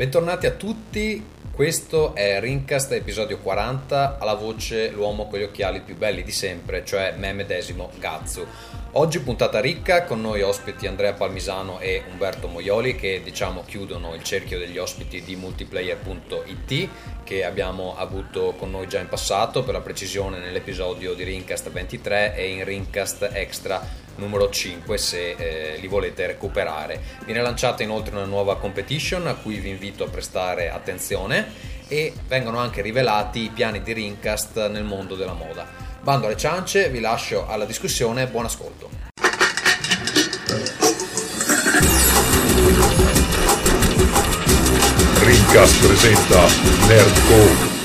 Bentornati a tutti, questo è Rincast episodio 40, alla voce l'uomo con gli occhiali più belli di sempre, cioè me medesimo Gazzu. Oggi puntata ricca, con noi ospiti Andrea Palmisano e Umberto Moioli che diciamo chiudono il cerchio degli ospiti di multiplayer.it che abbiamo avuto con noi già in passato, per la precisione nell'episodio di Rincast 23 e in Rincast Extra numero 5 se eh, li volete recuperare. Viene lanciata inoltre una nuova competition a cui vi invito a prestare attenzione e vengono anche rivelati i piani di Rincast nel mondo della moda. Bando alle ciance, vi lascio alla discussione, buon ascolto. Rincast presenta Nerdcore.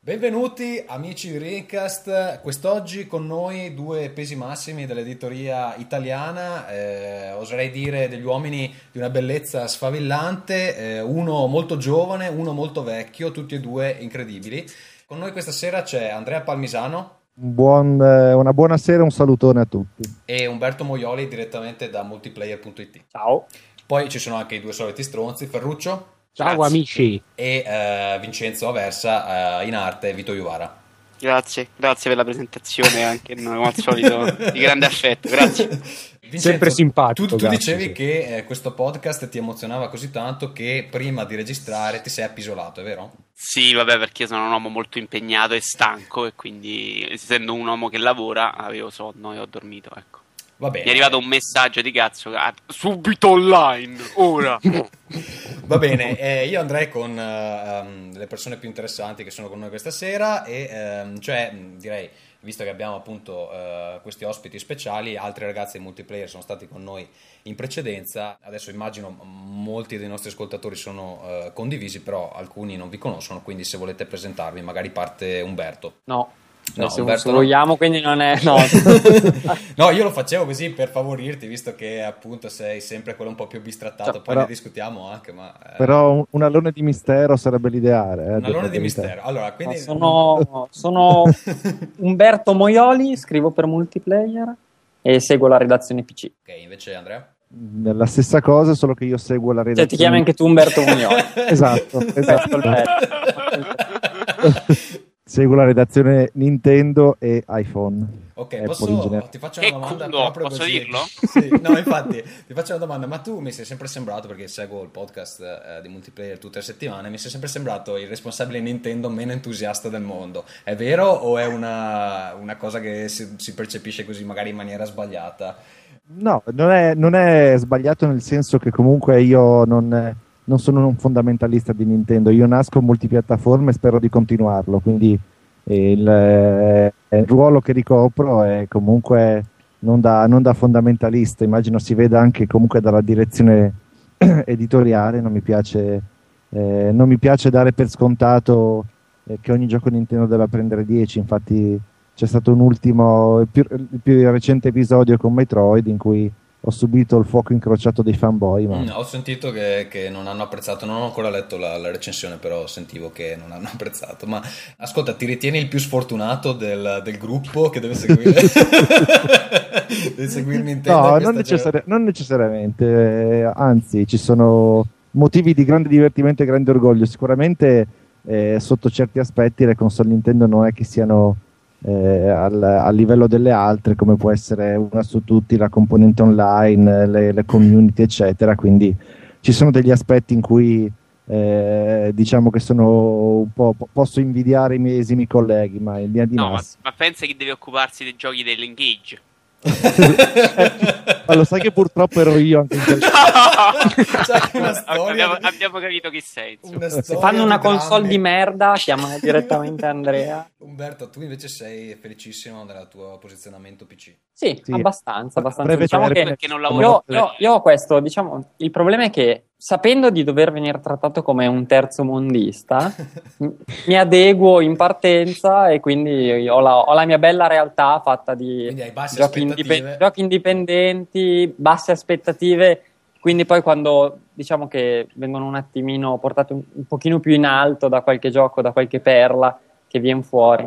Benvenuti amici di Rincast, quest'oggi con noi due pesi massimi dell'editoria italiana, eh, oserei dire degli uomini di una bellezza sfavillante, eh, uno molto giovane, uno molto vecchio, tutti e due incredibili. Con noi questa sera c'è Andrea Palmisano. Buon, eh, una buona sera e un salutone a tutti. E Umberto Moioli direttamente da multiplayer.it. Ciao. Poi ci sono anche i due soliti stronzi, Ferruccio. Ciao Grazie. amici. E uh, Vincenzo Aversa uh, in arte, Vito Iuvara. Grazie, grazie per la presentazione anche come al solito di grande affetto, grazie. Vincenzo, Sempre simpatico. Tu, tu dicevi che eh, questo podcast ti emozionava così tanto che prima di registrare ti sei appisolato, è vero? Sì, vabbè, perché sono un uomo molto impegnato e stanco e quindi essendo un uomo che lavora avevo sonno e ho dormito, ecco. Va bene. Mi è arrivato un messaggio di cazzo, subito online, ora. Va bene, eh, io andrei con uh, le persone più interessanti che sono con noi questa sera e um, cioè direi visto che abbiamo appunto uh, questi ospiti speciali, altri ragazzi multiplayer sono stati con noi in precedenza, adesso immagino molti dei nostri ascoltatori sono uh, condivisi, però alcuni non vi conoscono, quindi se volete presentarvi magari parte Umberto. No, No, se, Umberto, se vogliamo, quindi non è. No. no. io lo facevo così per favorirti, visto che appunto sei sempre quello un po' più bistrattato. Cioè, poi però, ne discutiamo anche. Ma, eh. Però un, alone di mistero sarebbe l'ideale. Eh, un alone di mistero. Allora, quindi... sono, sono Umberto Moioli, scrivo per multiplayer e seguo la redazione PC. Ok, invece Andrea? La stessa cosa, solo che io seguo la redazione. Cioè, ti chiami anche tu Umberto Moioli. esatto, esatto. Seguo la redazione Nintendo e iPhone. Ok, posso, ti faccio una domanda culo, posso così. dirlo? sì, no, infatti, ti faccio una domanda, ma tu mi sei sempre sembrato, perché seguo il podcast eh, di multiplayer tutte le settimane, mi sei sempre sembrato il responsabile Nintendo meno entusiasta del mondo. È vero o è una, una cosa che si, si, percepisce così magari in maniera sbagliata? No, non è, non è sbagliato nel senso che comunque io non non sono un fondamentalista di Nintendo, io nasco multipiattaforma e spero di continuarlo, quindi il, eh, il ruolo che ricopro è comunque non da, non da, fondamentalista, immagino si veda anche comunque dalla direzione editoriale, non mi piace, eh, non mi piace dare per scontato eh, che ogni gioco Nintendo debba prendere 10, infatti c'è stato un ultimo, il più, il più recente episodio con Metroid in cui ho subito il fuoco incrociato dei fanboy. Ma... Mm, ho sentito che, che, non hanno apprezzato, non ho ancora letto la, la, recensione, però sentivo che non hanno apprezzato. Ma ascolta, ti ritieni il più sfortunato del, del gruppo che deve seguire? deve seguire Nintendo? No, non, necessari- non, necessariamente, eh, anzi, ci sono motivi di grande divertimento e grande orgoglio. Sicuramente eh, sotto certi aspetti le console Nintendo non è che siano eh, al, al, livello delle altre, come può essere una su tutti la componente online, le, le community, eccetera. Quindi ci sono degli aspetti in cui eh, diciamo che sono un po', posso invidiare i miei esimi colleghi, ma in linea di no, ma, ma pensa che deve occuparsi dei giochi dell'engage ma lo sai che purtroppo ero io anche in quel abbiamo, abbiamo, capito chi sei. Se fanno una console di merda, chiamano direttamente Andrea. Umberto, tu invece sei felicissimo del tuo posizionamento PC. Sì, sì. abbastanza, abbastanza. Diciamo che non io, io, io ho questo, diciamo, il problema è che sapendo di dover venire trattato come un terzo mondista, mi adeguo in partenza e quindi ho la, ho la mia bella realtà fatta di giochi, indipend- giochi, indipendenti, basse aspettative. Quindi poi quando diciamo che vengono un attimino portate un, un pochino più in alto da qualche gioco, da qualche perla che viene fuori.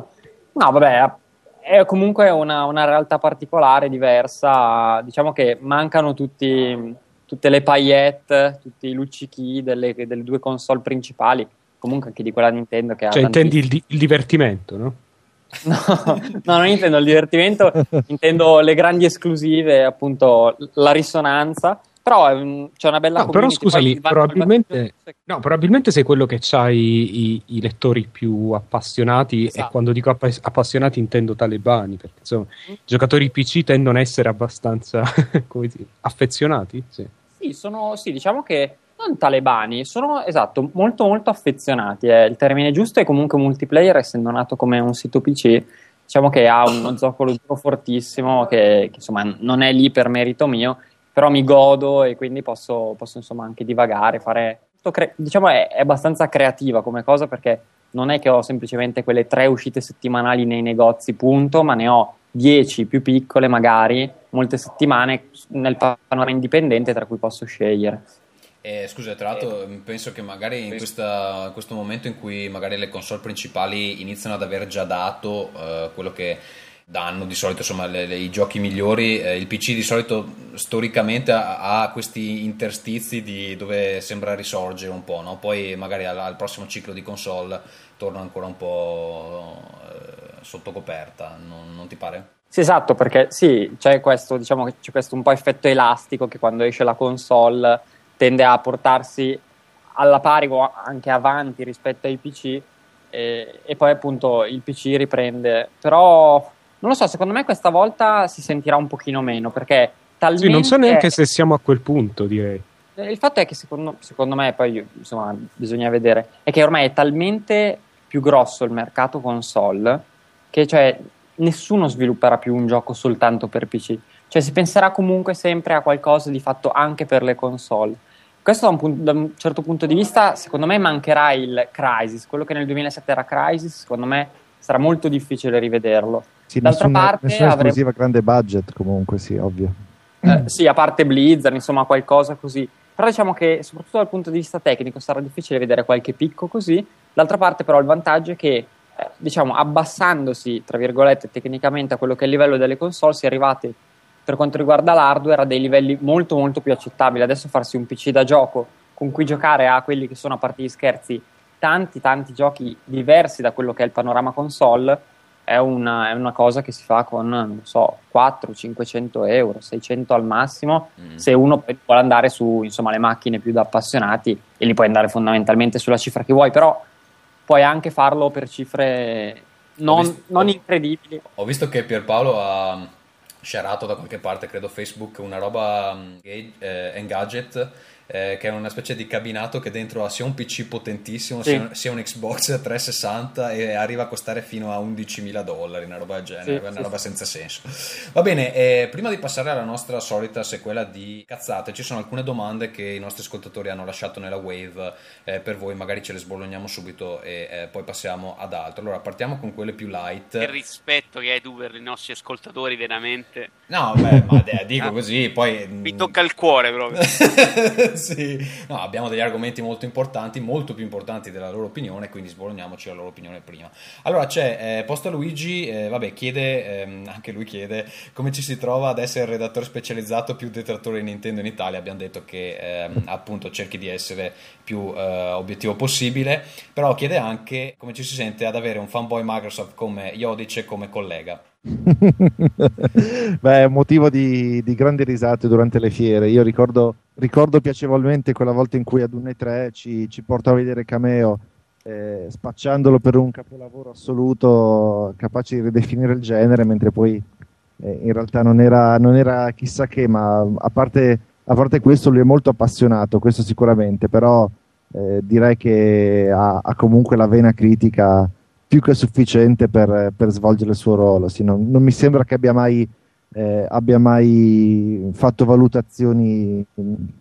No, vabbè, è comunque una, una realtà particolare, diversa. Diciamo che mancano tutti tutte le paillette, tutti i luccichi delle, delle due console principali, comunque anche di quella Nintendo che ha... Cioè intendi il, di- il divertimento, no? No, no, non intendo il divertimento, intendo le grandi esclusive, appunto la risonanza. Però um, c'è una bella no, Però scusami, probabilmente, no, probabilmente sei quello che ha i, i, i, lettori più appassionati. Esatto. E quando dico app- appassionati intendo talebani, perché insomma, mm. i giocatori PC tendono a essere abbastanza dire, affezionati. Sì. Sì, sono, sì, diciamo che non talebani, sono esatto, molto molto affezionati, è il termine giusto e comunque multiplayer essendo nato come un sito PC, diciamo che ha uno zoccolo duro fortissimo che, che, insomma non è lì per merito mio, però mi godo e quindi posso, posso insomma anche divagare, fare cre- diciamo è, è abbastanza creativa come cosa perché non è che ho semplicemente quelle tre uscite settimanali nei negozi, punto, ma ne ho dieci più piccole magari, molte settimane nel panorama indipendente tra cui posso scegliere. Eh, scusa, tra l'altro eh, penso che magari in, questa, in, questo momento in cui magari le console principali iniziano ad aver già dato eh, quello che danno di solito insomma le, le, i giochi migliori eh, il PC di solito storicamente ha, ha questi interstizi di, dove sembra risorgere un po' no? poi magari al, al, prossimo ciclo di console torna ancora un po' eh, sotto coperta non, non ti pare? Sì, esatto, perché sì, c'è questo, diciamo, c'è questo un po' effetto elastico che quando esce la console tende a portarsi alla pari o anche avanti rispetto ai PC e, e, poi appunto il PC riprende però non lo so secondo me questa volta si sentirà un pochino meno perché talmente sì, non so neanche se siamo a quel punto direi. Eh, il fatto è che secondo, secondo me poi insomma bisogna vedere è che ormai è talmente più grosso il mercato console che cioè nessuno svilupperà più un gioco soltanto per PC cioè si penserà comunque sempre a qualcosa di fatto anche per le console. Questo da un, punto, da un, certo punto di vista, secondo me mancherà il Crisis, quello che nel 2007 era Crisis, secondo me sarà molto difficile rivederlo. Sì, D'altra nessuna, parte nessuna avremo... esclusiva grande budget comunque, sì, ovvio. Eh, sì, a parte Blizzard, insomma, qualcosa così. Però diciamo che soprattutto dal punto di vista tecnico sarà difficile vedere qualche picco così. D'altra parte però il vantaggio è che eh, diciamo abbassandosi, tra virgolette, tecnicamente a quello che è il livello delle console si è arrivati per quanto riguarda l'hardware a dei livelli molto molto più accettabili. Adesso farsi un PC da gioco con cui giocare a quelli che sono a parte di scherzi tanti tanti giochi diversi da quello che è il panorama console è una, è una cosa che si fa con, non so, 400-500 euro, 600 al massimo, mm. se uno vuole andare su, insomma, le macchine più da appassionati e li puoi andare fondamentalmente sulla cifra che vuoi, però puoi anche farlo per cifre non, visto, non incredibili. Ho visto che Pierpaolo ha shareato da qualche parte, credo Facebook, una roba um, eh, Engadget eh, che è una specie di cabinato che dentro ha sia un PC potentissimo sì. sia, sia, un Xbox 360 e arriva a costare fino a 11.000 dollari, una roba del genere, sì, una sì, roba senza senso. Va bene, eh, prima di passare alla nostra solita sequela di cazzate, ci sono alcune domande che i nostri ascoltatori hanno lasciato nella Wave eh, per voi, magari ce le sbologniamo subito e eh, poi passiamo ad altro. Allora, partiamo con quelle più light. Il rispetto che hai tu per i nostri ascoltatori, veramente. No, beh, ma dico così, poi... Mi tocca il cuore proprio. sì. No, abbiamo degli argomenti molto importanti, molto più importanti della loro opinione, quindi sbologniamoci la loro opinione prima. Allora c'è eh, Posta Luigi, eh, vabbè, chiede, ehm, anche lui chiede come ci si trova ad essere il redattore specializzato più detrattore di Nintendo in Italia. Abbiamo detto che ehm, appunto cerchi di essere più eh, obiettivo possibile, però chiede anche come ci si sente ad avere un fanboy Microsoft come Iodice come collega. Beh, è un motivo di, di grandi risate durante le fiere. Io ricordo, ricordo, piacevolmente quella volta in cui ad un E3 ci, ci portò a vedere Cameo eh, spacciandolo per un capolavoro assoluto capace di ridefinire il genere, mentre poi eh, in realtà non era, non era, chissà che, ma a parte, a parte, questo lui è molto appassionato, questo sicuramente, però eh, direi che ha, ha comunque la vena critica più che sufficiente per, per svolgere il suo ruolo. Sì, non, non, mi sembra che abbia mai, eh, abbia mai, fatto valutazioni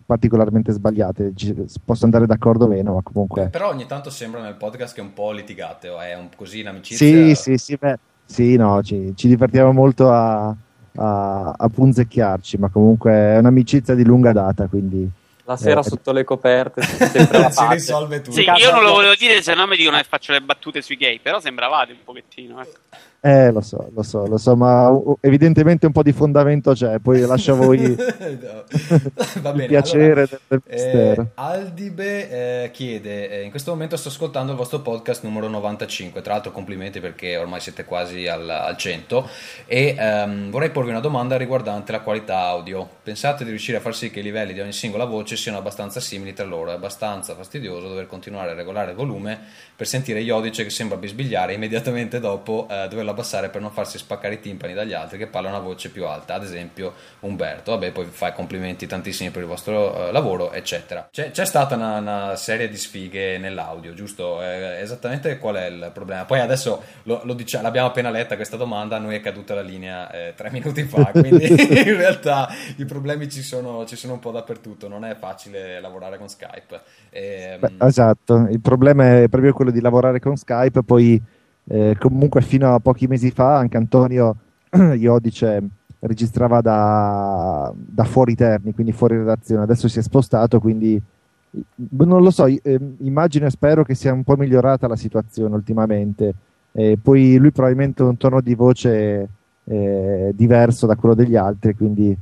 particolarmente sbagliate. Ci, posso andare d'accordo o meno, ma comunque. Però ogni tanto sembra nel podcast che è un po' litigate, o è un, così in amicizia. Sì, sì, sì, beh, sì no, ci, ci divertiamo molto a, a, a punzecchiarci, ma comunque è un'amicizia di lunga data, quindi La sera eh, sotto le coperte si risolve tutto. Sì, io non lo volevo dire se no mi dicono che faccio le battute sui gay, però sembravate un pochettino. Ecco. Eh, lo so, lo so, lo so, ma evidentemente un po' di fondamento c'è, poi lascia voi Va bene, il piacere allora, del, mistero. Eh, Aldibe eh, chiede, eh, in questo momento sto ascoltando il vostro podcast numero 95, tra l'altro complimenti perché ormai siete quasi al, al 100 e ehm, vorrei porvi una domanda riguardante la qualità audio. Pensate di riuscire a far sì che i livelli di ogni singola voce siano abbastanza simili tra loro? È abbastanza fastidioso dover continuare a regolare il volume per sentire Iodice che sembra bisbigliare immediatamente dopo eh, doverlo abbassare per non farsi spaccare i timpani dagli altri che parlano a voce più alta, ad esempio Umberto. Vabbè, poi fai complimenti tantissimi per il vostro uh, lavoro, eccetera. C'è, c'è stata una, una, serie di sfighe nell'audio, giusto? Eh, esattamente qual è il problema? Poi adesso lo, lo diciamo, l'abbiamo appena letta questa domanda, a noi è caduta la linea eh, tre minuti fa, quindi in realtà i problemi ci sono, ci sono, un po' dappertutto, non è facile lavorare con Skype. E, Beh, esatto, il problema è proprio quello di lavorare con Skype, poi eh, comunque fino a pochi mesi fa anche Antonio Iodice registrava da, da, fuori Terni, quindi fuori redazione, adesso si è spostato, quindi non lo so, eh, immagino e spero che sia un po' migliorata la situazione ultimamente. Eh, poi lui probabilmente ha un tono di voce eh, diverso da quello degli altri, quindi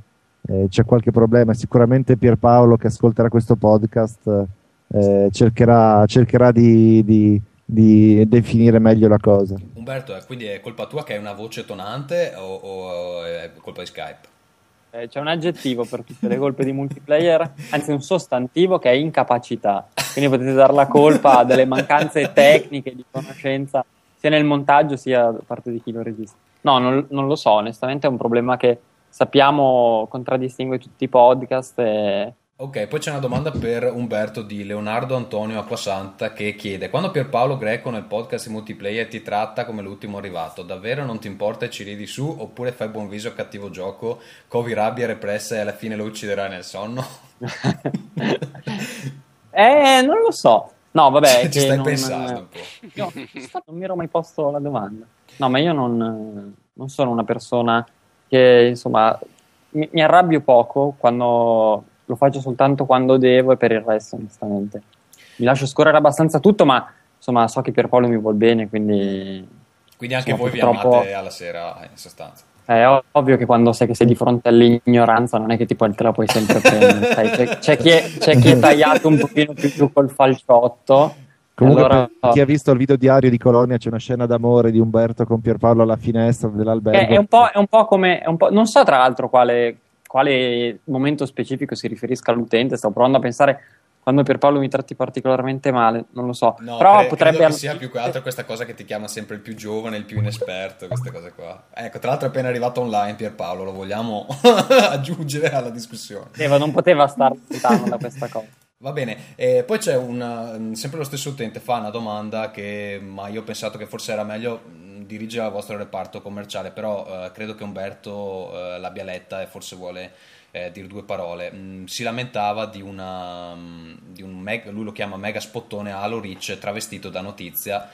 eh, c'è qualche problema. Sicuramente Pierpaolo che ascolterà questo podcast eh, cercherà, cercherà di, di di definire meglio la cosa. Umberto, quindi è colpa tua che hai una voce tonante o, o è colpa di Skype? Eh, c'è un aggettivo per tutte le colpe di multiplayer, anzi un sostantivo che è incapacità. Quindi potete dare la colpa delle mancanze tecniche di conoscenza sia nel montaggio sia da parte di chi lo registra. No, non, non lo so, onestamente è un problema che sappiamo contraddistingue tutti i podcast e Ok, poi c'è una domanda per Umberto di Leonardo Antonio Acquasanta che chiede: Quando Pierpaolo Greco nel podcast multiplayer ti tratta come l'ultimo arrivato, davvero non ti importa e ci ridi su? Oppure fai buon viso a cattivo gioco, covi rabbia repressa e alla fine lo ucciderai nel sonno? eh, non lo so. No, vabbè, ci stai non, pensando un po'. No, non mi ero mai posto la domanda. No, ma io non, non sono una persona che, insomma, mi, mi arrabbio poco quando lo faccio soltanto quando devo e per il resto, onestamente. Mi lascio scorrere abbastanza tutto, ma insomma so che Pierpaolo mi vuol bene, quindi... Quindi anche insomma, voi purtroppo... vi amate alla sera, in sostanza. È ovvio che quando sai che sei di fronte all'ignoranza non è che tipo te la puoi sempre prendere. sai, c'è, c'è, chi è, c'è, chi è, tagliato un pochino più giù col falciotto. Comunque, allora... chi ha visto il video diario di Colonia, c'è una scena d'amore di Umberto con Pierpaolo alla finestra dell'albergo. È, è, un, po', è un po' come. Un po', non so tra l'altro quale, quale momento specifico si riferisca all'utente, stavo provando a pensare quando Pierpaolo mi tratti particolarmente male, non lo so. No, Però cre- potrebbe credo che sia più che altro questa cosa che ti chiama sempre il più giovane, il più inesperto, queste cose qua. Ecco, tra l'altro è appena arrivato online Pierpaolo, lo vogliamo aggiungere alla discussione. Eh, non poteva stare lontano da questa cosa. Va bene, eh, poi c'è un, sempre lo stesso utente fa una domanda che ma io ho pensato che forse era meglio dirige al vostro reparto commerciale, però eh, credo che Umberto eh, l'abbia letta e forse vuole eh, dire due parole. Mm, si lamentava di, una, mm, di un mega, lui lo chiama mega spottone Halo Rich travestito da notizia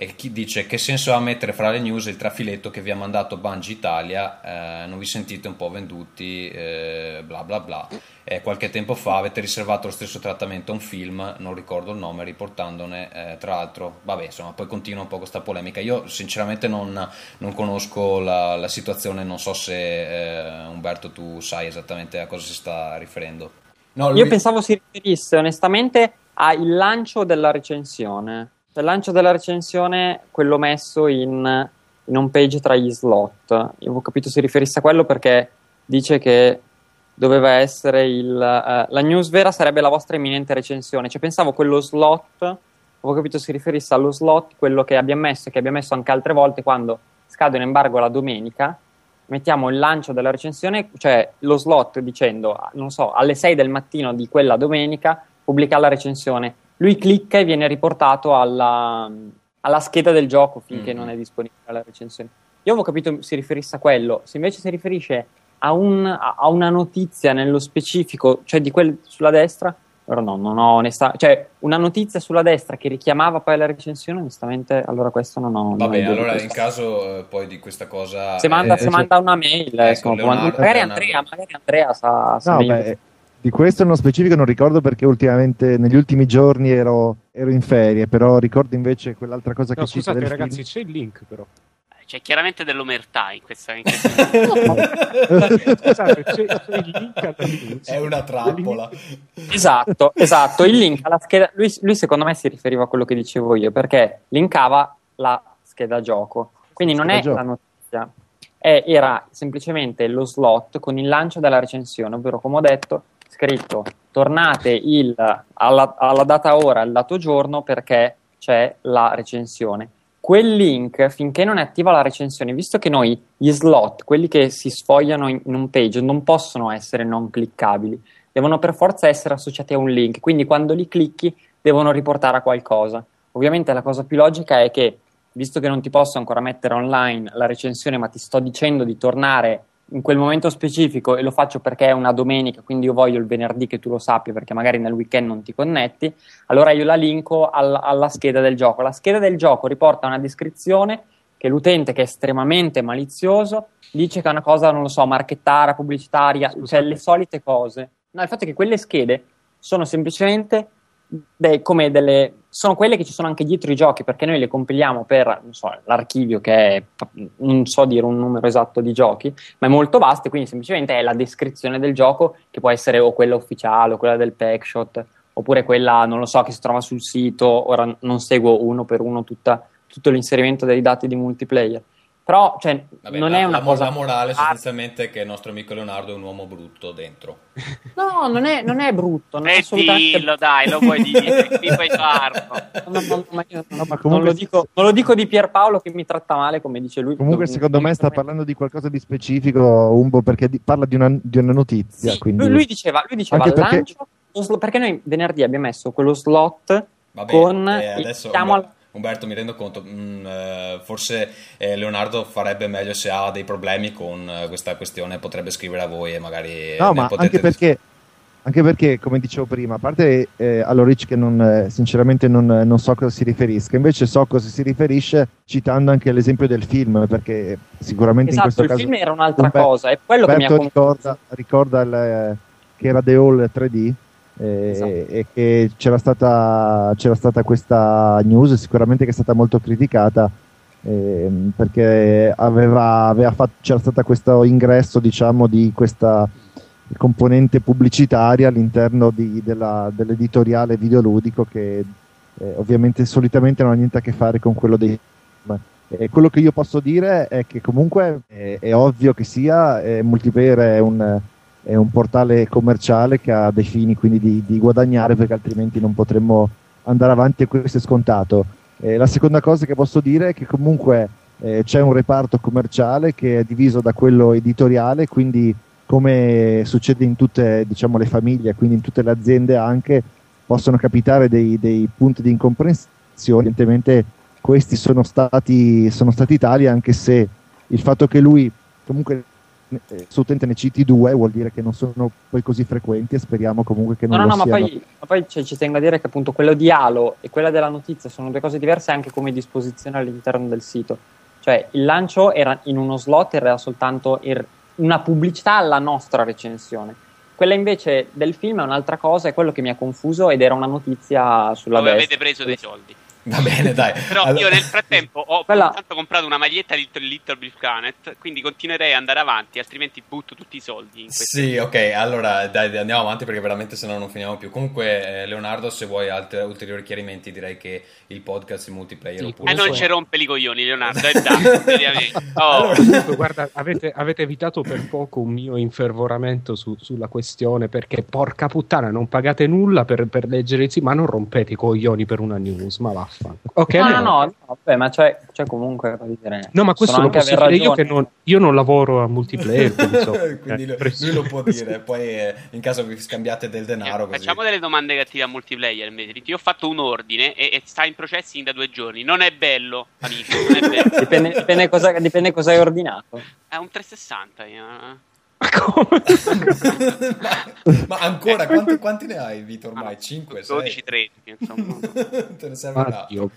e chi dice che senso ha mettere fra le news il trafiletto che vi ha mandato Bungie Italia, eh, non vi sentite un po' venduti, eh, bla bla bla. Eh, qualche tempo fa avete riservato lo stesso trattamento a un film, non ricordo il nome, riportandone eh, tra l'altro, vabbè insomma poi continua un po' questa polemica. Io sinceramente non, non conosco la, la, situazione, non so se eh, Umberto tu sai esattamente a cosa si sta riferendo. No, lui... Io pensavo si riferisse onestamente al lancio della recensione il lancio della recensione, quello messo in, in home page tra gli slot. Io avevo capito si riferisse a quello perché dice che doveva essere il, uh, la news vera sarebbe la vostra imminente recensione. Cioè, pensavo quello slot, avevo capito si riferisse allo slot, quello che abbiamo messo e che abbiamo messo anche altre volte quando scade un embargo la domenica. Mettiamo il lancio della recensione, cioè lo slot dicendo, non so, alle 6 del mattino di quella domenica pubblica la recensione lui clicca e viene riportato alla, alla scheda del gioco finché mm-hmm. non è disponibile la recensione. Io avevo capito si riferisse a quello, se invece si riferisce a, un, a una notizia nello specifico, cioè di quelle sulla destra, però no, non ho onestamente, cioè una notizia sulla destra che richiamava poi la recensione, onestamente, allora questo non ho. Va bene, allora in caso eh, poi di questa cosa. Se manda, eh, se cioè... manda una mail, ecco, insomma, magari, Andrea, magari Andrea sa, sa no, beh, Di questo nello specifico non ricordo perché ultimamente, negli ultimi giorni ero, ero in ferie, però ricordo invece quell'altra cosa no, che scusate, cita ragazzi, film. c'è il link però. C'è chiaramente dell'omertà in questa. In Scusate, c'è, c'è, il link È una trappola. Esatto, esatto. Il link alla scheda. Lui, lui, secondo me si riferiva a quello che dicevo io perché linkava la scheda gioco. Quindi non è gioco. la notizia, è, era semplicemente lo slot con il lancio della recensione, ovvero come ho detto scritto tornate il, alla, alla data ora, al dato giorno perché c'è la recensione. Quel link, finché non è attiva la recensione, visto che noi gli slot, quelli che si sfogliano in, in un page, non possono essere non cliccabili, devono per forza essere associati a un link, quindi quando li clicchi devono riportare a qualcosa. Ovviamente la cosa più logica è che, visto che non ti posso ancora mettere online la recensione, ma ti sto dicendo di tornare in quel momento specifico e lo faccio perché è una domenica, quindi io voglio il venerdì che tu lo sappia perché magari nel weekend non ti connetti, allora io la linko al, alla scheda del gioco. La scheda del gioco riporta una descrizione che l'utente che è estremamente malizioso dice che è una cosa, non lo so, marchettara, pubblicitaria, Scusate. cioè le solite cose. No, il fatto è che quelle schede sono semplicemente de, come delle sono quelle che ci sono anche dietro i giochi perché noi le compiliamo per so, l'archivio che è non so dire un numero esatto di giochi ma è molto vasto quindi semplicemente è la descrizione del gioco che può essere o quella ufficiale o quella del packshot oppure quella non lo so che si trova sul sito ora non seguo uno per uno tutta, tutto l'inserimento dei dati di multiplayer però cioè, Vabbè, non la, è una la, cosa. La morale sostanzialmente è che il nostro amico Leonardo è un uomo brutto dentro. No, non è, non è brutto. Non è assolutamente... dillo, dai, lo puoi dire. Qui puoi farlo. No, no, ma io, no, ma non, lo dico, non, lo dico, di Pierpaolo che mi tratta male, come dice lui. Comunque, secondo me, sta parlando di qualcosa di specifico, Umbo, perché di, parla di una, di una notizia. Sì, quindi... lui, diceva, lui diceva al perché... lancio, perché noi venerdì abbiamo messo quello slot Vabbè, con. Eh, adesso, il, Umberto, mi rendo conto, mh, mm, eh, forse eh, Leonardo farebbe meglio se ha dei problemi con eh, questa questione, potrebbe scrivere a voi e magari... No, ma anche perché, anche perché, come dicevo prima, a parte eh, Allorich che non, eh, sinceramente non, non, so a cosa si riferisca, invece so a cosa si riferisce citando anche l'esempio del film, perché sicuramente esatto, in questo caso... il film era un'altra Umberto, cosa, è quello Umberto che mi ha ricorda, ricorda il, eh, che era The Hall 3D eh, esatto. e che c'era stata, c'era stata, questa news sicuramente che è stata molto criticata eh, perché aveva, aveva fatto, c'era stato questo ingresso diciamo di questa componente pubblicitaria all'interno di, della, dell'editoriale videoludico che eh, ovviamente solitamente non ha niente a che fare con quello dei eh, quello che io posso dire è che comunque è, è ovvio che sia eh, multiplayer è un è un portale commerciale che ha dei fini quindi di, di guadagnare perché altrimenti non potremmo andare avanti e questo è scontato. Eh, la seconda cosa che posso dire è che comunque eh, c'è un reparto commerciale che è diviso da quello editoriale, quindi come succede in tutte diciamo, le famiglie, quindi in tutte le aziende anche, possono capitare dei, dei punti di incomprensione. Evidentemente questi sono stati, sono stati tali anche se il fatto che lui comunque eh, citi due vuol dire che non sono poi così frequenti e speriamo comunque che non no, no, no, ma poi, ma poi cioè, ci tengo a dire che appunto quello di Halo e quella della notizia sono due cose diverse anche come disposizione all'interno del sito. Cioè il lancio era in uno slot era soltanto una pubblicità alla nostra recensione. Quella invece del film è un'altra cosa è quello che mi ha confuso ed era una notizia sulla dove destra. avete preso dei soldi Va bene, dai. Però allora... io nel frattempo ho Quella... comprato una maglietta di Little Big Planet, quindi continuerei ad andare avanti, altrimenti butto tutti i soldi. sì, ok, allora dai, andiamo avanti perché veramente se no non finiamo più. Comunque, eh, Leonardo, se vuoi altri, ulteriori chiarimenti, direi che il podcast in multiplayer... Sì, oppure... Eh, non ci rompe i coglioni, Leonardo, è dai, oh. allora, guarda, avete, avete, evitato per poco un mio infervoramento su, sulla questione, perché porca puttana, non pagate nulla per, per leggere sì, ma non rompete i coglioni per una news, ma vaffanculo. Okay, no, no, no, no beh, ma c'è, c'è comunque dire, No, ma questo lo posso dire io che non, io non lavoro a multiplayer, quindi, so, quindi eh, lui lo può dire, poi eh, in caso che scambiate del denaro eh, Facciamo delle domande cattive a multiplayer, Io ho fatto un ordine e, e, sta in processing da due giorni. Non è bello, amico, non è bello. dipende, dipende, cosa, dipende cosa hai ordinato. È un 360 io. Ma, ma, ancora quanti, quanti, ne hai Vito ormai? 5, 12, 13 insomma. Te ne serve un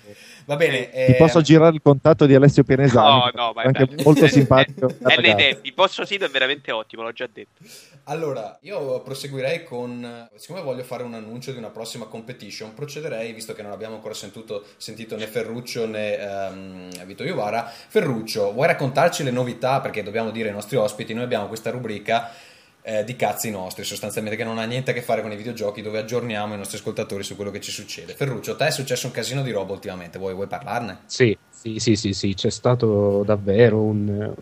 va bene ti eh... posso girare il contatto di Alessio Pianesani no no ma anche molto simpatico. è vostro sito è veramente ottimo l'ho già detto. Allora io proseguirei con siccome voglio fare un annuncio di una prossima competition procederei visto che non abbiamo ancora sentito, sentito né Ferruccio né um, Vito Iovara. Ferruccio vuoi raccontarci le novità? Perché dobbiamo dire ai nostri ospiti noi abbiamo questa rubrica eh, di cazzi nostri, sostanzialmente, che non ha niente a che fare con i videogiochi, dove aggiorniamo i nostri ascoltatori su quello che ci succede. Ferruccio, a te è successo un casino di roba ultimamente, vuoi, vuoi parlarne? Sì, sì, sì, sì, sì, c'è stato davvero un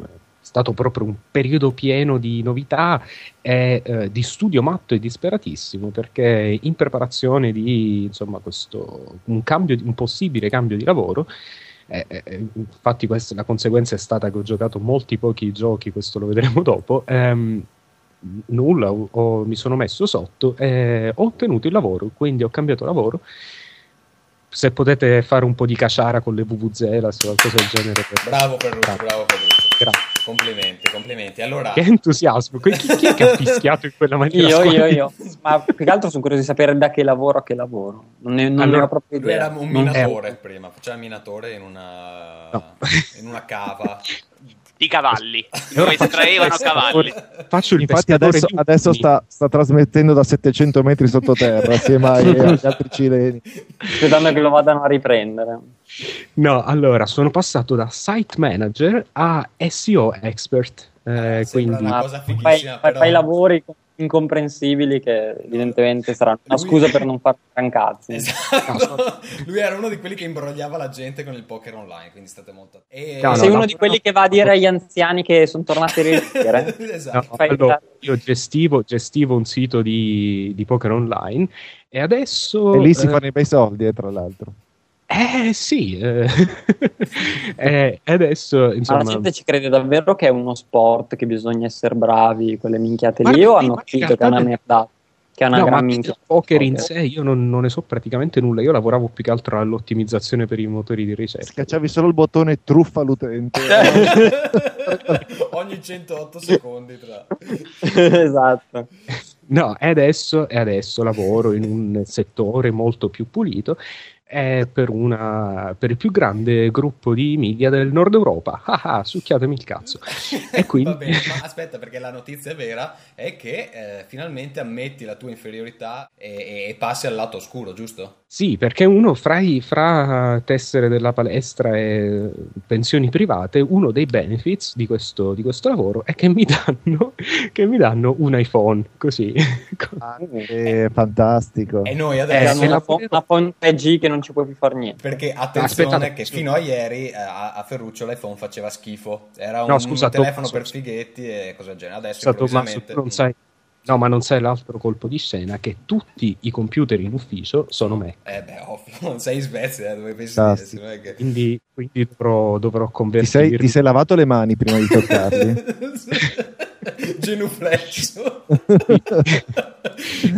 stato proprio un periodo pieno di novità e eh, di studio matto e disperatissimo perché in preparazione di insomma questo un, cambio, un possibile cambio di lavoro eh, eh, infatti questa, la conseguenza è stata che ho giocato molti pochi giochi questo lo vedremo dopo ehm, nulla, ho, ho, mi sono messo sotto e ho ottenuto il lavoro, quindi ho cambiato lavoro. Se potete fare un po' di caciara con le VVZela o qualcosa del genere. Per... Bravo Ferruccio, bravo Ferruccio. Grazie. Complimenti, complimenti. Allora... Che entusiasmo, chi, chi è che ha fischiato in quella maniera? Io, io, io. Ma più che altro sono curioso di sapere da che lavoro a che lavoro. Non ne, non allora, proprio idea. Lui era un minatore prima, faceva il minatore in una, no. in una cava di cavalli. Dove estraevano cavalli. Faccio il infatti adesso, adesso sta, sta, trasmettendo da 700 metri sottoterra assieme agli altri cileni. Sperando che lo vadano a riprendere. No allora sono passato da site manager a SEO expert eh, quindi fai, fai, fai lavori incomprensibili che evidentemente saranno una scusa per non fare cazzi. Esatto. Lui era uno di quelli che imbrogliava la gente con il poker online, quindi state molto... E... No, Sei no, uno no, di quelli che va a dire agli anziani che sono tornati a ridere. esatto. Allora, io gestivo, gestivo, un sito di, di, poker online e adesso... E lì si eh... fanno i bei soldi, eh, tra l'altro. Eh sì, eh. eh, adesso insomma... Ma la gente ci crede davvero che è uno sport, che bisogna essere bravi, quelle minchiate lì, o hanno capito che è una merda? Che è una no, gran minchia. Poker in sé io non, non, ne so praticamente nulla, io lavoravo più che altro all'ottimizzazione per i motori di ricerca. Schiacciavi solo il bottone truffa l'utente. Ogni 108 secondi tra... esatto. No, e adesso, e adesso lavoro in un settore molto più pulito è per, una, per, il più grande gruppo di media del nord Europa. Ah, ah succhiatemi il cazzo. e quindi... bene, ma aspetta, perché la notizia vera è che eh, finalmente ammetti la tua inferiorità e, e, passi al lato oscuro, giusto? Sì, perché uno fra, i, fra tessere della palestra e pensioni private, uno dei benefits di questo, di questo lavoro è che mi, danno, che mi danno un iPhone, così. Ah, è fantastico. E noi adesso... Eh, una, una phone 3G che non ci puoi più fare niente. Perché attenzione Aspetta, che fino a ieri eh, a, a, Ferruccio l'iPhone faceva schifo. Era un, no, scusa, un telefono per fighetti e cose del genere. Adesso scusa, improvvisamente... non sai, No, ma non sai l'altro colpo di scena che tutti i computer in ufficio sono Mac. Eh beh, ovvio, non sei in Svezia, dove pensi che... quindi, quindi dovrò, dovrò convertirmi. Ti sei, ti sei lavato le mani prima di toccarli? genuflexo.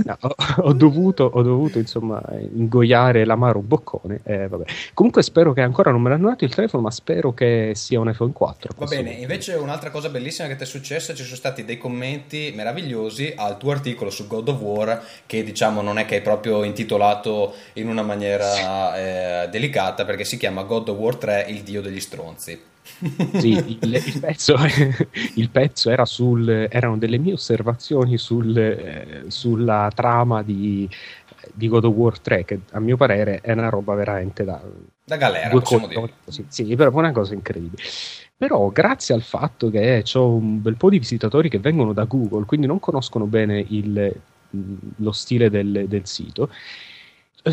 no, ho, ho, dovuto, ho dovuto insomma ingoiare l'amaro boccone. Eh, Comunque spero che ancora non me l'hanno dato il telefono, ma spero che sia un iPhone 4. Va bene, invece un'altra cosa bellissima che ti è successa, ci sono stati dei commenti meravigliosi al tuo articolo su God of War, che diciamo non è che hai proprio intitolato in una maniera eh, delicata, perché si chiama God of War 3, il dio degli stronzi. Sì, il, il, pezzo, il pezzo era sul, erano delle mie osservazioni sul, eh, sulla trama di, di, God of War 3, che a mio parere è una roba veramente da, da galera, due colpi, sì, sì, però una cosa incredibile. Però grazie al fatto che ho un bel po' di visitatori che vengono da Google, quindi non conoscono bene il, lo stile del, del sito,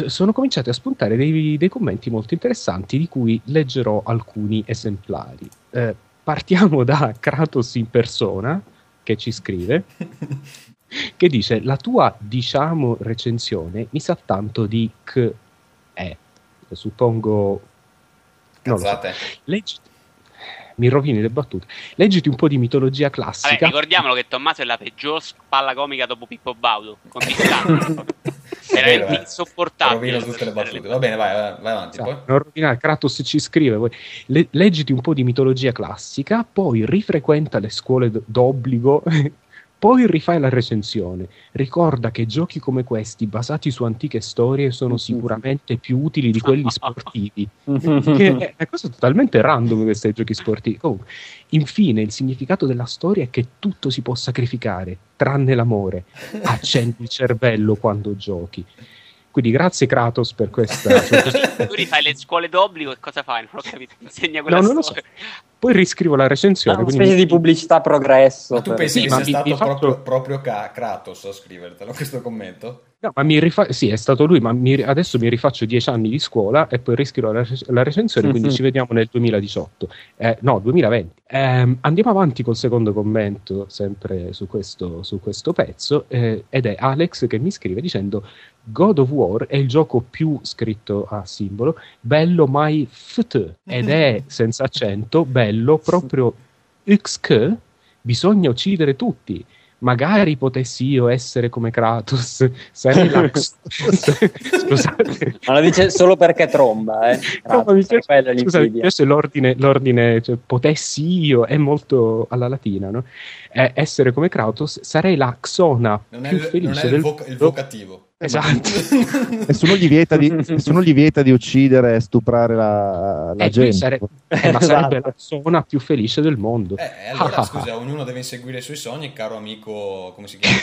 sono cominciati a spuntare dei, dei, commenti molto interessanti di cui leggerò alcuni esemplari. Eh, partiamo da Kratos in persona che ci scrive che dice la tua diciamo recensione mi sa tanto di che è suppongo non so. Leggi, mi rovini le battute. Leggiti un po' di mitologia classica. Vabbè, ricordiamolo che Tommaso è la peggior spalla comica dopo Pippo Baudo. Con Era insopportabile. Rovino tutte le battute. Va bene, vai, vai avanti. Sì, poi. Non rovinare, Kratos ci scrive. Poi. Le, leggiti un po' di mitologia classica, poi rifrequenta le scuole d'obbligo poi rifai la recensione. Ricorda che giochi come questi, basati su antiche storie, sono sicuramente più utili di quelli sportivi. che è una cosa totalmente random questi giochi sportivi. Comunque, infine, il significato della storia è che tutto si può sacrificare, tranne l'amore. Accendi il cervello quando giochi. Quindi grazie Kratos per questa... tu rifai le scuole d'obbligo e cosa fai? Non ho capito, insegna quella no, non lo so. Poi riscrivo la recensione. Una quindi... specie di pubblicità progresso. Ma tu pensi che sia stato proprio, proprio Kratos a scrivertelo questo commento? No, ma mi rifa- sì, è stato lui, ma mi, adesso mi rifaccio dieci anni di scuola e poi riscrivo la, la recensione, quindi ci vediamo nel 2018. Eh, no, 2020. Eh, andiamo avanti col secondo commento, sempre su questo, su questo pezzo, eh, ed è Alex che mi scrive dicendo God of War è il gioco più scritto a simbolo, bello mai ft, ed è senza accento, bello proprio xk, bisogna uccidere tutti magari potessi io essere come Kratos, sarei la... Scusate. Ma lo dice solo perché tromba, eh? no, mi, piace, scusa, mi piace l'ordine, l'ordine cioè, potessi io, è molto alla latina, no? Eh, essere come Kratos, sarei la Xona non più è, felice non è del... il, voc- il vocativo. Esatto. nessuno, gli vieta di, nessuno gli vieta di uccidere e stuprare la, la eh, gente. Sare- eh, ma sarebbe esatto. la zona più felice del mondo. Eh, allora, scusa, ognuno deve inseguire i suoi sogni, caro amico, come si chiama?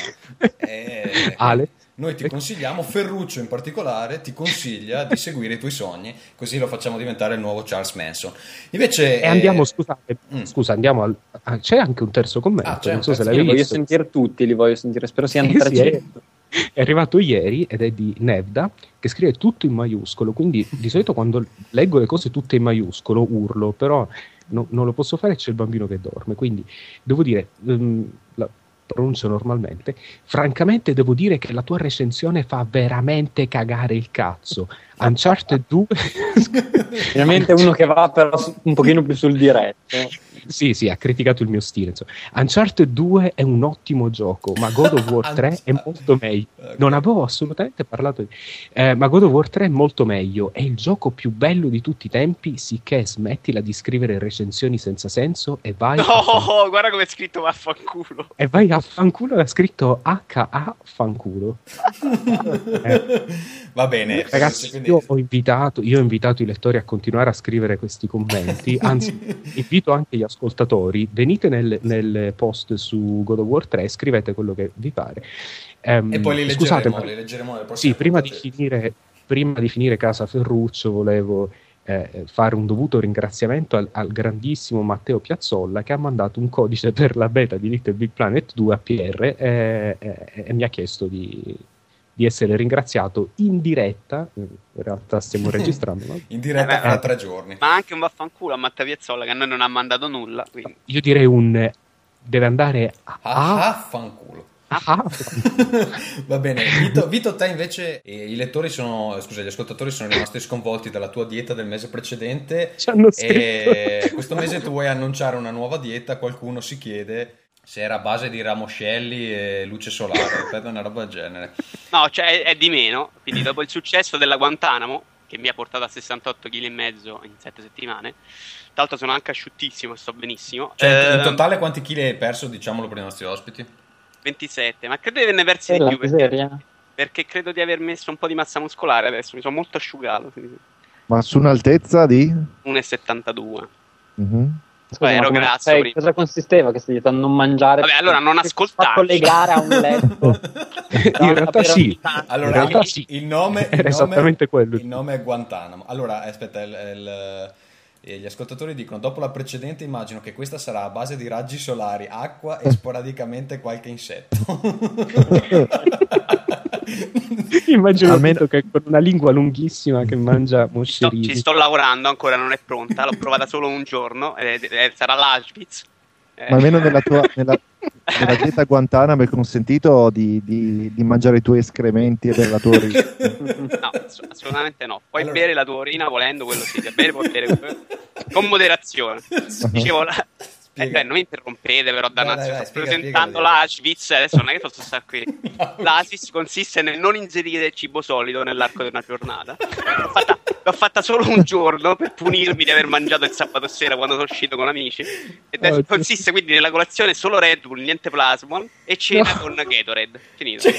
Eh, Ale. Noi ti consigliamo, Ferruccio in particolare, ti consiglia di seguire i tuoi sogni, così lo facciamo diventare il nuovo Charles Manson. Invece... E andiamo, eh... scusate, mm. scusa, andiamo al... c'è anche un terzo commento, ah, non so se l'hai visto. Voglio sentire tutti, li voglio sentire, spero siano sì, 300. Sì, è arrivato ieri ed è di Nevda che scrive tutto in maiuscolo, quindi di solito quando leggo le cose tutte in maiuscolo urlo, però no, non lo posso fare, c'è il bambino che dorme, quindi devo dire, um, la pronuncio normalmente, francamente devo dire che la tua recensione fa veramente cagare il cazzo. Uncharted 2... Finalmente uno che va però un pochino più sul diretto sì, sì, ha criticato il mio stile. Insomma. Uncharted 2 è un ottimo gioco, ma God of War 3 è molto meglio. Non avevo assolutamente parlato di... Eh, ma God of War 3 è molto meglio, è il gioco più bello di tutti i tempi, sicché smettila di scrivere recensioni senza senso e vai... No, fan... guarda come è scritto vaffanculo. E vai a fanculo, è scritto H-A fanculo. eh. Va bene. Ragazzi, quindi... io, ho invitato, io ho invitato i lettori a continuare a scrivere questi commenti, anzi invito anche gli ascoltatori venite nel, nel, post su God of War 3 scrivete quello che vi pare. Um, e poi li leggeremo, scusate, ma, li leggeremo Sì, prima di, finire, prima di, finire, Casa Ferruccio volevo eh, fare un dovuto ringraziamento al, al, grandissimo Matteo Piazzolla che ha mandato un codice per la beta di Little Big Planet 2 a PR e, e, e mi ha chiesto di di essere ringraziato in diretta. In realtà stiamo registrando. No? in diretta eh, fra tre giorni. Ma anche un vaffanculo a Matteo Piazzolla che a noi non ha mandato nulla. Quindi. Io direi un deve andare a, a, a fanculo. Ah. Va bene, Vito, Vito, te invece eh, i lettori sono, scusa, gli ascoltatori sono rimasti sconvolti dalla tua dieta del mese precedente. Ci hanno e questo mese tu vuoi annunciare una nuova dieta, qualcuno si chiede se era a base di ramoscelli e luce solare, ripeto, una roba del genere. No, cioè è, di meno, quindi dopo il successo della Guantanamo, che mi ha portato a 68 kg e mezzo in 7 settimane, tra l'altro sono anche asciuttissimo e sto benissimo. Cioè, eh, in totale quanti chili hai perso, diciamolo per i nostri ospiti? 27, ma credo di averne persi di più perché, perché, credo di aver messo un po' di massa muscolare adesso, mi sono molto asciugato. Ma su un'altezza di? 1,72. Mm-hmm. Scusa, ero grasso. Sai, cosa consisteva questa dieta? Non mangiare? Vabbè, allora non ascoltare. collegare a un letto. in realtà sì. Allora, in realtà il, sì. il nome, Era il esattamente nome, quello. Il nome è Guantanamo. Allora, aspetta, il, il, gli ascoltatori dicono: Dopo la precedente, immagino che questa sarà a base di raggi solari, acqua e sporadicamente qualche insetto. Immagino Almeno... che con una lingua lunghissima che mangia moscerini. Ci sto, lavorando ancora, non è pronta. L'ho provata solo un giorno. Eh, eh, sarà l'Auschwitz. Eh. Ma almeno nella tua nella, nella dieta Guantanamo è consentito di, di, di, mangiare i tuoi escrementi e bere la tua urina? No, assolutamente no. Puoi allora... bere la tua urina volendo, quello sì. Bere, puoi bere con moderazione. Dicevo, la, eh, beh, non mi interrompete, però, dannazio. Sto presentando l'Auschwitz. Adesso non è che posso stare qui. L'Auschwitz consiste nel non inserire cibo solido nell'arco di una giornata. L'ho fatta l'ho fatta solo un giorno per punirmi di aver mangiato il sabato sera quando sono uscito con amici. Ed oh, consiste quindi nella colazione solo Red Bull, niente Plasmon e cena no. con Gatorade. Finito.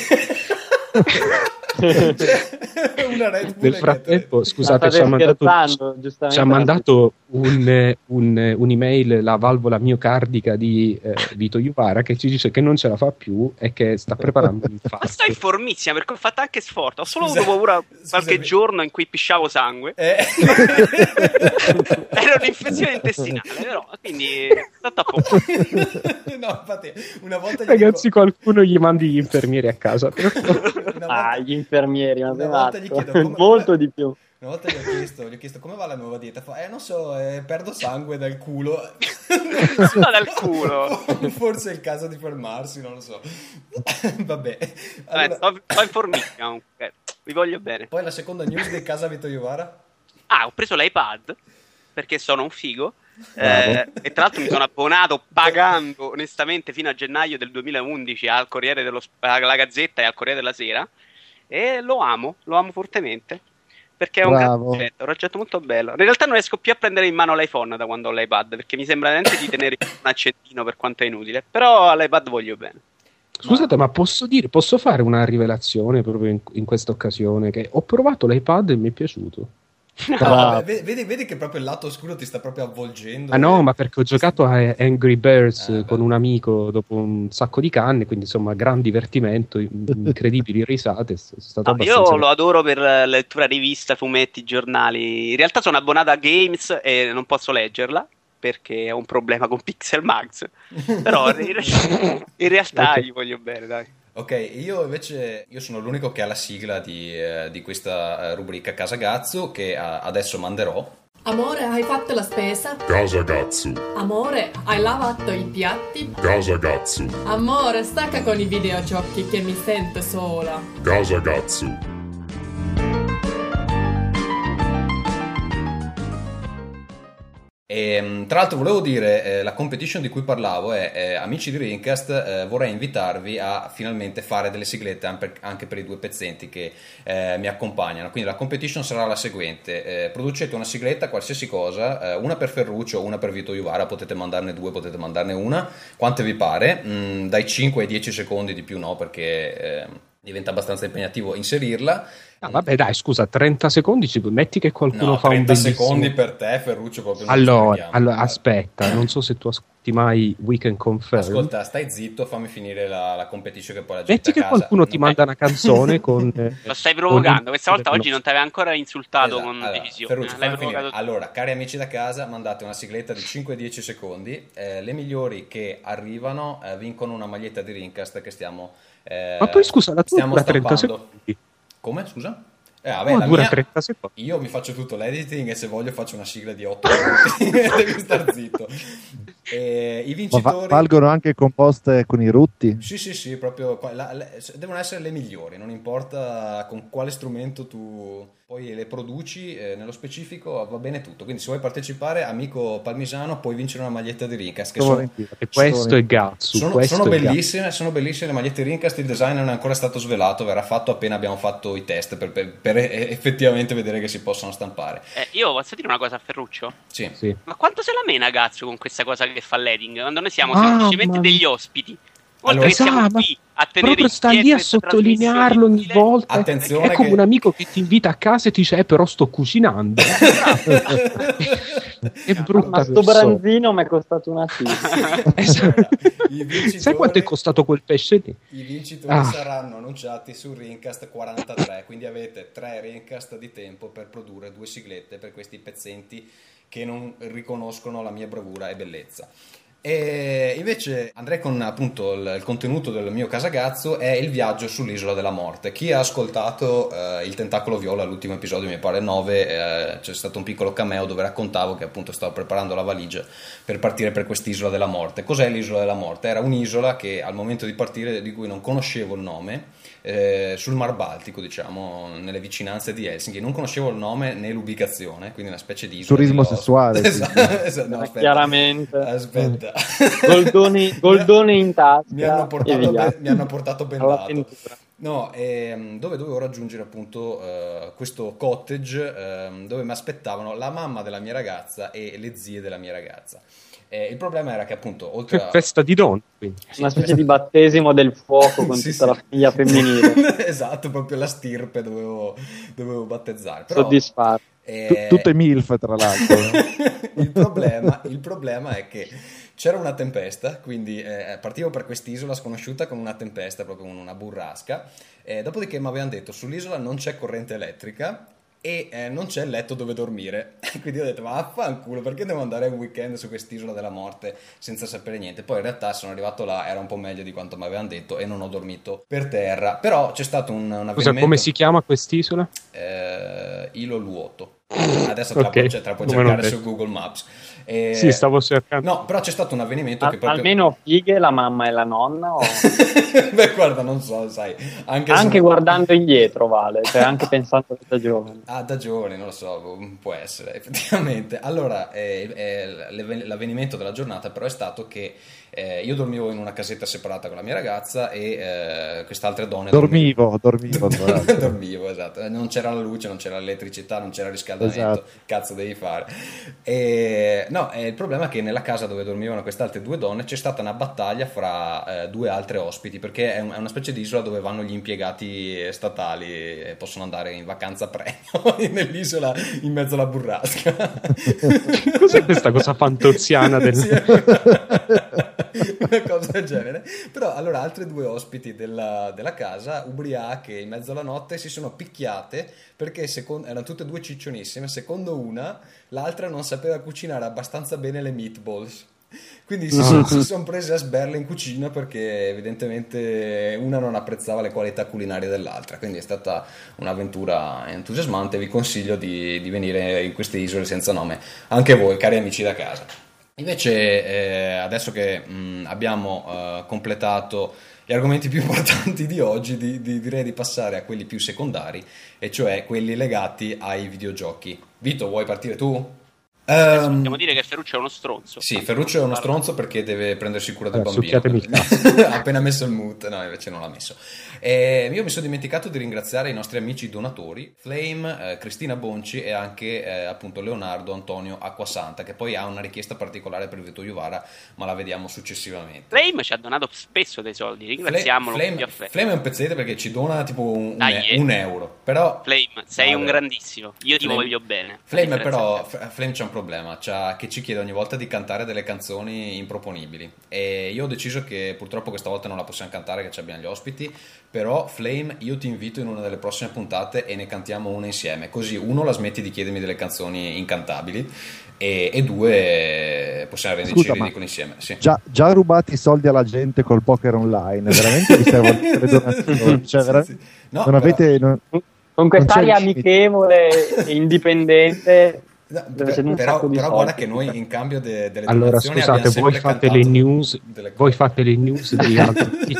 una Red Bull Nel frattempo, scusate, ci ha mandato, ci ha mandato un, un, un'email la valvola miocardica di eh, Vito Iuvara che ci dice che non ce la fa più e che sta preparando l'infarto. Ma stai formissima perché ho fatto anche sforzo. Ho solo Scusa, avuto paura qualche scusami. giorno in cui pisciavo sangue. Eh. Era un'infezione intestinale, però quindi stato a poco. no, infatti, una volta gli Ragazzi, dico... qualcuno gli mandi gli infermieri a casa. volta... Ah, gli infermieri, ma una volta gli chiedo come... molto di più. Una volta gli ho, chiesto, gli ho chiesto come va la nuova dieta. Fa, eh, non so, eh, perdo sangue dal culo. no, dal culo. Forse è il caso di fermarsi, non lo so. Vabbè. Allora... Vabbè, sto, sto in formica, Vi voglio bene. Poi la seconda news di casa Vito Iovara. Ah, ho preso l'iPad perché sono un figo. Eh, e tra l'altro mi sono abbonato pagando onestamente fino a gennaio del 2011 al Corriere dello, alla Gazzetta e al Corriere della Sera e lo amo, lo amo fortemente perché è un progetto, un progetto molto bello. In realtà non riesco più a prendere in mano l'iPhone da quando ho l'iPad perché mi sembra veramente di tenere un accendino per quanto è inutile, però all'iPad voglio bene. Scusate, ma posso, dire, posso fare una rivelazione proprio in, in questa occasione? Che ho provato l'iPad e mi è piaciuto. No, vedi, vedi, che proprio il lato oscuro ti sta proprio avvolgendo. Ah no, ma perché ho giocato a Angry Birds eh, con un amico dopo un sacco di canne, quindi insomma gran divertimento, incredibili risate. No, abbastanza... Io lo adoro per lettura rivista, fumetti, giornali. In realtà sono abbonato a Games e non posso leggerla perché ho un problema con Pixel Max. Però in realtà okay. gli voglio bene, dai. Ok, io invece io sono l'unico che ha la sigla di, eh, di questa eh, rubrica Casa Gazzo che eh, adesso manderò. Amore, hai fatto la spesa? Casa Gazzo. Amore, hai lavato i piatti? Casa Gazzo. Amore, stacca con i videogiochi che mi sento sola. Casa E, ehm, tra l'altro volevo dire, eh, la competition di cui parlavo è, eh, amici di Rincast, eh, vorrei invitarvi a finalmente fare delle siglette anche per i due pezzenti che eh, mi accompagnano. Quindi la competition sarà la seguente, eh, producete una sigletta, qualsiasi cosa, eh, una per Ferruccio, una per Vito Iuvara, potete mandarne due, potete mandarne una, quante vi pare, mm, dai 5 ai 10 secondi di più no, perché diventa abbastanza impegnativo inserirla Ah, vabbè, dai, scusa, 30 secondi, ci... metti che qualcuno no, fa un bellissimo... secondi per te, Ferruccio, proprio allora, allora aspetta, non so se tu ascolti mai Weekend Confirm. Ascolta, stai zitto, fammi finire la, la competition che poi la gente Metti che qualcuno ti manda una canzone con... Lo stai provocando, con... questa volta oggi non ti aveva ancora insultato esatto. con allora, decisione. Ferruccio, fammi finire. Allora, cari amici da casa, mandate una sigletta di 5-10 secondi, eh, le migliori che arrivano eh, vincono una maglietta di Rincast che stiamo... Eh, Ma poi scusa, la tua dura 30 secondi. Come, scusa? Eh, vabbè, oh, dura mia... 30 secondi. Io mi faccio tutto l'editing e se voglio faccio una sigla di 8 minuti. Devi star zitto. E I vincitori... valgono anche composte con i rutti? Sì, sì, sì, proprio la, la, devono essere le migliori, non importa con quale strumento tu poi le produci, eh, nello specifico va bene tutto. Quindi se vuoi partecipare, amico Palmisano, puoi vincere una maglietta di Rincast. Che sono, e questo è Gatsu. Sono, sono bellissime, Gatsu. sono bellissime le magliette di Rincast, il design non è ancora stato svelato, verrà fatto appena abbiamo fatto i test per, per, per effettivamente vedere che si possono stampare. Eh, io posso dire una cosa a Ferruccio? Sì. sì. Ma quanto se la mena Gatsu con questa cosa che fa l'eding? Quando noi siamo ah, semplicemente degli ospiti. Oltre allora, che siamo qui a tenere proprio sta lì a sottolinearlo ogni volta. Attenzione è come che... un amico che ti invita a casa e ti dice: eh, però sto cucinando. è brutta. Ma sto branzino mi è costato una cifra. esatto. Sai quanto è costato quel pesce lì? I vincitori ah. saranno annunciati su Rincast 43. Quindi avete tre Rincast di tempo per produrre due siglette per questi pezzenti che non riconoscono la mia bravura e bellezza. E invece andrei con appunto il, il, contenuto del mio casagazzo è il viaggio sull'isola della morte. Chi ha ascoltato eh, il Tentacolo Viola, l'ultimo episodio mi pare 9, eh, c'è stato un piccolo cameo dove raccontavo che appunto stavo preparando la valigia per partire per quest'isola della morte. Cos'è l'isola della morte? Era un'isola che al momento di partire di cui non conoscevo il nome eh, sul Mar Baltico, diciamo, nelle vicinanze di Helsinki. Non conoscevo il nome né l'ubicazione, quindi una specie di... Turismo di sessuale. esatto, esatto, no, aspetta, Chiaramente. Aspetta. Goldoni, goldoni in tasca. Mi hanno portato, ben, mi hanno portato ben. No, ehm, dove dovevo raggiungere appunto eh, questo cottage ehm, dove mi aspettavano la mamma della mia ragazza e le zie della mia ragazza. Eh, il problema era che appunto oltre a... Festa di donne. Una specie di battesimo del fuoco con sì, tutta sì. la famiglia femminile. esatto, proprio la stirpe dovevo, dovevo battezzare. Però, Soddisfatto. Eh... Tutte MILF tra l'altro. il, problema, il problema è che c'era una tempesta, quindi eh, partivo per quest'isola sconosciuta con una tempesta, proprio una burrasca. Eh, dopodiché mi avevano detto sull'isola non c'è corrente elettrica e eh, non c'è il letto dove dormire. Quindi ho detto, ma affanculo, perché devo andare un weekend su quest'isola della morte senza sapere niente? Poi in realtà sono arrivato là, era un po' meglio di quanto mi avevano detto e non ho dormito per terra. Però c'è stato un, un avvenimento... Scusa, come si chiama quest'isola? Eh, Ilo Luoto. Adesso tra okay. te la puoi cercare su Google Maps. E... Sì, stavo cercando. No, però c'è stato un avvenimento A- che proprio... Almeno fighe la mamma e la nonna? O... Beh, guarda, non so, sai. Anche, anche se... guardando indietro vale, cioè anche pensando da giovane. Ah, da giovane, non lo so, può essere, effettivamente. Allora, eh, eh, l'avvenimento della giornata però è stato che eh, io dormivo in una casetta separata con la mia ragazza e eh, queste altre donne dormivo dormivo dormivo, dormivo esatto. Eh, non c'era la luce non c'era l'elettricità non c'era il riscaldamento. Esatto. cazzo devi fare. E, no il problema è che nella casa dove dormivano queste altre due donne c'è stata una battaglia fra eh, due altre ospiti perché è, un, è, una specie di isola dove vanno gli impiegati statali e possono andare in vacanza premio nell'isola in mezzo alla burrasca. Cos'è questa cosa fantoziana del... sì, una cosa del genere. Però allora altre due ospiti della, della, casa, ubriache in mezzo alla notte, si sono picchiate perché secondo, erano tutte e due ciccionissime. Secondo una, l'altra non sapeva cucinare abbastanza bene le meatballs. Quindi si, no. sono, prese a sberle in cucina perché evidentemente una non apprezzava le qualità culinarie dell'altra. Quindi è stata un'avventura entusiasmante. Vi consiglio di, di venire in queste isole senza nome, anche voi, cari amici da casa. Invece, eh, adesso che mh, abbiamo uh, completato gli argomenti più importanti di oggi, di, di, direi di passare a quelli più secondari, e cioè quelli legati ai videogiochi. Vito, vuoi partire tu? Um, possiamo dire che Ferruccio è uno stronzo. Sì, Ferruccio è uno stronzo perché deve prendersi cura del eh, bambino. ha appena messo il mute, no, invece non l'ha messo. E io mi sono dimenticato di ringraziare i nostri amici donatori, Flame, eh, Cristina Bonci e anche eh, appunto Leonardo Antonio Acquasanta, che poi ha una richiesta particolare per Vito Iuvara, ma la vediamo successivamente. Flame ci ha donato spesso dei soldi, ringraziamolo. Flame, Flame è un pezzete perché ci dona tipo un, Dai, un, un euro. Però, Flame, sei vabbè. un grandissimo, io ti Flame, voglio bene. Flame però, Flame c'è un problema, che ci chiede ogni volta di cantare delle canzoni improponibili e io ho deciso che purtroppo questa volta non la possiamo cantare che abbiamo gli ospiti, però Flame io ti invito in una delle prossime puntate e ne cantiamo una insieme, così uno la smetti di chiedermi delle canzoni incantabili e, e due possiamo renderci ridicoli insieme. Sì. Già, già, rubati soldi alla gente col poker online, veramente vi servono le donazioni, cioè, veramente, sì, sì. No, non però... avete... Non, con quest'aria amichevole e indipendente No, però, però, però guarda che noi in cambio de, delle allora scusate voi fate le news voi fate le news degli altri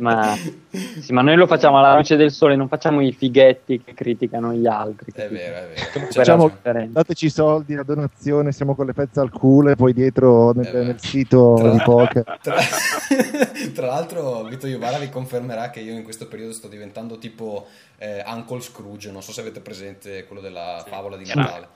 ma, sì, ma noi lo facciamo alla luce del sole, non facciamo i fighetti che criticano gli altri. È vero, è vero. Facciamo, dateci soldi a donazione, siamo con le pezze al culo e poi dietro nel, nel sito tra, di poker. Tra, tra l'altro, Vito Iovara vi confermerà che io in questo periodo sto diventando tipo eh, Uncle Scrooge. Non so se avete presente quello della sì, favola di Natale.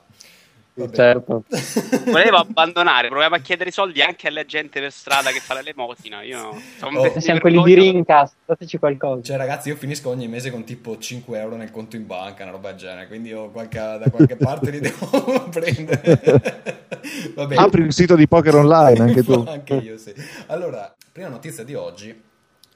Certo. Volevo abbandonare, proviamo a chiedere i soldi anche alla gente per strada che fa l'elemosina. Io sono oh, siamo quelli di Rincast, dateci qualcosa. Cioè, ragazzi, io finisco ogni mese con tipo 5 euro nel conto in banca, una roba del genere. Quindi io qualche, da qualche parte li devo prendere. Apri un sito di poker online anche tu. anche io, sì. Allora, prima notizia di oggi: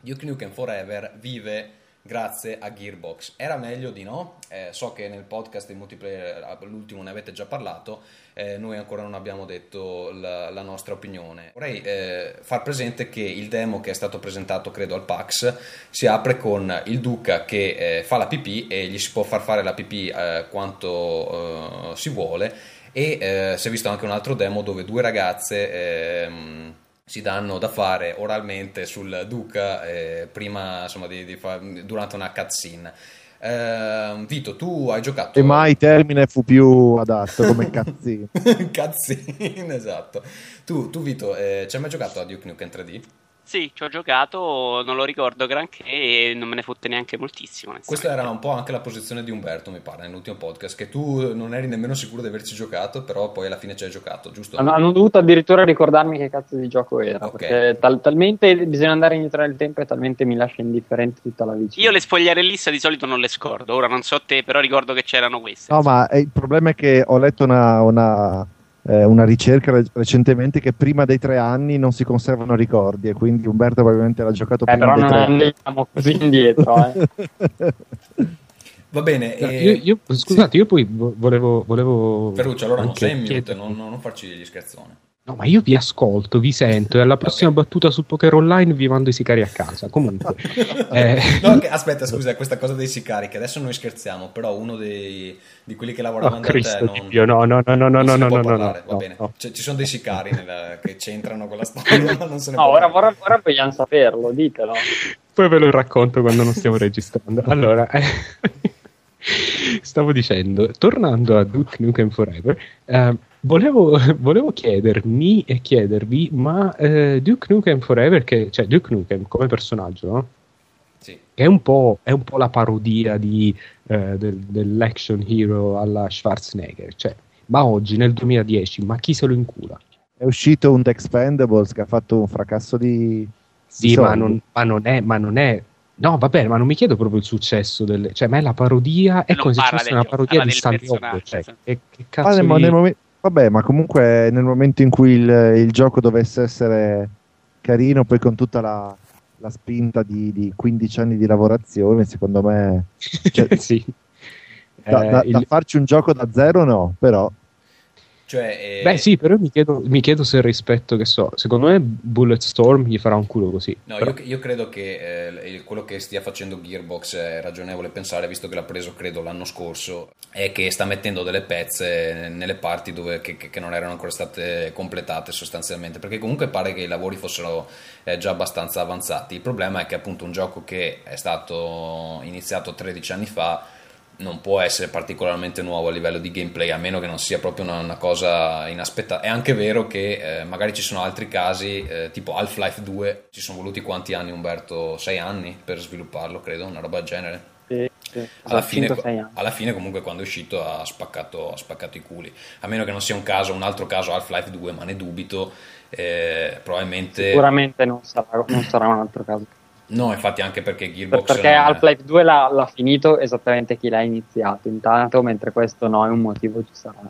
Duke Nukem Forever vive grazie a Gearbox. Era meglio di no? Eh, so che nel podcast di multiplayer, eh, l'ultimo ne avete già parlato, eh, noi ancora non abbiamo detto la, la nostra opinione. Vorrei eh, far presente che il demo che è stato presentato, credo, al PAX si apre con il Duca che eh, fa la PP e gli si può far fare la PP eh, quanto si vuole e si è visto anche un altro demo dove due ragazze ehm, si danno da fare oralmente sul Duca eh, prima, insomma, di, di fa, durante una cutscene. Eh, Vito, tu hai giocato. E mai termine fu più adatto come cutscene. cutscene, esatto. Tu, tu Vito, eh, ci hai mai giocato a Duke Nukem 3D? Sì, ci ho giocato, non lo ricordo granché e non me ne fotte neanche moltissimo. Questa era un po' anche la posizione di Umberto, mi pare, nell'ultimo podcast, che tu non eri nemmeno sicuro di averci giocato, però poi alla fine ci hai giocato, giusto? Hanno, hanno dovuto addirittura ricordarmi che cazzo di gioco era, okay. perché tal- talmente bisogna andare indietro nel tempo e talmente mi lascia indifferente tutta la vita. Io le sfogliarelliste di solito non le scordo, ora non so te, però ricordo che c'erano queste. No, ma il problema è che ho letto una, una eh, una ricerca re- recentemente che prima dei tre anni non si conservano ricordi e quindi Umberto probabilmente l'ha giocato eh, prima però dei non andiamo così indietro eh. Va bene. No, e... io, io, scusate, io poi volevo. volevo Ferruccio, allora non sei in mute, non, non farci gli scherzoni. No, ma io vi ascolto, vi sento e alla prossima battuta sul poker online vi mando i sicari a casa. Comunque, eh... no, che, aspetta, scusa, questa cosa dei sicari, che adesso noi scherziamo, però uno dei, di quelli che lavoravano oh, da te non, Dio, no, no, no, no, no, no, no, no, no, va no, bene. No. Cioè, ci sono dei sicari nella, che c'entrano con la storia, ma non se ne no, ora, ora, ora vogliamo saperlo, ditelo. Poi ve lo racconto quando non stiamo registrando. Allora, eh, stavo dicendo, tornando a Duke Nukem Forever, eh, Volevo, volevo, chiedermi e chiedervi, ma eh, Duke Nukem Forever, che, cioè Duke Nukem come personaggio, no? Sì. È, un po', è un po' la parodia di, eh, del, dell'action hero alla Schwarzenegger. Cioè, ma oggi, nel 2010, ma chi se lo incula? È uscito un The Expendables che ha fatto un fracasso di... Sì, ma non, ma non, è, ma non è No, va bene, ma non mi chiedo proprio il successo delle... Cioè, ma è la parodia... È come se fosse una parodia di Stanley Cioè, che, che cazzo ah, di... Momento, Vabbè, ma comunque nel momento in cui il, il gioco dovesse essere carino, poi con tutta la, la spinta di, di, 15 anni di lavorazione, secondo me... Cioè, sì. Da, eh, da, il... da, farci un gioco da zero no, però cioè, eh... Beh, sì, però mi chiedo, mi chiedo, se il rispetto che so. Secondo me, Bulletstorm gli farà un culo così. No, io, io, credo che eh, quello che stia facendo Gearbox è ragionevole pensare, visto che l'ha preso, credo, l'anno scorso, è che sta mettendo delle pezze nelle parti dove, che, che, non erano ancora state completate sostanzialmente. Perché comunque pare che i lavori fossero eh, già abbastanza avanzati. Il problema è che, appunto, un gioco che è stato iniziato 13 anni fa non può essere particolarmente nuovo a livello di gameplay, a meno che non sia proprio una, una cosa inaspettata. È anche vero che eh, magari ci sono altri casi, eh, tipo Half-Life 2, ci sono voluti quanti anni, Umberto? Sei anni per svilupparlo, credo, una roba del genere. Sì, sì. Alla, fine, alla, fine, comunque, quando è uscito ha spaccato, ha spaccato, i culi. A meno che non sia un caso, un altro caso Half-Life 2, ma ne dubito. Eh, probabilmente. Sicuramente non sarà, non sarà un altro caso. No, infatti anche perché Gearbox... Perché Half-Life 2 l'ha, l'ha, finito esattamente chi l'ha iniziato intanto, mentre questo no, è un motivo ci sarà.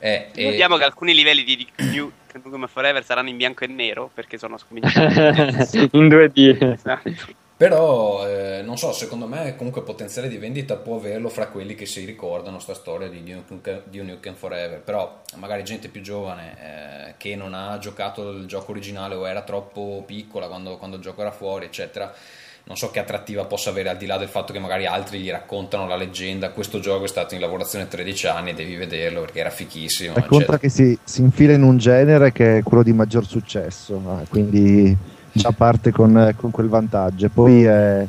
Eh, e... Vediamo che alcuni livelli di New Come Forever saranno in bianco e nero, perché sono scominciati in 2D. Esatto. Però eh, non so, secondo me comunque potenziale di vendita può averlo fra quelli che si ricordano sta storia di Duke Nukem Forever. Però magari gente più giovane eh, che non ha giocato il gioco originale o era troppo piccola quando, quando il gioco era fuori, eccetera. Non so che attrattiva possa avere al di là del fatto che magari altri gli raccontano la leggenda. Questo gioco è stato in lavorazione 13 anni, devi vederlo perché era fichissimo. Racconta che si, si infila in un genere che è quello di maggior successo, quindi già parte con, con quel vantaggio. Poi è,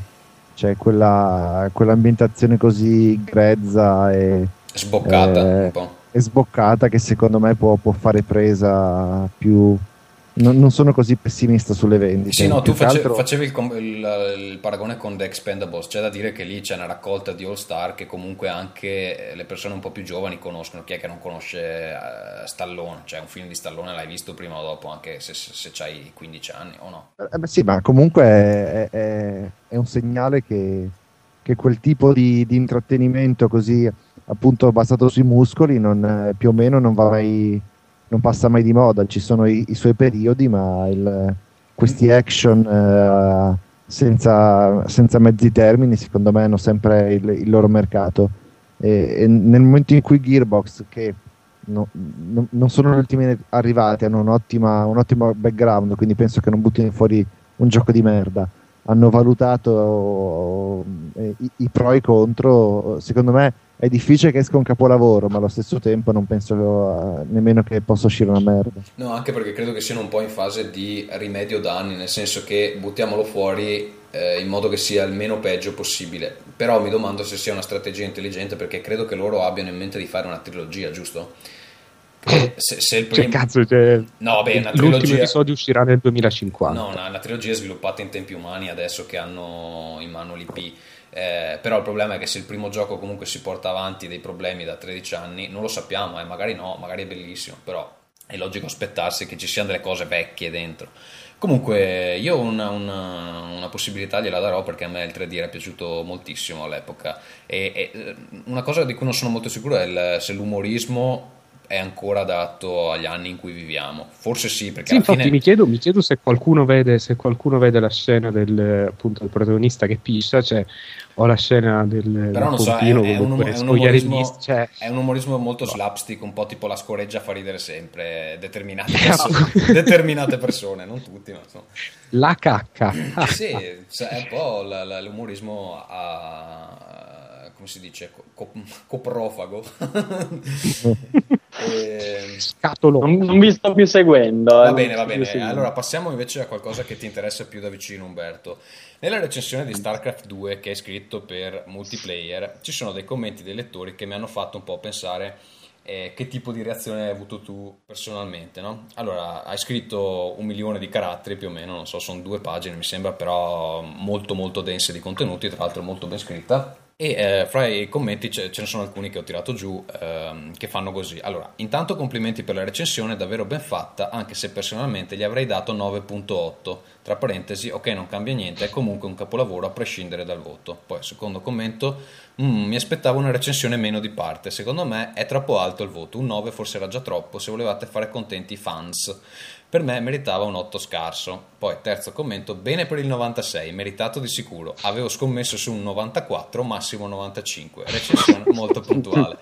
c'è quella, quell'ambientazione così grezza e sboccata eh. E sboccata che secondo me può, può fare presa più, non, non, sono così pessimista sulle vendite. Sì, no, tu face, altro... facevi il, il, il, paragone con The Expendables, c'è da dire che lì c'è una raccolta di All Star che comunque anche le persone un po' più giovani conoscono. Chi è che non conosce uh, Stallone? Cioè un film di Stallone l'hai visto prima o dopo, anche se, se, se hai 15 anni o no? Eh, beh, sì, ma comunque è, è, è un segnale che, che quel tipo di, di, intrattenimento così appunto basato sui muscoli non, eh, più o meno non va mai non passa mai di moda, ci sono i, i suoi periodi, ma il, questi action eh, senza, senza, mezzi termini secondo me hanno sempre il, il loro mercato. E, e, nel momento in cui Gearbox, che no, no, non sono gli ultimi arrivati, hanno un ottimo background, quindi penso che non buttino fuori un gioco di merda, hanno valutato eh, i, i pro e i contro, secondo me è difficile che esca un capolavoro, ma allo stesso tempo non penso uh, nemmeno che possa uscire una merda. No, anche perché credo che siano un po' in fase di rimedio danni, nel senso che buttiamolo fuori eh, in modo che sia il meno peggio possibile. Però mi domando se sia una strategia intelligente perché credo che loro abbiano in mente di fare una trilogia, giusto? Se, se il prim... Che cazzo, cioè... no, beh, una trilogia... L'ultimo episodio uscirà nel 2050. No, una, una trilogia sviluppata in tempi umani adesso che hanno in mano l'IP. Eh, però il problema è che se il primo gioco comunque si porta avanti dei problemi da 13 anni, non lo sappiamo, eh, magari no, magari è bellissimo, però è logico aspettarsi che ci siano delle cose vecchie dentro. Comunque io una, una, una, possibilità gliela darò perché a me il 3D era piaciuto moltissimo all'epoca e, e eh, una cosa di cui non sono molto sicuro è il, se l'umorismo è ancora adatto agli anni in cui viviamo. Forse sì, perché sì, infatti fine... mi, chiedo, mi, chiedo, se qualcuno vede, se qualcuno vede la scena del, appunto, del protagonista che piscia, cioè, o la scena del Però non so, è, è, un, è, un umorismo, cioè... è, un, umorismo, molto slapstick, un po' tipo la scoreggia fa ridere sempre determinate persone, determinate persone non tutti, ma insomma. La cacca. sì, è un po' l'umorismo a come si dice, co- coprofago. e... Scatolo. Non, non, vi sto più seguendo. Eh. Va bene, va bene. Allora passiamo invece a qualcosa che ti interessa più da vicino, Umberto. Nella recensione di StarCraft 2 che hai scritto per multiplayer ci sono dei commenti dei lettori che mi hanno fatto un po' pensare eh, che tipo di reazione hai avuto tu personalmente, no? Allora, hai scritto un milione di caratteri più o meno, non so, sono due pagine, mi sembra però molto molto dense di contenuti, tra l'altro molto ben scritta e eh, fra i commenti ce, ce, ne sono alcuni che ho tirato giù ehm, che fanno così. Allora, intanto complimenti per la recensione, davvero ben fatta, anche se personalmente gli avrei dato 9.8. Tra parentesi, ok, non cambia niente, è comunque un capolavoro a prescindere dal voto. Poi, secondo commento, mm, mi aspettavo una recensione meno di parte. Secondo me è troppo alto il voto, un 9 forse era già troppo se volevate fare contenti i fans. Per me meritava un 8 scarso. Poi, terzo commento, bene per il 96, meritato di sicuro. Avevo scommesso su un 94, massimo 95. Recensione molto puntuale.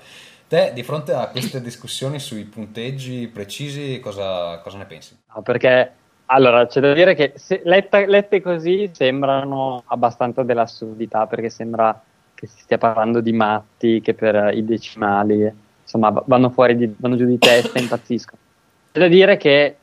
Te, di fronte a queste discussioni sui punteggi precisi, cosa, cosa ne pensi? No, perché allora c'è da dire che letta, lette così sembrano abbastanza dell'assurdità, perché sembra che si stia parlando di matti che per i decimali insomma vanno fuori, di, vanno giù di testa e impazziscono. C'è da dire che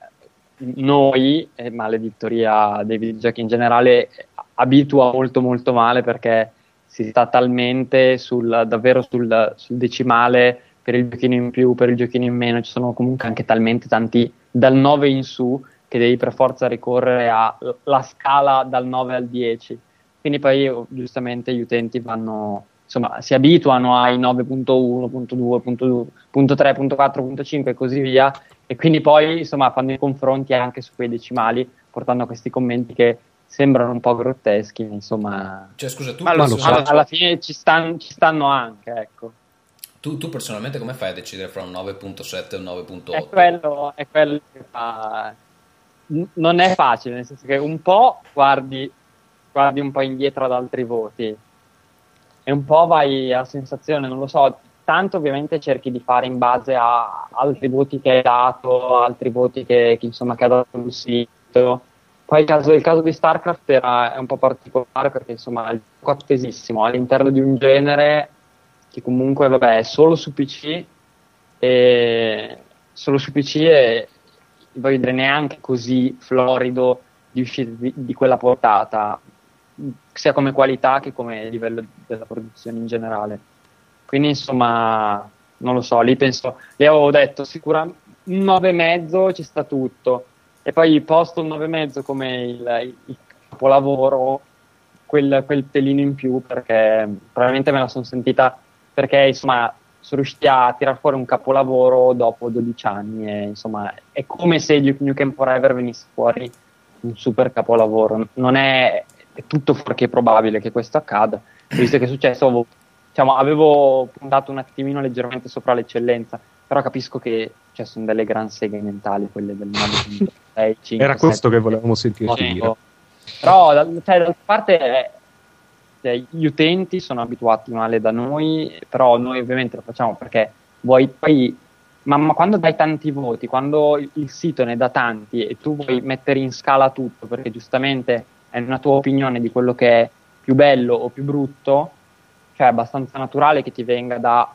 noi, ma l'editoria dei videogiochi in generale, abitua molto molto male perché si sta talmente sul, davvero sul, sul, decimale per il giochino in più, per il giochino in meno, ci sono comunque anche talmente tanti dal 9 in su che devi per forza ricorrere alla scala dal 9 al 10. Quindi poi giustamente gli utenti vanno, insomma, si abituano ai 9.1, 9.2, 9.3, 4, 5 e così via e quindi poi insomma fanno i confronti anche su quei decimali portando a questi commenti che sembrano un po' grotteschi insomma cioè scusa tu ma lo, alla, alla fine ci, stan, ci, stanno anche ecco tu, tu, personalmente come fai a decidere fra un 9.7 e un 9.8? È quello, è quello che fa non è facile nel senso che un po' guardi guardi un po' indietro ad altri voti e un po' vai a sensazione non lo so. Tanto ovviamente cerchi di fare in base a altri voti che hai dato, altri voti che, che, insomma, che ha dato sul sito. Poi il caso, il caso di StarCraft era, è un po' particolare perché insomma il è attesissimo. All'interno di un genere che comunque vabbè, è solo su PC e solo su PC e voglio dire neanche così florido di uscita di, di quella portata sia come qualità che come livello della produzione in generale quindi insomma, non lo so, lì penso, lì avevo detto sicuramente un 9,5 ci sta tutto. E poi posto un 9,5 come il, il capolavoro, quel, quel pelino in più perché probabilmente me la sono sentita perché insomma sono riusciti a tirar fuori un capolavoro dopo 12 anni e insomma è come se Duke Nukem Forever venisse fuori un super capolavoro non è, è tutto fuorché probabile che questo accada visto che è successo diciamo, avevo puntato un attimino leggermente sopra l'eccellenza, però capisco che cioè, sono delle gran seghe mentali quelle del 9, 6, 5, Era questo 7, che volevamo sentire dire. Però, cioè, d'altra parte, eh, gli utenti sono abituati male da noi, però noi ovviamente lo facciamo perché vuoi poi ma, ma, quando dai tanti voti, quando il sito ne dà tanti e tu vuoi mettere in scala tutto perché giustamente è una tua opinione di quello che è più bello o più brutto, cioè è abbastanza naturale che ti venga da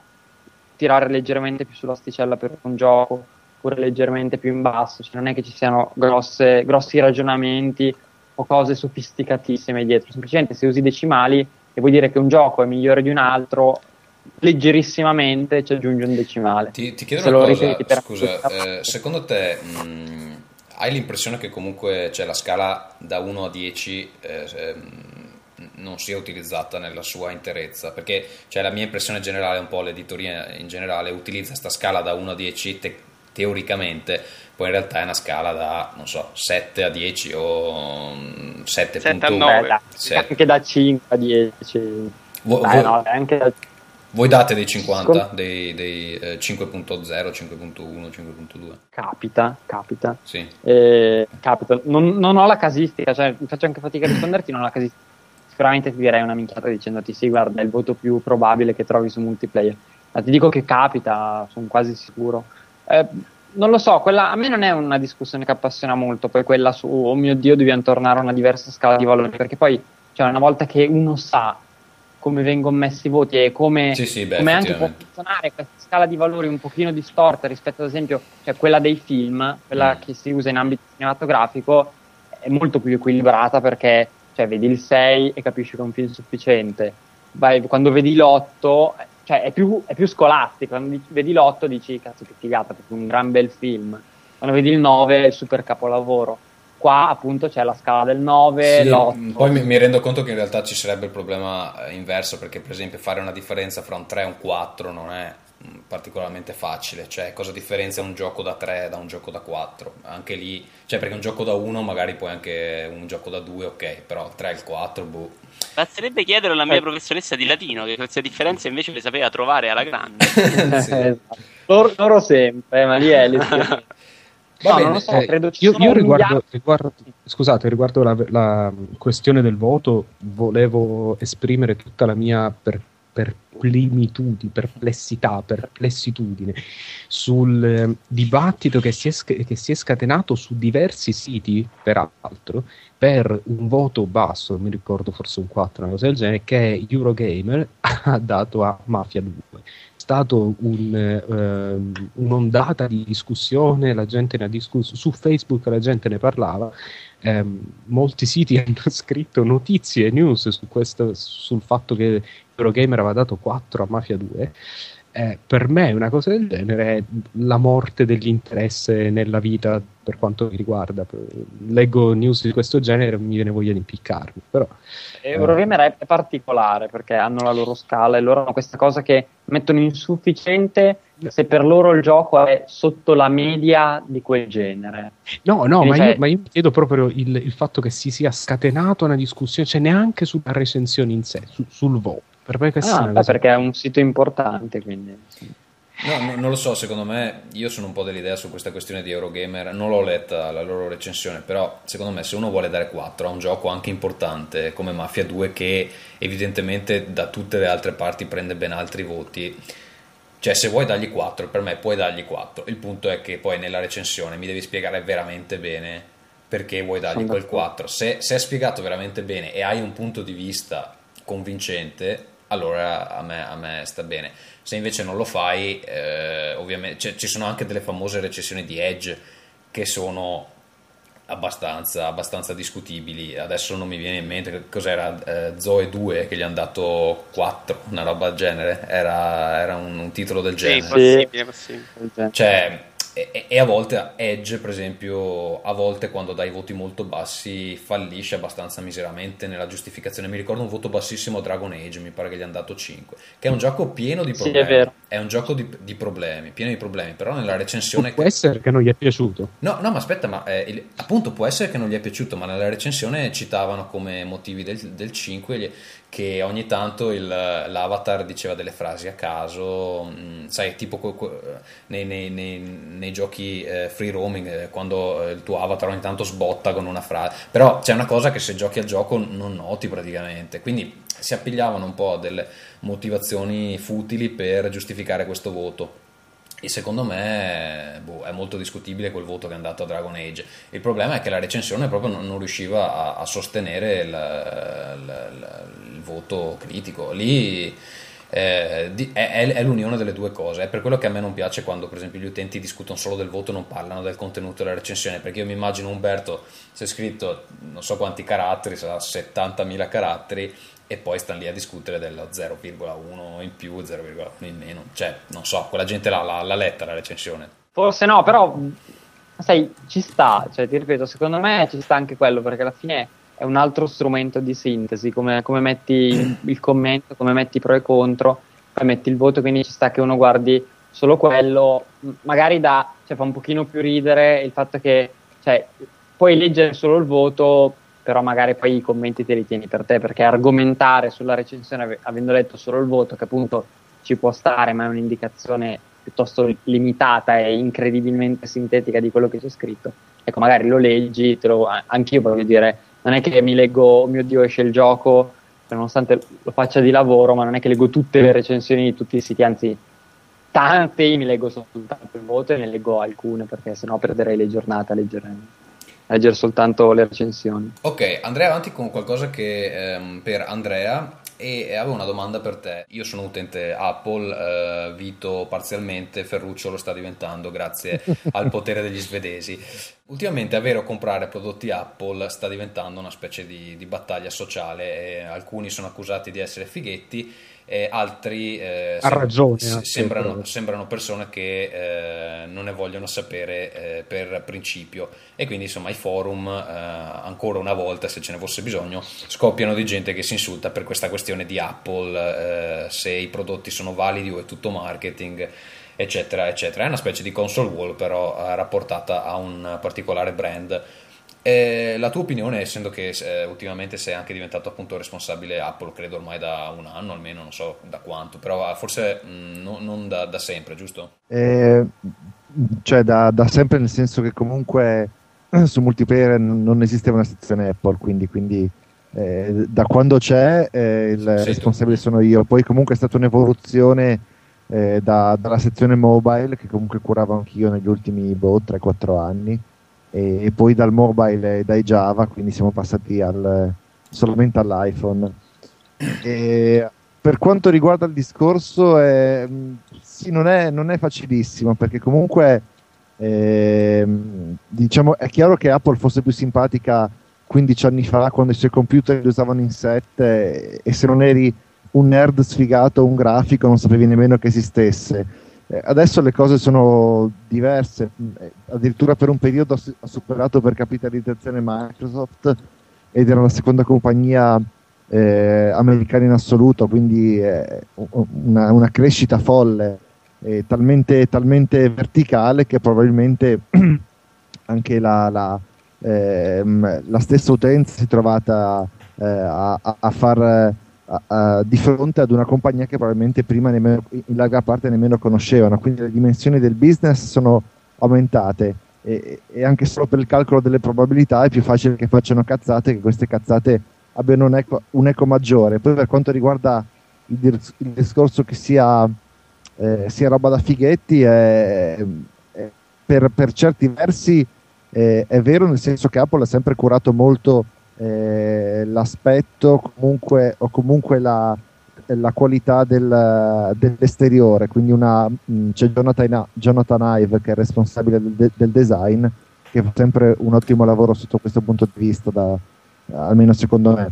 tirare leggermente più sull'asticella per un gioco oppure leggermente più in basso, cioè non è che ci siano grosse, grossi ragionamenti o cose sofisticatissime dietro, semplicemente se usi decimali e vuoi dire che un gioco è migliore di un altro, leggerissimamente ci aggiunge un decimale. Ti, ti chiedo Se una cosa, scusa, eh, secondo te mh, mm, hai l'impressione che comunque cioè, la scala da 1 a 10 eh, ehm, non sia utilizzata nella sua interezza? Perché cioè, la mia impressione generale, un po' l'editoria in generale, utilizza questa scala da 1 a 10 te- teoricamente, poi in realtà è una scala da, non so, 7 a 10 o 7.9. Sì. Anche da 5 a 10. Vo- Dai, vo- no, anche da voi date dei 50, Scom- dei, dei eh, 5.0, 5.1, 5.2? Capita, capita. Sì. Eh, capita. Non, non, ho la casistica, cioè faccio anche fatica a risponderti, non ho la casistica. Sicuramente ti direi una minchiata dicendoti sì, guarda, è il voto più probabile che trovi su multiplayer. Ma ti dico che capita, sono quasi sicuro. Eh, non lo so, quella, a me non è una discussione che appassiona molto, poi quella su, oh mio Dio, dobbiamo tornare a una diversa scala di valori, perché poi, cioè, una volta che uno sa come vengono messi i voti e come, sì, sì, beh, come anche può funzionare questa scala di valori un pochino distorta rispetto ad esempio cioè quella dei film, quella mm. che si usa in ambito cinematografico è molto più equilibrata perché cioè, vedi il 6 e capisci che è un film sufficiente, Vai, quando vedi l'8 cioè, è, più, è più scolastico, quando vedi l'8 dici cazzo che figata, perché è un gran bel film, quando vedi il 9 è il super capolavoro Qua appunto c'è la scala del 9, sì, l'8. Poi mi, mi, rendo conto che in realtà ci sarebbe il problema eh, inverso, perché per esempio fare una differenza fra un 3 e un 4 non è mm, particolarmente facile, cioè cosa differenzia un gioco da 3 da un gioco da 4? Anche lì, cioè perché un gioco da 1 magari poi anche un gioco da 2, ok, però il 3 e il 4, boh. Basterebbe chiedere alla mia eh. professoressa di latino che queste differenze invece le sapeva trovare alla grande. sì. esatto. loro, loro sempre, ma lì è Va no, bene, non lo so, eh, credo ci io, io riguardo, riguardo, scusate, riguardo la, la, questione del voto, volevo esprimere tutta la mia per, perplimitude, perplessità, perplessitudine sul eh, dibattito che si, è, che si, è, scatenato su diversi siti, peraltro, per un voto basso, mi ricordo forse un 4, una cosa del genere, che Eurogamer ha dato a Mafia 2 stato un, eh, un'ondata di discussione, la gente ne ha discusso, su Facebook la gente ne parlava, eh, molti siti hanno scritto notizie e news su questo, sul fatto che Eurogamer aveva dato 4 a Mafia 2 eh, per me una cosa del genere è la morte dell'interesse nella vita per quanto mi riguarda. Leggo news di questo genere e mi viene voglia di impiccarmi. Però, eh, Eurogamer eh. è particolare perché hanno la loro scala e loro hanno questa cosa che mettono insufficiente se per loro il gioco è sotto la media di quel genere. No, no, ma, cioè... io, ma, io, mi chiedo proprio il, il, fatto che si sia scatenata una discussione, cioè neanche sulla recensione in sé, su, sul voto per me ah, beh, perché è un sito importante, quindi... No, no, non lo so, secondo me io sono un po' dell'idea su questa questione di Eurogamer, non l'ho letta la loro recensione, però secondo me se uno vuole dare 4 a un gioco anche importante come Mafia 2 che evidentemente da tutte le altre parti prende ben altri voti, cioè se vuoi dargli 4, per me puoi dargli 4, il punto è che poi nella recensione mi devi spiegare veramente bene perché vuoi dargli quel 4, se, se è spiegato veramente bene e hai un punto di vista convincente allora a me, a me, sta bene. Se invece non lo fai, eh, ovviamente cioè, ci sono anche delle famose recensioni di Edge che sono abbastanza, abbastanza discutibili. Adesso non mi viene in mente cos'era eh, Zoe 2 che gli hanno dato 4, una roba del genere. Era, era un, un, titolo del genere. Sì, possibile, possibile. Cioè, e, e, a volte Edge, per esempio, a volte quando dai voti molto bassi fallisce abbastanza miseramente nella giustificazione. Mi ricordo un voto bassissimo a Dragon Age, mi pare che gli hanno dato 5, che è un gioco pieno di problemi. Sì, è, è, un gioco di, di, problemi, pieno di problemi, però nella recensione... Può che... essere che non gli è piaciuto. No, no, ma aspetta, ma eh, il... appunto può essere che non gli è piaciuto, ma nella recensione citavano come motivi del, del 5 che ogni tanto il, l'avatar diceva delle frasi a caso, mm, sai, tipo nei, nei, nei, nei giochi eh, free roaming, eh, quando eh, il tuo avatar ogni tanto sbotta con una frase, però c'è una cosa che se giochi al gioco non noti praticamente, quindi si appigliavano un po' a delle motivazioni futili per giustificare questo voto. E secondo me boh, è molto discutibile quel voto che è andato a Dragon Age. Il problema è che la recensione proprio non, riusciva a, a sostenere il, voto critico. Lì eh, è, è, l'unione delle due cose. È per quello che a me non piace quando, per esempio, gli utenti discutono solo del voto e non parlano del contenuto della recensione. Perché io mi immagino Umberto, si è scritto non so quanti caratteri, sarà 70.000 caratteri e poi stanno lì a discutere dello 0,1 in più, 0,1 in meno. Cioè, non so, quella gente là l'ha, l'ha letta la recensione. Forse no, però, sai, ci sta, cioè, ti ripeto, secondo me ci sta anche quello, perché alla fine è un altro strumento di sintesi, come, come metti il commento, come metti pro e contro, poi metti il voto, quindi ci sta che uno guardi solo quello, magari da, cioè, fa un pochino più ridere il fatto che, cioè, puoi leggere solo il voto, però magari poi i commenti te li tieni per te, perché argomentare sulla recensione avendo letto solo il voto, che appunto ci può stare, ma è un'indicazione piuttosto limitata e incredibilmente sintetica di quello che c'è scritto. Ecco, magari lo leggi, te lo, anch'io voglio dire, non è che mi leggo, oh mio Dio, esce il gioco, nonostante lo faccia di lavoro, ma non è che leggo tutte le recensioni di tutti i siti, anzi tante mi leggo soltanto il voto e ne leggo alcune perché sennò perderei le giornate a leggere leggere soltanto le recensioni. Ok, andrei avanti con qualcosa che ehm, per Andrea e avevo una domanda per te. Io sono utente Apple, eh, Vito parzialmente, Ferruccio lo sta diventando grazie al potere degli svedesi. Ultimamente avere o comprare prodotti Apple sta diventando una specie di, di battaglia sociale. alcuni sono accusati di essere fighetti eh, altri eh, ha ragione, sem- sembrano, sembrano, persone che eh, non ne vogliono sapere eh, per principio. E quindi insomma i forum eh, ancora una volta se ce ne fosse bisogno scoppiano di gente che si insulta per questa questione di Apple se i prodotti sono validi o è tutto marketing eccetera eccetera. È una specie di console wall però rapportata a un particolare brand eh, la tua opinione, essendo che eh, ultimamente sei anche diventato appunto responsabile Apple, credo ormai da un anno almeno, non so da quanto, però forse mh, mm, no, non da, da, sempre, giusto? Eh, cioè da, da, sempre nel senso che comunque su multiplayer non esisteva una sezione Apple, quindi, quindi eh, da quando c'è eh, il sì, responsabile tu. sono io, poi comunque è stata un'evoluzione eh, da, dalla sezione mobile che comunque curavo anch'io negli ultimi boh, 3-4 anni e, e, poi dal mobile e dai Java, quindi siamo passati al, solamente all'iPhone. E per quanto riguarda il discorso, è, sì, non, è, non, è, facilissimo perché comunque eh, diciamo, è chiaro che Apple fosse più simpatica 15 anni fa quando i suoi computer li usavano in 7 e se non eri un nerd sfigato un grafico non sapevi nemmeno che esistesse adesso le cose sono diverse, eh, addirittura per un periodo ha superato per capitalizzazione Microsoft ed era la seconda compagnia eh, americana in assoluto, quindi eh, una, una, crescita folle, eh, talmente, talmente, verticale che probabilmente anche la, la, ehm, la, stessa utenza si è trovata eh, a, a far di fronte ad una compagnia che probabilmente prima nemmeno, in larga parte nemmeno conoscevano, quindi le dimensioni del business sono aumentate e, e, anche solo per il calcolo delle probabilità è più facile che facciano cazzate che queste cazzate abbiano un eco, un eco maggiore. Poi per quanto riguarda il, il discorso che sia, eh, sia, roba da fighetti, è, è, per, per, certi versi è vero nel senso che Apple ha sempre curato molto eh, l'aspetto comunque, o comunque la, la qualità del, dell'esteriore. Quindi una, mm, c'è Jonathan, Jonathan Ive che è responsabile del, del, design, che fa sempre un ottimo lavoro sotto questo punto di vista, da, almeno secondo me.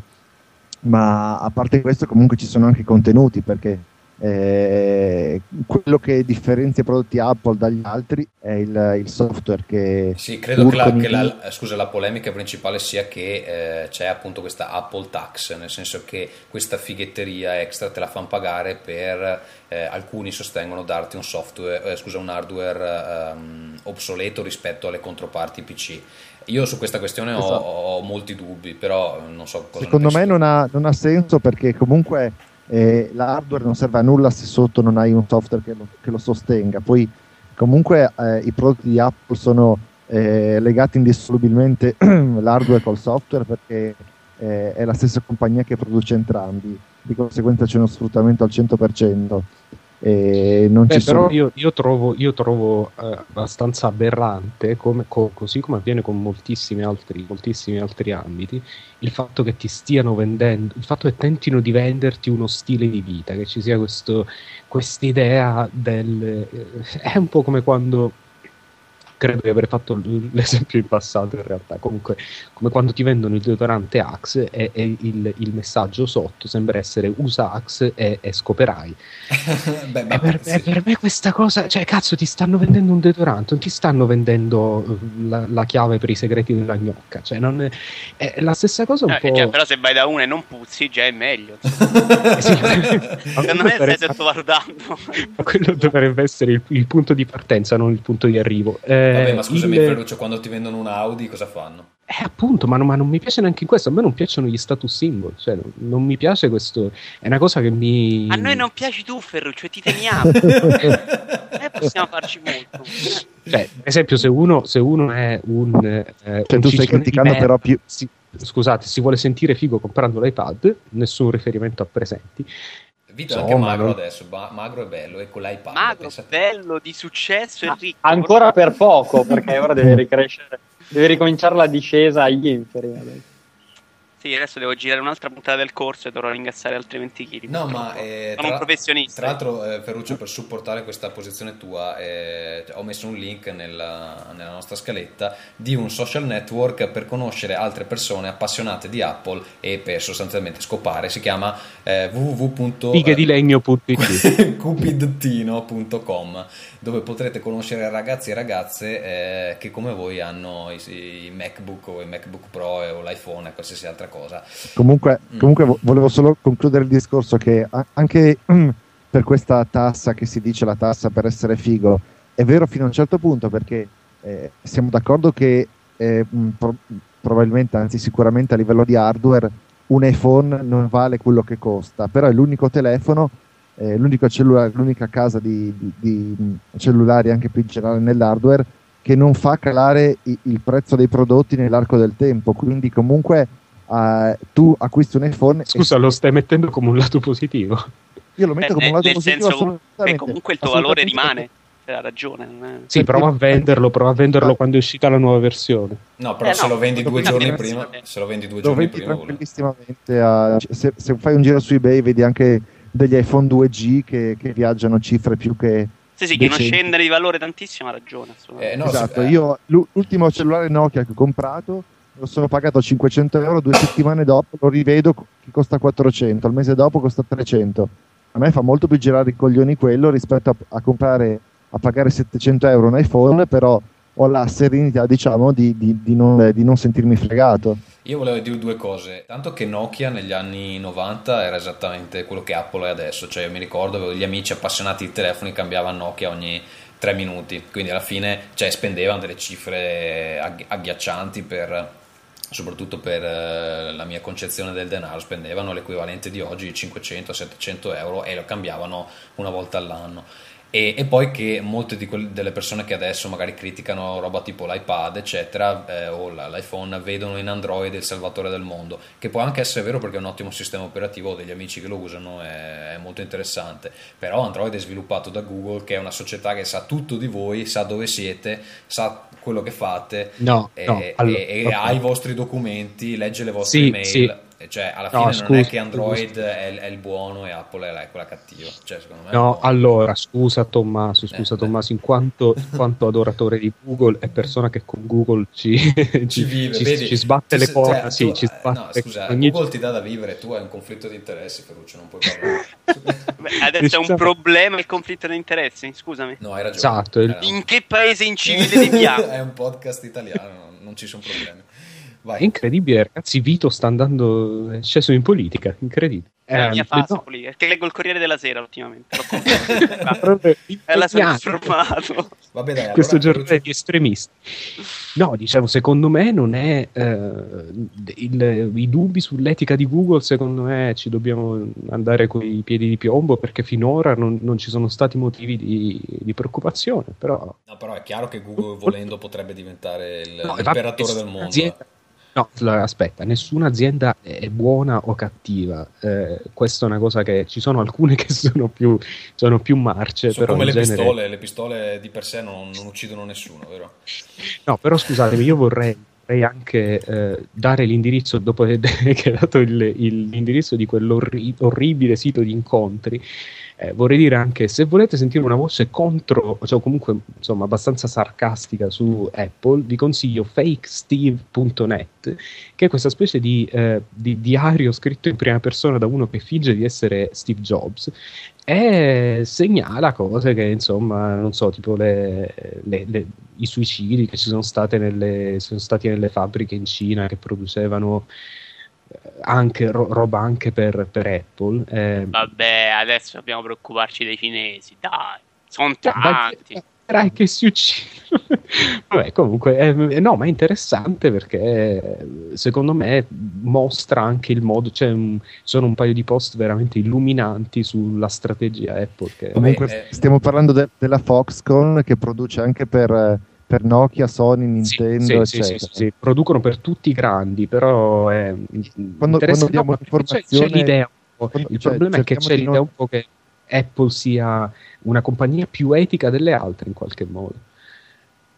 Ma a parte questo, comunque ci sono anche contenuti perché eh, quello che differenzia i prodotti Apple dagli altri è il, il software che sì credo che, la, che la, scusa, la, polemica principale sia che eh, c'è appunto questa Apple tax nel senso che questa fighetteria extra te la fanno pagare per eh, alcuni sostengono darti un software eh, scusa un hardware ehm, obsoleto rispetto alle controparti PC io su questa questione esatto. ho, ho, molti dubbi però non so cosa secondo me non ha, non ha senso perché comunque eh, l'hardware non serve a nulla se sotto non hai un software che lo, che lo sostenga. Poi comunque eh, i prodotti di Apple sono eh, legati indissolubilmente l'hardware col software perché eh, è la stessa compagnia che produce entrambi, di conseguenza c'è uno sfruttamento al 100%. E non Beh, ci però sono... io, io, trovo, io trovo eh, abbastanza aberrante, come, co, così come avviene con moltissimi altri, moltissimi altri ambiti, il fatto che ti stiano vendendo, il fatto che tentino di venderti uno stile di vita, che ci sia questa idea del... Eh, è un po' come quando credo di aver fatto l'esempio in passato in realtà. Comunque come quando ti vendono il deodorante Axe e, e il, il, messaggio sotto sembra essere usa Axe e, e scoperai Beh, ma per, sì. per, me questa cosa cioè cazzo ti stanno vendendo un deodorante non ti stanno vendendo uh, la, la chiave per i segreti della gnocca cioè non è, è la stessa cosa un eh, po' cioè, però se vai da una e non puzzi già è meglio secondo me stai sottovalutando. Quello dovrebbe essere il, il, punto di partenza non il punto di arrivo. Eh, Vabbè, ma scusami, il... Ferruccio, quando ti vendono un Audi, cosa fanno? Eh, appunto, ma, no, ma, non mi piace neanche questo. A me non piacciono gli status symbol. Cioè, non, non, mi piace questo. È una cosa che mi. A noi non piaci tu, Ferruccio, ti teniamo. eh, possiamo farci molto. Cioè, per esempio, se uno, se uno è un. Eh, cioè, un tu stai criticando, però più. Si, scusate, si vuole sentire figo comprando l'iPad, nessun riferimento a presenti. Vito è anche magro non... adesso, ba- magro e bello, e con l'iPad. Magro, bello, di successo e ricco. Ancora per poco, perché ora deve ricrescere, deve ricominciare la discesa agli inferi adesso. Sì, adesso devo girare un'altra puntata del corso e dovrò ringraziare altri 20 kg. No, ma eh, sono un professionista. Tra l'altro, eh, Ferruccio, per supportare questa posizione tua, eh, ho messo un link nella, nella, nostra scaletta di un social network per conoscere altre persone appassionate di Apple e per sostanzialmente scopare. Si chiama eh, www.cupidtino.com dove potrete conoscere ragazzi e ragazze eh, che come voi hanno i, i MacBook o i MacBook Pro o l'iPhone e qualsiasi altra cosa. Comunque, mm. comunque volevo solo concludere il discorso che anche mm, per questa tassa che si dice la tassa per essere figo, è vero fino a un certo punto perché eh, siamo d'accordo che eh, mm, pro- probabilmente, anzi sicuramente a livello di hardware, un iPhone non vale quello che costa, però è l'unico telefono, eh, l'unico cellulare, l'unica casa di, di, di, cellulari anche più in generale nell'hardware che non fa calare i, il prezzo dei prodotti nell'arco del tempo, quindi comunque uh, tu acquisti un iPhone. Scusa, e... lo stai mettendo come un lato positivo? Io lo metto Beh, come un lato nel positivo. Senso che comunque il tuo valore rimane. Ha ragione. È... Sì, prova a venderlo, prova a venderlo ah. quando è uscita la nuova versione. No, però eh, se no, lo vendi due giorni prima, se lo vendi due giorni prima, tranquillissimamente a, se, se, fai un giro su eBay vedi anche degli iPhone 2G che, che viaggiano cifre più che sì, sì, che non scende di valore tantissimo, ha ragione. Eh, no, esatto, eh. io l'ultimo cellulare Nokia che ho comprato lo sono pagato 500 euro, due settimane dopo lo rivedo che costa 400, al mese dopo costa 300. A me fa molto più girare i coglioni quello rispetto a, a comprare, a pagare 700 euro un iPhone, però ho la serenità diciamo di, di, di, non, di, non, sentirmi fregato. Io volevo dire due cose, tanto che Nokia negli anni 90 era esattamente quello che Apple è adesso, cioè io mi ricordo avevo gli amici appassionati di telefoni cambiavano Nokia ogni tre minuti, quindi alla fine cioè, spendevano delle cifre agghiaccianti per soprattutto per eh, la mia concezione del denaro, spendevano l'equivalente di oggi 500-700 euro e lo cambiavano una volta all'anno. E, e, poi che molte quelle, delle persone che adesso magari criticano roba tipo l'iPad, eccetera, eh, o l'iPhone, vedono in Android il salvatore del mondo, che può anche essere vero perché è un ottimo sistema operativo, ho degli amici che lo usano, è, è molto interessante, però Android è sviluppato da Google, che è una società che sa tutto di voi, sa dove siete, sa quello che fate no, e, no, allora, e, e ha i vostri documenti, legge le vostre sì, email. Sì cioè, alla fine no, scusa, non è che Android è, è, il buono e Apple è quella cattiva. Cioè, no, allora, scusa Tommaso, scusa eh, Tommaso, in quanto, in quanto, adoratore di Google e persona che con Google ci, ci, vive, ci, vedi, ci sbatte le porte. Cioè, sì, tu, ci eh, sbatte no, scusa, ogni... Google ti dà da vivere, tu hai un conflitto di interessi, Ferruccio, non puoi parlare. Beh, adesso è un problema il conflitto di interessi, scusami. No, hai ragione. Esatto. In che paese incivile viviamo? è un podcast italiano, non ci sono problemi. Vai. È incredibile, ragazzi. Vito sta andando. è sceso in politica. Incredibile. È la mia fase no. politica. Che leggo il Corriere della Sera ultimamente. è la sono informato. Vabbè, dai, Questo allora, giornale di estremisti. No, diciamo, secondo me non è. Eh, il, I dubbi sull'etica di Google, secondo me, ci dobbiamo andare con i piedi di piombo perché finora non, non ci sono stati motivi di, di, preoccupazione. Però... No, però è chiaro che Google, volendo, potrebbe diventare il, no, l'imperatore del mondo. Azienda, No, aspetta, nessuna azienda è buona o cattiva. Eh, questa è una cosa che ci sono alcune che sono più, sono più marce. Sono come le genere... pistole, le pistole di per sé non, non, uccidono nessuno, vero? No, però scusatemi, io vorrei, vorrei anche eh, dare l'indirizzo, dopo che hai dato il, il, l'indirizzo di quell'orribile sito di incontri, eh, vorrei dire anche se volete sentire una voce contro, cioè comunque insomma abbastanza sarcastica su Apple, vi consiglio fakesteve.net, che è questa specie di, eh, di diario scritto in prima persona da uno che finge di essere Steve Jobs e segnala cose che insomma non so tipo le, le, le, i suicidi che ci sono, nelle, sono stati nelle fabbriche in Cina che producevano anche ro- roba anche per, per Apple. Eh, Vabbè, adesso dobbiamo preoccuparci dei cinesi, dai, sono tanti. Dai, che si uccidono. Vabbè, comunque, eh, no, ma è interessante perché secondo me mostra anche il modo, cioè un, sono un paio di post veramente illuminanti sulla strategia Apple. Che... Comunque, eh, stiamo parlando de- della Foxconn che produce anche per per Nokia, Sony, Nintendo, sì, sì, sì, sì, producono per tutti i grandi, però è quando, quando diamo no, informazione c'è, c'è l'idea quando, il cioè, problema è che c'è l'idea non... un po' che Apple sia una compagnia più etica delle altre in qualche modo.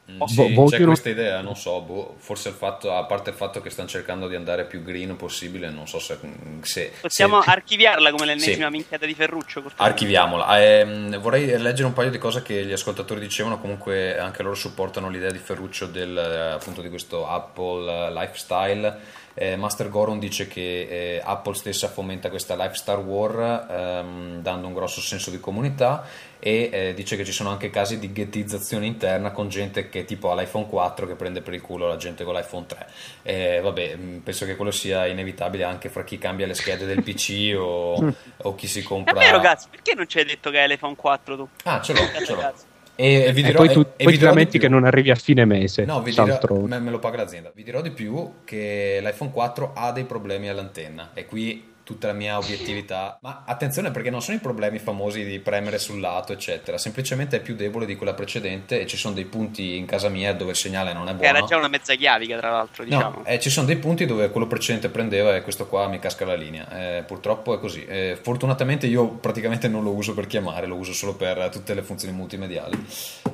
Mm, sì, Bo- c'è questa idea, non so, boh, forse il fatto, a parte il fatto che stanno cercando di andare più green possibile, non so se... se Possiamo se... archiviarla come l'ennesima sì. minchiata di Ferruccio? Archiviamola. Eh, vorrei leggere un paio di cose che gli ascoltatori dicevano, comunque anche loro supportano l'idea di Ferruccio del, appunto di questo Apple lifestyle. Eh, Master Goron dice che eh, Apple stessa fomenta questa lifestyle war ehm, dando un grosso senso di comunità e eh, dice che ci sono anche casi di ghettizzazione interna con gente che tipo ha l'iPhone 4 che prende per il culo la gente con l'iPhone 3 eh, vabbè mm, penso che quello sia inevitabile anche fra chi cambia le schede del PC o, o chi si compra è vero cazzo perché non ci hai detto che hai l'iPhone 4 tu? ah ce l'ho, ce l'ho. E, e, dirò, e, poi tu, e, poi lamenti che non arrivi a fine mese. No, vi dirò, me, me, lo paga l'azienda. Vi dirò di più che l'iPhone 4 ha dei problemi all'antenna e qui tutta la mia obiettività. Ma attenzione perché non sono i problemi famosi di premere sul lato, eccetera. Semplicemente è più debole di quella precedente e ci sono dei punti in casa mia dove il segnale non è buono. Era già una mezza chiavica, tra l'altro, diciamo. No, eh, ci sono dei punti dove quello precedente prendeva e questo qua mi casca la linea. Eh, purtroppo è così. Eh, fortunatamente io praticamente non lo uso per chiamare, lo uso solo per tutte le funzioni multimediali.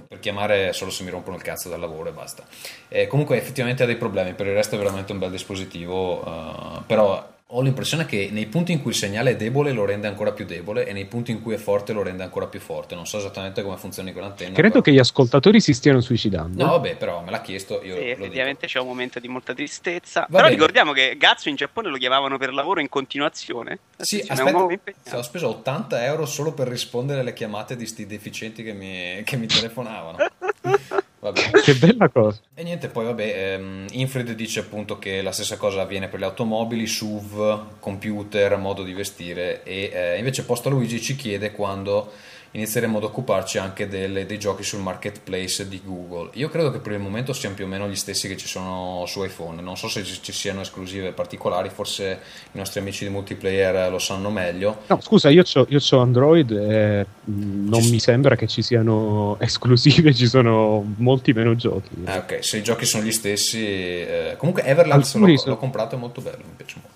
Per chiamare solo se mi rompono il cazzo dal lavoro e basta. Eh, comunque effettivamente ha dei problemi, per il resto è veramente un bel dispositivo, uh, però ho l'impressione che nei punti in cui il segnale è debole lo rende ancora più debole e nei punti in cui è forte lo rende ancora più forte. Non so esattamente come funzioni quell'antenna. Credo però... che gli ascoltatori si stiano suicidando. No, vabbè, però me l'ha chiesto. Io sì, effettivamente c'è un momento di molta tristezza. Va però bene. ricordiamo che Gazzo in Giappone lo chiamavano per lavoro in continuazione. Sì, aspetta, ho speso 80 euro solo per rispondere alle chiamate di sti deficienti che mi, che mi telefonavano. Vabbè. Che bella cosa. E niente, poi vabbè, ehm, Infred dice appunto che la stessa cosa avviene per le automobili, SUV, computer, modo di vestire e eh, invece Posta Luigi ci chiede quando inizieremo ad occuparci anche delle, dei giochi sul marketplace di Google. Io credo che per il momento siano più o meno gli stessi che ci sono su iPhone, non so se ci siano esclusive particolari, forse i nostri amici di multiplayer lo sanno meglio. No, scusa, io ho Android e non ci mi sembra che ci siano esclusive, ci sono molti meno giochi. Eh, ok, se i giochi sono gli stessi... Eh, comunque Everlance l'ho, l'ho comprato, è molto bello, mi piace molto.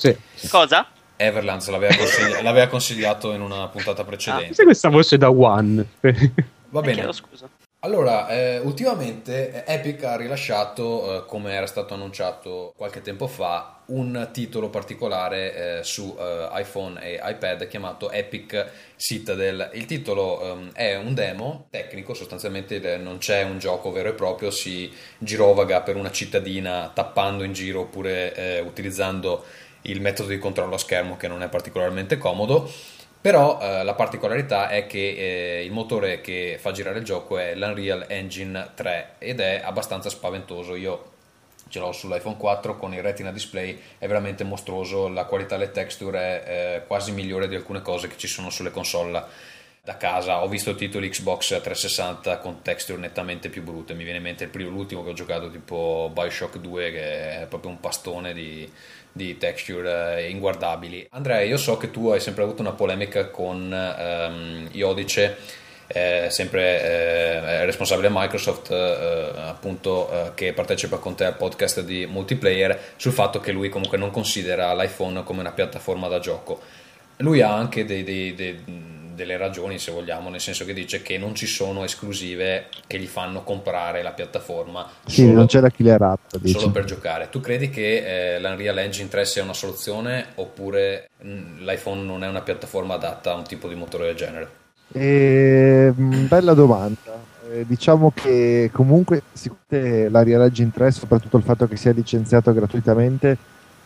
Sì. Cosa? Everlands l'aveva, consigli- l'aveva, consigliato in una puntata precedente. Ah, questa voce da One? Va bene. Chiedo, allora, eh, ultimamente Epic ha rilasciato, eh, come era stato annunciato qualche tempo fa, un titolo particolare eh, su eh, iPhone e iPad chiamato Epic Citadel. Il titolo ehm, è un demo tecnico, sostanzialmente non c'è un gioco vero e proprio, si girovaga per una cittadina tappando in giro oppure eh, utilizzando il metodo di controllo a schermo che non è particolarmente comodo. Però eh, la particolarità è che eh, il motore che fa girare il gioco è l'Unreal Engine 3 ed è abbastanza spaventoso. Io ce l'ho sull'iPhone 4 con il Retina Display, è veramente mostruoso, la qualità delle texture è eh, quasi migliore di alcune cose che ci sono sulle console da casa. Ho visto titoli Xbox 360 con texture nettamente più brutte, mi viene in mente il primo, l'ultimo che ho giocato tipo Bioshock 2 che è proprio un pastone di di texture eh, inguardabili. Andrea, io so che tu hai sempre avuto una polemica con ehm, Iodice, eh, sempre eh, responsabile Microsoft, eh, appunto, eh, che partecipa con te al podcast di multiplayer, sul fatto che lui comunque non considera l'iPhone come una piattaforma da gioco. Lui ha anche dei, dei, dei delle ragioni, se vogliamo, nel senso che dice che non ci sono esclusive che gli fanno comprare la piattaforma. Sì, solo, non c'è la killer app. Solo per giocare. Tu credi che eh, l'Unreal Engine 3 sia una soluzione oppure mh, mm, l'iPhone non è una piattaforma adatta a un tipo di motore del genere? Eh, bella domanda. Eh, diciamo che comunque sicuramente l'Unreal Engine 3, soprattutto il fatto che sia licenziato gratuitamente,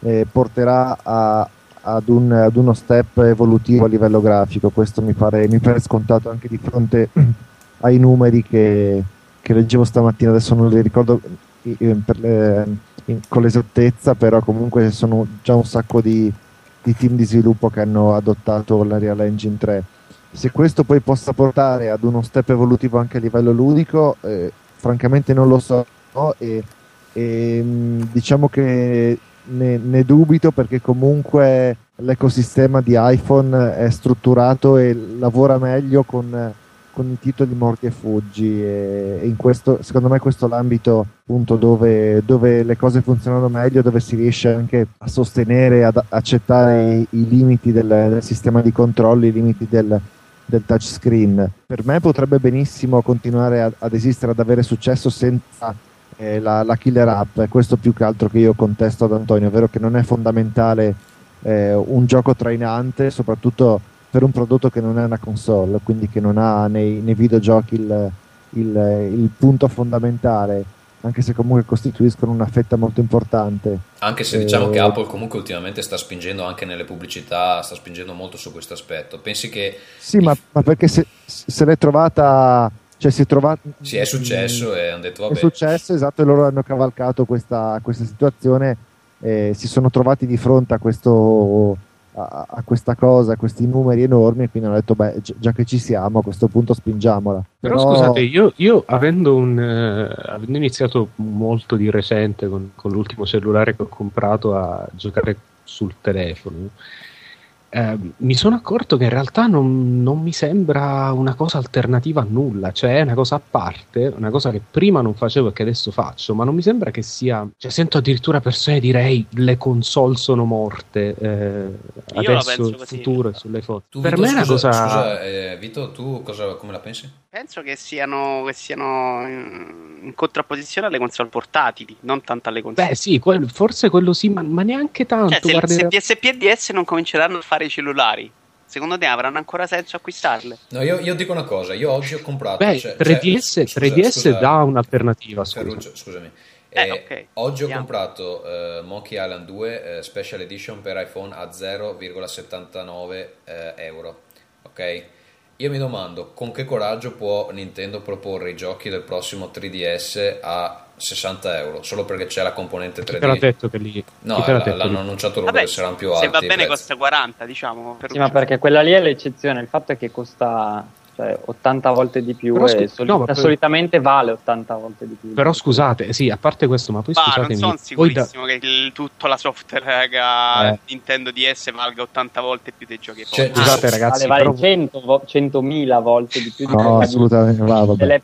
eh, porterà a, ad, un, ad, uno step evolutivo a livello grafico. Questo mi pare, mi pare scontato anche di fronte ai numeri che, che, leggevo stamattina. Adesso non li ricordo per, in, con l'esattezza, però comunque sono già un sacco di, di team di sviluppo che hanno adottato la Real Engine 3. Se questo poi possa portare ad uno step evolutivo anche a livello ludico, eh, francamente non lo so. No? E, e, mm, diciamo che ne, ne, dubito perché comunque l'ecosistema di iPhone è strutturato e lavora meglio con, con i titoli morti e fuggi e, e questo, secondo me questo è l'ambito appunto dove, dove, le cose funzionano meglio, dove si riesce anche a sostenere, ad accettare i, i limiti del, del, sistema di controllo, i limiti del, del touchscreen. Per me potrebbe benissimo continuare a, ad esistere, ad avere successo senza eh, la, la, killer app, è questo più che altro che io contesto ad Antonio, ovvero che non è fondamentale eh, un gioco trainante, soprattutto per un prodotto che non è una console, quindi che non ha nei, nei videogiochi il, il, il punto fondamentale anche se comunque costituiscono una fetta molto importante. Anche se diciamo che eh, Apple comunque ultimamente sta spingendo anche nelle pubblicità, sta spingendo molto su questo aspetto. Pensi che... Sì, ma, ma, perché se, se l'è trovata cioè si è trovato sì è successo e hanno detto vabbè è successo esatto e loro hanno cavalcato questa, questa situazione e si sono trovati di fronte a questo a, a, questa cosa, a questi numeri enormi, e quindi hanno detto: Beh, già che ci siamo, a questo punto spingiamola. Però, Però... scusate, io, io avendo, un, eh, avendo, iniziato molto di recente con, con, l'ultimo cellulare che ho comprato a giocare sul telefono, eh, mi sono accorto che in realtà non, non, mi sembra una cosa alternativa a nulla, cioè è una cosa a parte, una cosa che prima non facevo e che adesso faccio, ma non mi sembra che sia... Cioè, sento addirittura persone dire le console sono morte, eh, adesso il futuro è sulle foto. Tu, per Vito, me è una cosa... Scusa, eh, Vito, tu cosa, come la pensi? Penso che siano, che siano in, in, contrapposizione alle console portatili, non tanto alle console. Beh sì, quel, forse quello sì, ma, ma neanche tanto. Cioè, se, guarderà... se PSP e DS non cominceranno a fare i cellulari. Secondo te avranno ancora senso acquistarle? No, io, io dico una cosa, io oggi ho comprato... Beh, cioè, 3DS, cioè, 3DS scusa, dà un'alternativa, scusa. Ferruccio, scusami. Eh, okay. Oggi ho Andiamo. comprato uh, Monkey Island 2 uh, Special Edition per iPhone a 0,79 uh, euro. Ok? Io mi domando con che coraggio può Nintendo proporre i giochi del prossimo 3DS a 60 euro solo perché c'è la componente 3D. Chi l'ha detto che lì? No, l- l'hanno annunciato loro che saranno più alti. Se va bene costa 40, diciamo. Per sì, ma perché quella lì è l'eccezione. Il fatto è che costa cioè 80 volte di più però, e soli- no, solitamente vale 80 volte di più. Però scusate, sì, a parte questo, ma poi bah, scusatemi. Non sono sicurissimo da... che il, tutta la software eh. Nintendo DS valga 80 volte più dei giochi. Cioè, scusate, ragazzi, vale, vale però... 100, 100.000 volte di più di no, assolutamente, va, vabbè.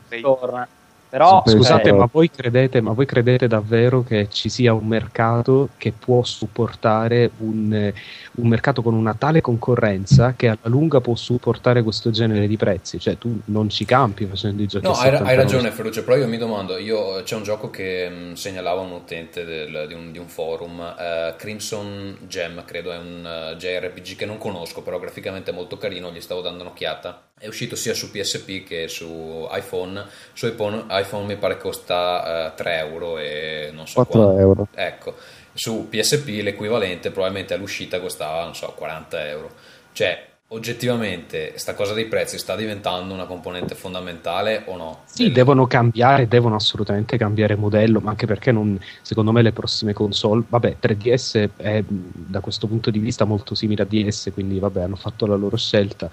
Però scusate, eh, ma voi, credete, ma voi, credete, davvero che ci sia un mercato che può supportare un, un, mercato con una tale concorrenza che alla lunga può supportare questo genere di prezzi? Cioè, tu non ci campi facendo i giochi. No, hai, hai, ragione, Ferruccio. Però io mi domando: io, c'è un gioco che mh, mm, segnalava un utente del, di, un, di, un, forum, uh, Crimson Gem, credo è un uh, eh, JRPG che non conosco, però graficamente è molto carino. Gli stavo dando un'occhiata è uscito sia su PSP che su iPhone. Su iPhone, iPhone mi pare costa uh, 3 euro e non so 4 quanto. euro. Ecco, su PSP l'equivalente probabilmente all'uscita costava, non so, 40 euro. Cioè, oggettivamente, sta cosa dei prezzi sta diventando una componente fondamentale o no? Sì, del... devono cambiare, devono assolutamente cambiare modello, ma anche perché non, secondo me le prossime console, vabbè, 3DS è da questo punto di vista molto simile a DS, quindi vabbè, hanno fatto la loro scelta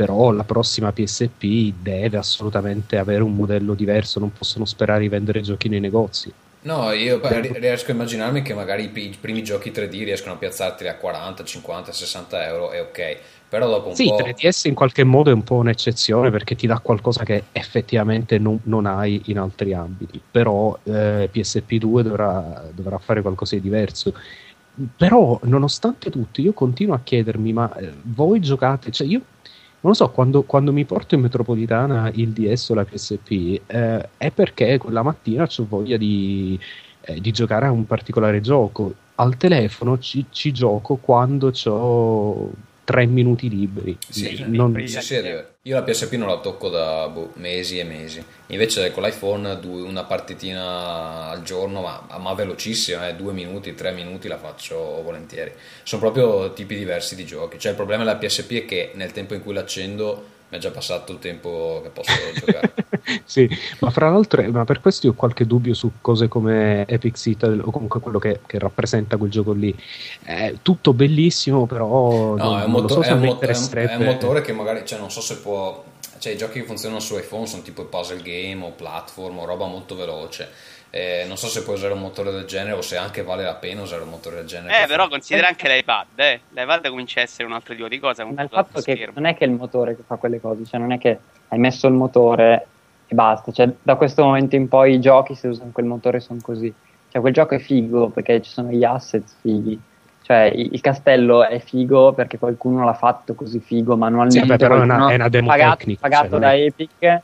però la prossima PSP deve assolutamente avere un modello diverso, non possono sperare di vendere giochi nei negozi. No, io riesco a immaginarmi che magari i primi giochi 3D riescono a piazzarti a 40, 50, 60 euro e ok, però dopo un sì, po'... Sì, 3DS in qualche modo è un po' un'eccezione perché ti dà qualcosa che effettivamente non, non hai in altri ambiti, però eh, PSP2 dovrà, dovrà fare qualcosa di diverso. Però nonostante tutto io continuo a chiedermi ma eh, voi giocate cioè io non lo so, quando, quando, mi porto in metropolitana il DS o la PSP eh, è perché quella mattina ho voglia di, eh, di, giocare a un particolare gioco. Al telefono ci, ci gioco quando ho tre minuti liberi. Sì, non... sì, sì, io la PSP non la tocco da boh, mesi e mesi. Invece con l'iPhone una partitina al giorno, ma, ma velocissima, eh, due minuti, tre minuti la faccio volentieri. Sono proprio tipi diversi di giochi. Cioè il problema della PSP è che nel tempo in cui l'accendo è già passato il tempo che posso giocare. sì, ma fra l'altro, ma per questo io ho qualche dubbio su cose come Epic Citadel o comunque quello che, che rappresenta quel gioco lì. È tutto bellissimo, però no, non, è, un motor- so è, un mot- è, un, motore che magari, cioè, non so se può. Cioè, i giochi che funzionano su iPhone sono tipo puzzle game o platform o roba molto veloce eh, non so se puoi usare un motore del genere o se anche vale la pena usare un motore del genere. Eh, però considera anche l'iPad, eh. L'iPad comincia a essere un altro tipo di cosa. Ma il fatto che non è che è il motore che fa quelle cose, cioè non è che hai messo il motore e basta. Cioè, da questo momento in poi i giochi, se usano quel motore, sono così. Cioè, quel gioco è figo perché ci sono gli asset fighi. Cioè, il castello è figo perché qualcuno l'ha fatto così figo manualmente. Sì, beh, però è una, è una demo pagato, tecnica, pagato cioè, da è... Epic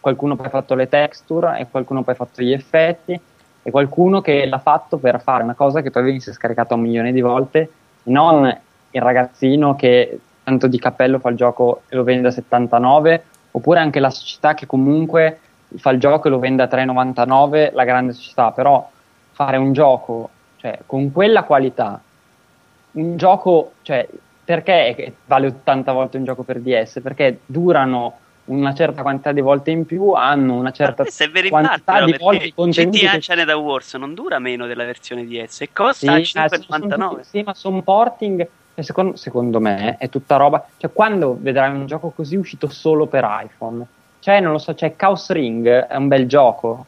qualcuno poi ha fatto le texture e qualcuno poi ha fatto gli effetti e qualcuno che l'ha fatto per fare una cosa che poi venisse scaricata un milione di volte non il ragazzino che tanto di cappello fa il gioco e lo vende a 79 oppure anche la società che comunque fa il gioco e lo vende a 3,99 la grande società però fare un gioco cioè, con quella qualità un gioco cioè, perché vale 80 volte un gioco per DS perché durano una certa quantità di volte in più hanno una certa quantità di volte contenuti GTA che... Channel Wars non dura meno della versione DS e costa sì, 5,99 sì ma sono porting secondo, secondo, me è tutta roba. Cioè quando vedrai un gioco così uscito solo per iPhone? Cioè non lo so cioè Chaos Ring è un bel gioco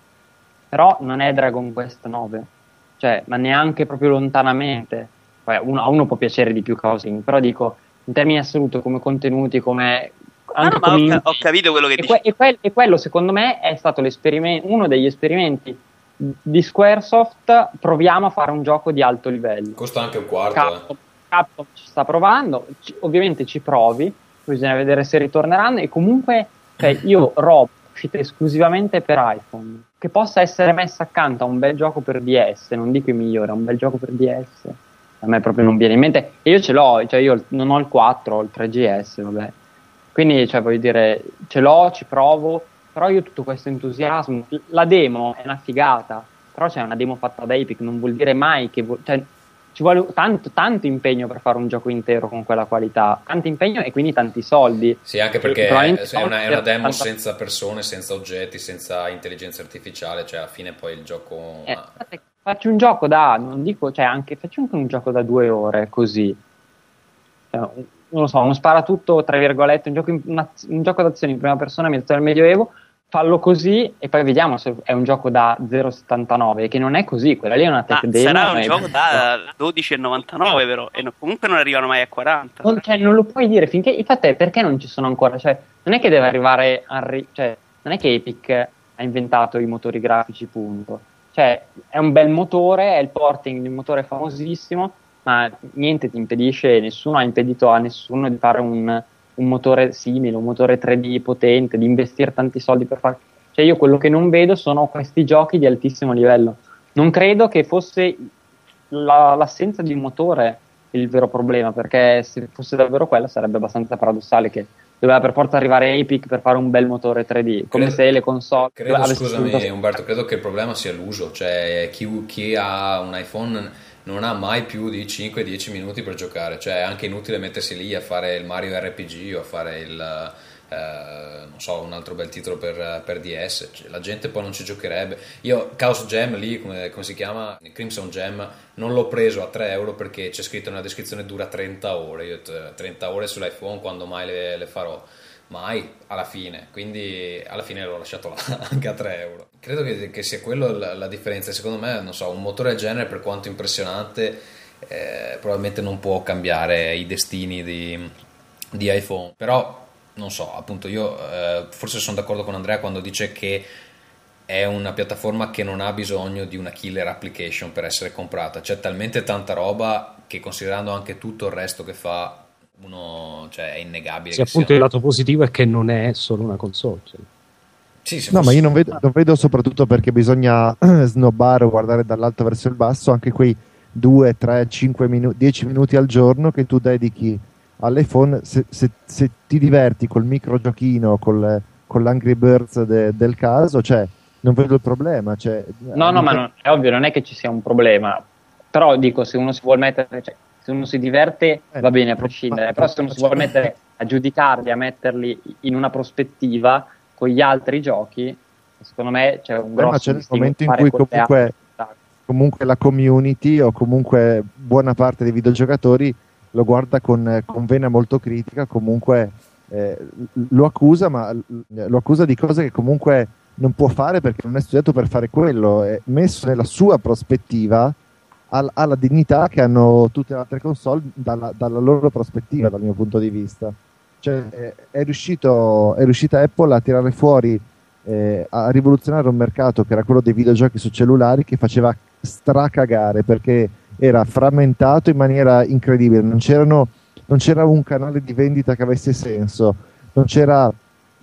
però non è Dragon Quest 9 cioè ma neanche proprio lontanamente uno, a uno può piacere di più Chaos Ring però dico in termini assoluti come contenuti come anche no, no, ho, ho, capito quello che e dici. Que- e, que- e, quello, secondo me, è stato uno degli esperimenti di Squaresoft. Proviamo a fare un gioco di alto livello. Costa anche un quarto. Capcom, eh. Capcom ci sta provando, ci, ovviamente ci provi, bisogna vedere se ritorneranno. E comunque, cioè, io robo uscita esclusivamente per iPhone, che possa essere messa accanto a un bel gioco per DS, non dico i migliori, a un bel gioco per DS. A me proprio non viene in mente. E io ce l'ho, cioè io non ho il 4, ho il 3GS, vabbè quindi, cioè, voglio dire, ce l'ho, ci provo, però io tutto questo entusiasmo, la demo è una figata, però c'è una demo fatta da Epic, non vuol dire mai che... Vo- cioè, ci vuole tanto, tanto, impegno per fare un gioco intero con quella qualità, tanto impegno e quindi tanti soldi. Sì, anche perché è una, è una, demo senza persone, senza oggetti, senza intelligenza artificiale, cioè alla fine poi il gioco... Eh, faccio un gioco da, non dico, cioè anche, faccio anche un gioco da due ore così. Cioè, non lo so, uno sparatutto, tra virgolette, un gioco, in, una, un gioco d'azione in prima persona ambientato nel Medioevo, fallo così e poi vediamo se è un gioco da 0,79, che non è così, quella lì è una tech ah, demo. Sarà un gioco da 12,99 però, e no, comunque non arrivano mai a 40. Non, cioè, non lo puoi dire finché, infatti è perché non ci sono ancora, cioè, non è che deve arrivare, a cioè, non è che Epic ha inventato i motori grafici, punto. Cioè, è un bel motore, è il porting di un motore famosissimo, ma niente ti impedisce, nessuno ha impedito a nessuno di fare un, un motore simile, un motore 3D potente, di investire tanti soldi per fare. Cioè, io quello che non vedo sono questi giochi di altissimo livello. Non credo che fosse la, l'assenza di un motore il vero problema, perché se fosse davvero quello sarebbe abbastanza paradossale che doveva per forza arrivare Epic per fare un bel motore 3D, come credo, se le console... Credo, scusami dovuto... Umberto, credo che il problema sia l'uso, cioè chi, chi ha un iPhone non ha mai più di 5-10 minuti per giocare, cioè è anche inutile mettersi lì a fare il Mario RPG o a fare il... Eh, non so, un altro bel titolo per, per DS, cioè, la gente poi non ci giocherebbe. Io Chaos Gem lì, come, come, si chiama, Crimson Gem, non l'ho preso a 3 euro perché c'è scritto nella descrizione dura 30 ore. Io 30 ore sull'iPhone, quando mai le, le farò? mai alla fine, quindi alla fine l'ho lasciato là anche a 3 euro. Credo che, che sia quello la, la, differenza, secondo me, non so, un motore del genere per quanto impressionante eh, probabilmente non può cambiare i destini di, di iPhone, però non so, appunto io eh, forse sono d'accordo con Andrea quando dice che è una piattaforma che non ha bisogno di una killer application per essere comprata, c'è talmente tanta roba che considerando anche tutto il resto che fa uno cioè, è innegabile. Sì, appunto sia... il lato positivo è che non è solo una console. Cioè. Sì, no, ma io non vedo, non vedo, soprattutto perché bisogna snobbare o guardare dall'alto verso il basso anche quei 2, 3, 5 minuti, 10 minuti al giorno che tu dedichi all'iPhone. Se, se, se ti diverti col microgiochino, col, con l'Angry Birds de, del caso, cioè, non vedo il problema. Cioè, no, no, ma non, è ovvio, non è che ci sia un problema. Però dico, se uno si vuole mettere, cioè, se uno si diverte eh, va bene a prescindere, ma, però se uno si vuole mettere a giudicarli, a metterli in una prospettiva con gli altri giochi, secondo me c'è un grosso ma c'è il momento in cui comunque, comunque, la community o comunque buona parte dei videogiocatori lo guarda con, con vena molto critica, comunque eh, lo accusa, ma lo accusa di cose che comunque non può fare perché non è studiato per fare quello, è messo nella sua prospettiva ha, ha la dignità che hanno tutte le altre console dalla, dalla loro prospettiva, dal mio punto di vista. Cioè, è, è, riuscito, è riuscita Apple a tirare fuori, eh, a rivoluzionare un mercato che era quello dei videogiochi su cellulari che faceva stracagare perché era frammentato in maniera incredibile, non, non c'era un canale di vendita che avesse senso, non c'era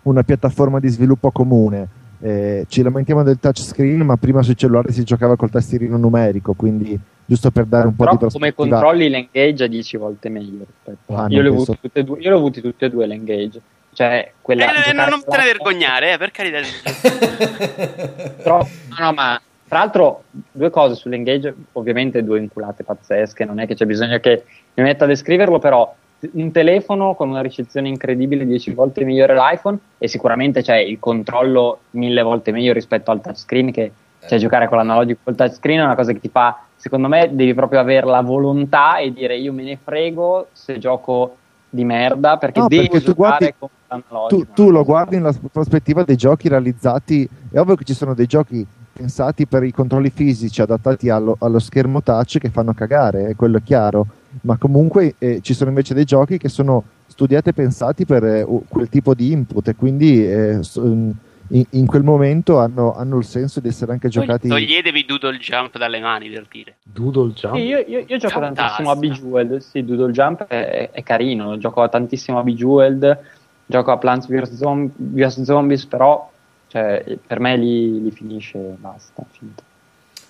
una piattaforma di sviluppo comune eh, ci lamentiamo del touchscreen, ma prima sui cellulari si giocava col tastierino numerico, quindi giusto per dare un Però po' di prospettiva. come controlli l'engage a 10 volte meglio. Ah, io, l'ho penso... tutte due, io l'ho avuti tutti e due l'engage. Cioè, quella eh, non, non te ne vergognare, eh, per carità. Però, no, no, ma tra l'altro, due cose sull'engage, ovviamente due inculate pazzesche, non è che c'è bisogno che mi metta a descriverlo, però un telefono con una ricezione incredibile 10 volte migliore l'iPhone e sicuramente c'è il controllo mille volte meglio rispetto al touchscreen che cioè giocare con l'analogico col touchscreen è una cosa che ti fa secondo me devi proprio avere la volontà e dire io me ne frego se gioco di merda perché no, devo perché tu guardi, con l'analogico tu, tu lo guardi nella prospettiva dei giochi realizzati. È ovvio che ci sono dei giochi pensati per i controlli fisici adattati allo, allo schermo touch che fanno cagare, è quello chiaro ma comunque eh, ci sono invece dei giochi che sono studiati e pensati per eh, quel tipo di input e quindi eh, mm, in, in, quel momento hanno, hanno, il senso di essere anche giocati. Toglietevi Doodle Jump dalle mani per dire. Doodle Jump? Sì, io, io, io, gioco tantissimo a Bejeweled. Sì, Doodle Jump è, è, carino. Gioco tantissimo a Bejeweled. Gioco a Plants vs. Zombies, però cioè, per me lì, lì finisce basta. Finito.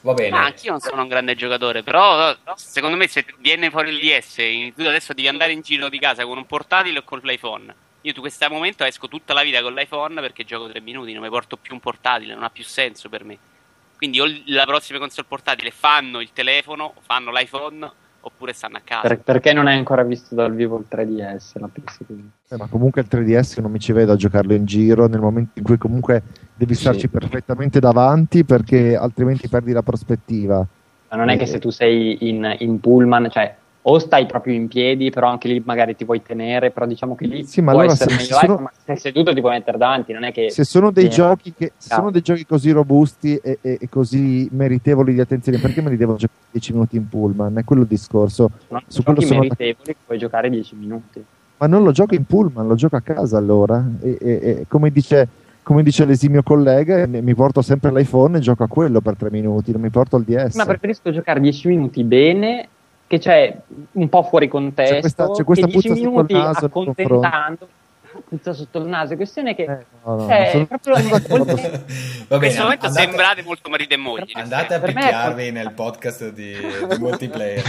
Va bene. Ah, anch'io non sono un grande giocatore, però secondo me se viene fuori il DS, tu adesso devi andare in giro di casa con un portatile o con l'iPhone. Io in questo momento esco tutta la vita con l'iPhone perché gioco tre minuti, non mi porto più un portatile, non ha più senso per me. Quindi o la prossima console portatile fanno il telefono, fanno l'iPhone oppure stanno a casa. Per, perché non hai ancora visto dal vivo il 3DS? La? Eh, ma comunque il 3DS non mi ci vedo a giocarlo in giro nel momento in cui comunque devi starci sì. perfettamente davanti perché altrimenti perdi la prospettiva. Ma non è che se tu sei in, in pullman, cioè o stai proprio in piedi, però anche lì magari ti vuoi tenere, però diciamo che lì sì, ma può allora essere se, meglio se sono, ma se sei seduto ti puoi mettere davanti, non è che... Se sono dei, giochi, che, se sono dei giochi così robusti e, e, e, così meritevoli di attenzione, perché me li devo giocare 10 minuti in pullman? È quello il discorso. No, Su quello sono meritevoli puoi giocare 10 minuti. Ma non lo gioco in pullman, lo gioco a casa allora. E, e come dice come dice l'esimio collega, mi porto sempre l'iPhone e gioco a quello per tre minuti, non mi porto il DS. Ma preferisco giocare 10 minuti bene che c'è un po' fuori contesto, c'è questa, c'è questa che 10 minuti accontentando puzza sotto il naso. Questione che eh, no, no, cioè, sono... proprio in questo momento andate... sembrate molto marito e moglie. Andate a picchiarvi nel podcast di, di multiplayer.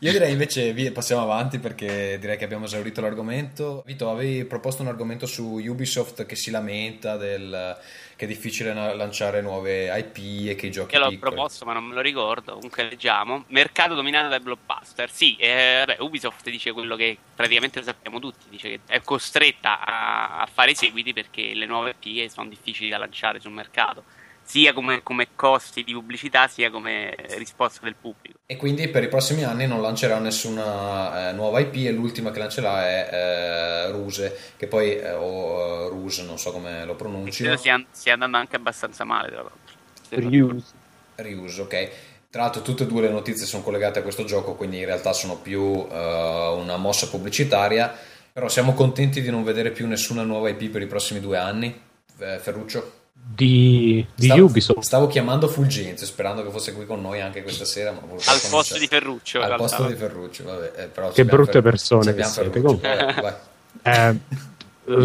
Io direi invece passiamo avanti perché direi che abbiamo esaurito l'argomento. Vito, avevi proposto un argomento su Ubisoft che si lamenta del che è difficile lanciare nuove IP e che i giochi Io l'ho piccoli. proposto ma non me lo ricordo, comunque leggiamo. Mercato dominato dai blockbuster. Sì, eh, vabbè, Ubisoft dice quello che praticamente sappiamo tutti, dice che è costretta a, a fare i seguiti perché le nuove IP sono difficili da lanciare sul mercato sia come, come, costi di pubblicità sia come risposta del pubblico. E quindi per i prossimi anni non lancerà nessuna eh, nuova IP e l'ultima che lancerà è eh, Ruse, che poi, eh, o uh, Ruse, non so come lo pronuncio. Credo stia, stia andando anche abbastanza male, tra l'altro. Reuse. Reuse, ok. Tra l'altro tutte e due le notizie sono collegate a questo gioco, quindi in realtà sono più uh, una mossa pubblicitaria, però siamo contenti di non vedere più nessuna nuova IP per i prossimi due anni. Eh, Ferruccio? Di, di stavo, Ubisoft. Stavo chiamando Fulgenzio sperando che fosse qui con noi anche questa sera. Ma al posto di Ferruccio. Al posto di Ferruccio, vabbè. Eh, però che brutte Fer- persone che siete. Eh,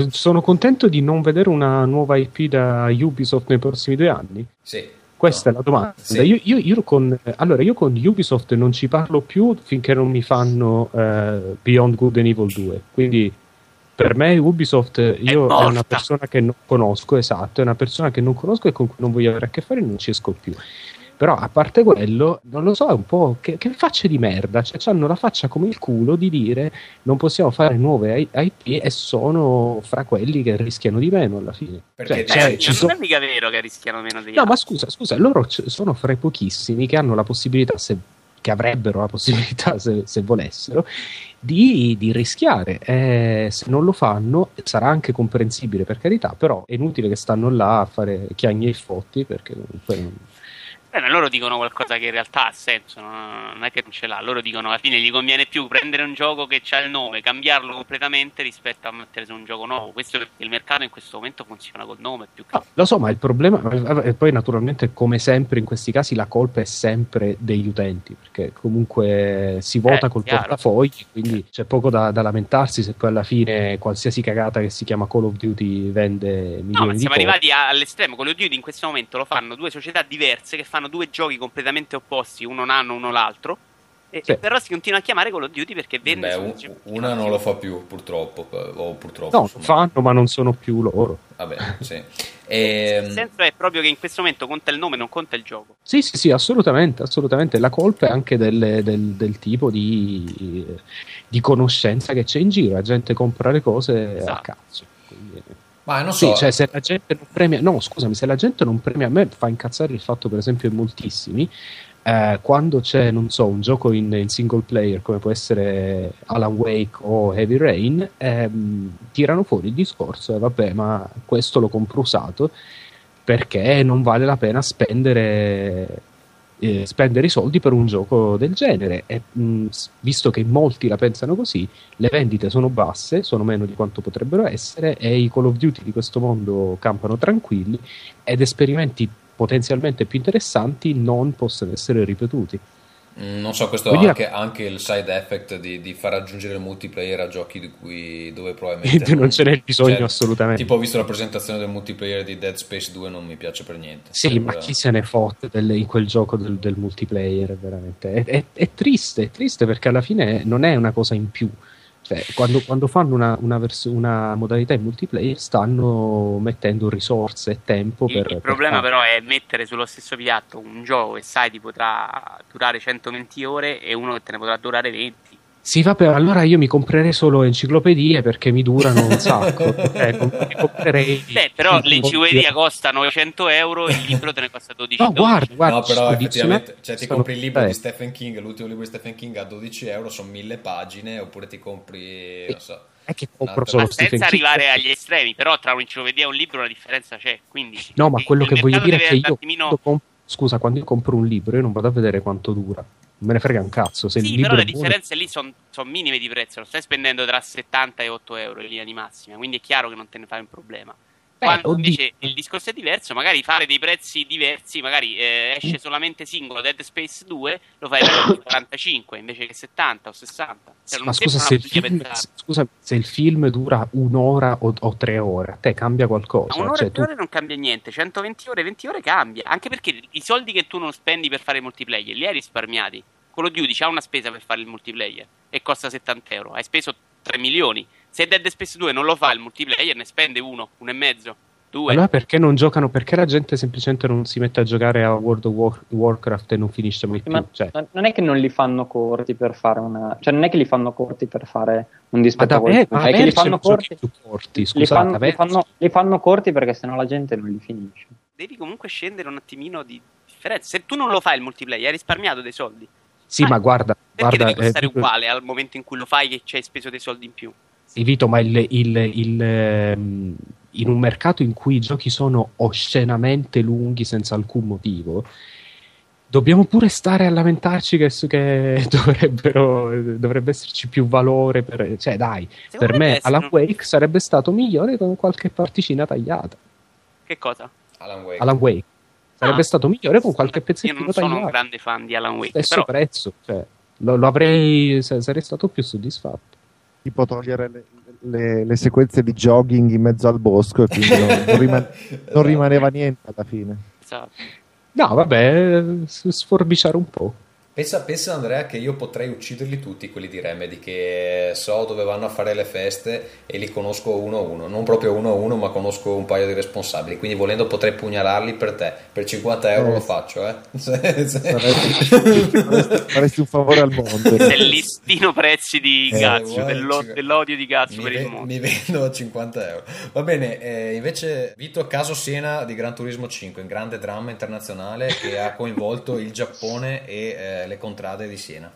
sono contento di non vedere una nuova IP da Ubisoft nei prossimi due anni. Sì. Questa no. è la domanda. Sì. Io, io, io, con, allora, io con Ubisoft non ci parlo più finché non mi fanno uh, Beyond Good and Evil 2. Quindi per me Ubisoft io è, è, una persona che non conosco, esatto, è una persona che non conosco e con cui non voglio avere a che fare e non ci esco più. Però a parte quello, non lo so, è un po' che, che facce di merda, cioè hanno la faccia come il culo di dire non possiamo fare nuove IP e sono fra quelli che rischiano di meno alla fine. Perché cioè, cioè, non sono... è mica vero che rischiano meno di No, altri. ma scusa, scusa, loro c- sono fra i pochissimi che hanno la possibilità, se, che avrebbero la possibilità se, se volessero, di, di rischiare. Eh, se non lo fanno, sarà anche comprensibile per carità, però è inutile che stanno là a fare chiagni e fotti perché poi non Beh, loro dicono qualcosa che in realtà ha senso, non è che non ce l'ha. Loro dicono alla fine gli conviene più prendere un gioco che ha il nome, cambiarlo completamente rispetto a mettere su un gioco nuovo. Questo perché il mercato in questo momento funziona col nome più che. No, lo so, ma il problema, e poi naturalmente, come sempre in questi casi, la colpa è sempre degli utenti, perché comunque si vota eh, col chiaro. portafogli, quindi c'è poco da, da, lamentarsi se poi alla fine qualsiasi cagata che si chiama Call of Duty vende milioni no, ma siamo arrivati all'estremo. Call of Duty in questo momento lo fanno due società diverse che fanno fanno due giochi completamente opposti, uno un anno, uno l'altro. E, sì. però si continua a chiamare Call of Duty perché vende. Beh, un, una non lo fa più, purtroppo. O purtroppo no, insomma. fanno, ma non sono più loro. Vabbè, sì. E... Il senso è proprio che in questo momento conta il nome, non conta il gioco. Sì, sì, sì, assolutamente, assolutamente. La colpa è anche del, del, del tipo di, di, conoscenza che c'è in giro. La gente compra le cose esatto. a cazzo. Ma non so. Sì, cioè se la gente non premia, no, scusami, se la gente non premia, a me fa incazzare il fatto, per esempio, in moltissimi. Eh, quando c'è, non so, un gioco in, in, single player come può essere Alan Wake o Heavy Rain, ehm, tirano fuori il discorso e vabbè, ma questo lo compro usato perché non vale la pena spendere eh, spendere i soldi per un gioco del genere. E, mh, visto che molti la pensano così, le vendite sono basse, sono meno di quanto potrebbero essere, e i Call of Duty di questo mondo campano tranquilli ed esperimenti potenzialmente più interessanti non possono essere ripetuti. Non so, questo ha anche, anche, il side effect di, di, far aggiungere il multiplayer a giochi di cui, dove probabilmente non ce n'è bisogno cioè, assolutamente. Tipo, ho visto la presentazione del multiplayer di Dead Space 2, non mi piace per niente. Sì, per... ma chi se ne fotte del, in quel gioco del, del multiplayer, veramente. È, è, è, triste, è triste perché alla fine non è una cosa in più. Cioè, quando, quando, fanno una, una, vers- una, modalità in multiplayer stanno mettendo risorse e tempo il, per... Il problema per però è mettere sullo stesso piatto un gioco che sai ti potrà durare 120 ore e uno che te ne potrà durare 20. Sì, vabbè, allora io mi comprerei solo enciclopedie perché mi durano un sacco. eh, comprerei... Beh, però l'enciclopedia costa 900 euro, il libro te ne costa 12 euro. No, guarda, guarda. No, però effettivamente, cioè ti compri il libro eh. di Stephen King, l'ultimo libro di Stephen King a 12 euro, sono mille pagine, oppure ti compri, non so... È che compro solo Stephen senza arrivare agli estremi, però tra un'enciclopedia e un libro la differenza c'è. Quindi no, ma quello che voglio dire è che io. Attimino... Scusa, quando io compro un libro, io non vado a vedere quanto dura me ne frega un cazzo. Se sì, però le differenze lì sono son minime di prezzo, lo stai spendendo tra 70 e 8 euro in linea di massima, quindi è chiaro che non te ne fai un problema. Quando oddio. invece il discorso è diverso, magari fare dei prezzi diversi, magari eh, esce solamente singolo Dead Space 2, lo fai per 45 invece che 70 o 60. Cioè, ma scusa se, film, scusa se, il film, dura un'ora o, o tre ore, a te cambia qualcosa? Ma un'ora cioè, e tre ore non cambia niente, 120 ore, 20 ore cambia, anche perché i soldi che tu non spendi per fare multiplayer li hai risparmiati. Call of Duty ha una spesa per fare il multiplayer e costa 70 euro, hai speso 3 milioni. Se Dead Space 2 non lo fa il multiplayer, ne spende uno, uno e mezzo. Due. Allora perché non giocano? Perché la gente semplicemente non si mette a giocare a World of War- Warcraft e non finisce mai più? Ma cioè. non è che non li fanno corti per fare una. Cioè, non è che li fanno corti per fare un dispetto. Ma è che li fanno corti. corti scusate, li, fanno, li, fanno, li fanno corti perché sennò la gente non li finisce. Devi comunque scendere un attimino di differenza. Se tu non lo fai il multiplayer, hai risparmiato dei soldi. Sì, ah, ma guarda. Perché guarda, deve costare eh, uguale al momento in cui lo fai che ci hai speso dei soldi in più? Sì, Vito, ma il, il, il, ehm, in un mercato in cui i giochi sono oscenamente lunghi senza alcun motivo, dobbiamo pure stare a lamentarci che, che dovrebbero, dovrebbe esserci più valore. Per, cioè, dai, Secondo per me Alan Wake sarebbe stato migliore con qualche particina tagliata. Che cosa? Alan Wake. Alan Wake. Sarebbe ah, stato migliore con qualche pezzettino Io non sono tagliato. un grande fan di Alan Wake. Stesso però... prezzo, cioè, lo, lo, avrei, sarei stato più soddisfatto. Tipo togliere le, le, le, sequenze di jogging in mezzo al bosco e quindi non, non, riman- non rimaneva niente alla fine. Esatto. No, vabbè, sforbiciare un po'. Pensa, pensa, Andrea che io potrei ucciderli tutti quelli di Remedy che so dove vanno a fare le feste e li conosco uno a uno, non proprio uno a uno ma conosco un paio di responsabili, quindi volendo potrei pugnalarli per te, per 50 euro eh. lo faccio eh. faresti, faresti un favore al mondo. Il listino prezzi di eh, Gazio, dello, dell'odio di Gazio per il mondo. Mi vendo a 50 euro. Va bene, eh, invece Vito Caso Siena di Gran Turismo 5, un grande dramma internazionale che ha coinvolto il Giappone e le contrade di Siena.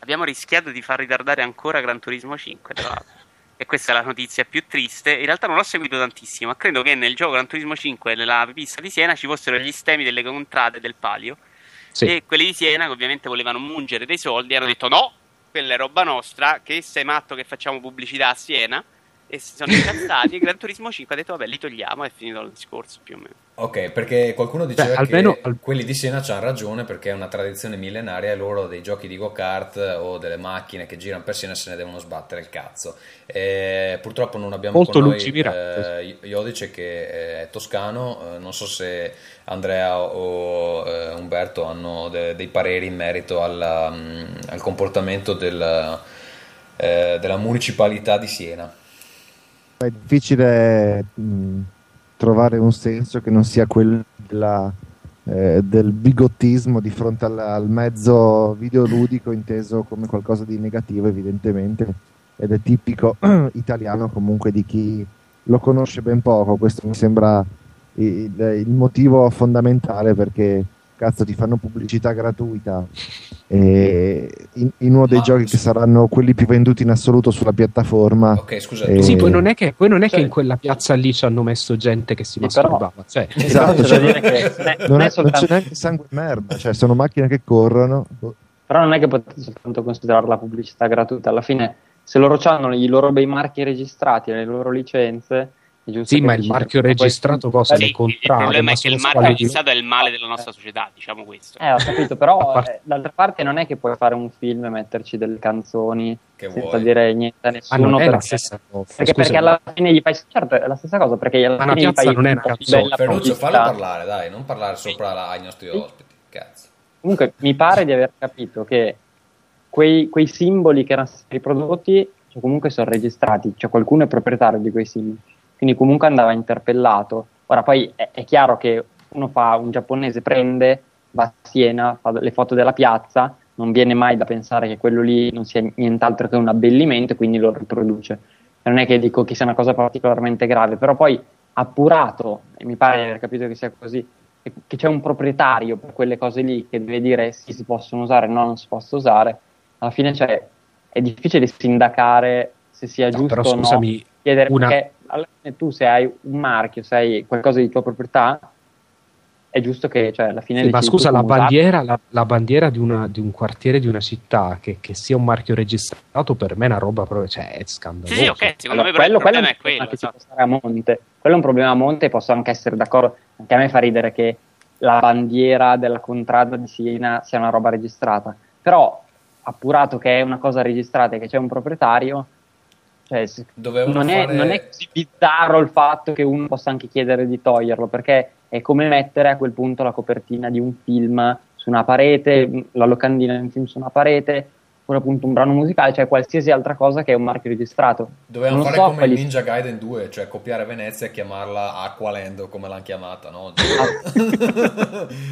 Abbiamo rischiato di far ritardare ancora Gran Turismo 5, tra l'altro. E questa è la notizia più triste. In realtà non l'ho seguito tantissimo, ma credo che nel gioco Gran Turismo 5, nella pista di Siena, ci fossero gli stemmi delle contrade del palio. Sì. E quelli di Siena, che ovviamente volevano mungere dei soldi, hanno detto no, quella è roba nostra, che sei matto che facciamo pubblicità a Siena e si sono incazzati e Gran Turismo 5 ha detto vabbè li togliamo è finito il discorso più o meno. Ok perché qualcuno diceva Beh, almeno, che al... quelli di Siena hanno ragione perché è una tradizione millenaria e loro dei giochi di go-kart o delle macchine che girano per Siena se ne devono sbattere il cazzo. E purtroppo non abbiamo Molto con noi eh, Iodice che è toscano eh, non so se Andrea o eh, Umberto hanno de- dei pareri in merito alla, mh, mm, al comportamento del, eh, della municipalità di Siena è difficile mh, trovare un senso che non sia quello della, eh, del bigottismo di fronte al, al, mezzo videoludico inteso come qualcosa di negativo evidentemente ed è tipico italiano comunque di chi lo conosce ben poco. Questo mi sembra il, il motivo fondamentale perché cazzo ti fanno pubblicità gratuita. E in, in uno dei Ma, giochi che saranno quelli più venduti in assoluto sulla piattaforma ok scusa e... sì poi non è che, poi non è cioè, che in quella piazza lì ci hanno messo gente che si masturbava cioè, esatto cioè, non, è, non, c'è neanche sangue e merda cioè sono macchine che corrono. Però non è che potete soltanto considerare la pubblicità gratuita alla fine se loro hanno i loro bei marchi registrati le loro licenze sì, ma il marchio registrato cosa sì, ne contrario? Il problema è che il marchio registrato è il male della nostra società, diciamo questo. Eh, ho capito, però eh, d'altra parte non è che puoi fare un film e metterci delle canzoni che senza vuoi. dire niente a nessuno. Ma non è perché, la stessa cosa. Perché, perché, alla fine gli fai... Certo, è la stessa cosa, perché alla ma fine gli fai non è una canzone. Ferruccio, fallo parlare, dai, non parlare sopra la, ai nostri ospiti, cazzo. Comunque, mi pare di aver capito che quei, quei simboli che erano stati riprodotti cioè, comunque sono registrati, cioè qualcuno è proprietario di quei simboli quindi comunque andava interpellato. Ora poi è, è chiaro che uno fa, un giapponese prende, va a Siena, fa le foto della piazza, non viene mai da pensare che quello lì non sia nient'altro che un abbellimento e quindi lo riproduce. Non è che dico che sia una cosa particolarmente grave, però poi appurato, e mi pare di aver capito che sia così, che c'è un proprietario per quelle cose lì che deve dire sì si possono usare, no non si possono usare, alla fine cioè, è difficile sindacare se sia no, giusto però, scusami, o no, chiedere una... perché alla fine tu se hai un marchio, se hai qualcosa di tua proprietà, è giusto che cioè, alla fine... Sì, ma scusa, la bandiera, la, la bandiera, di, una, di, un quartiere di una città che, che, sia un marchio registrato per me è una roba proprio, cioè è scandaloso. Sì, sì ok, secondo allora, me quello, quello è, quello, che esatto. a monte. Quello è un problema a monte e posso anche essere d'accordo, anche a me fa ridere che la bandiera della contrada di Siena sia una roba registrata, però appurato che è una cosa registrata e che c'è un proprietario, cioè, non, è, fare... non, è, così bizzarro il fatto che uno possa anche chiedere di toglierlo, perché è come mettere a quel punto la copertina di un film su una parete, la locandina di un film su una parete, oppure appunto un brano musicale, cioè qualsiasi altra cosa che è un marchio registrato. Dovevamo fare so come quali... Ninja Gaiden 2, cioè copiare Venezia e chiamarla Aqualand come l'hanno chiamata, no?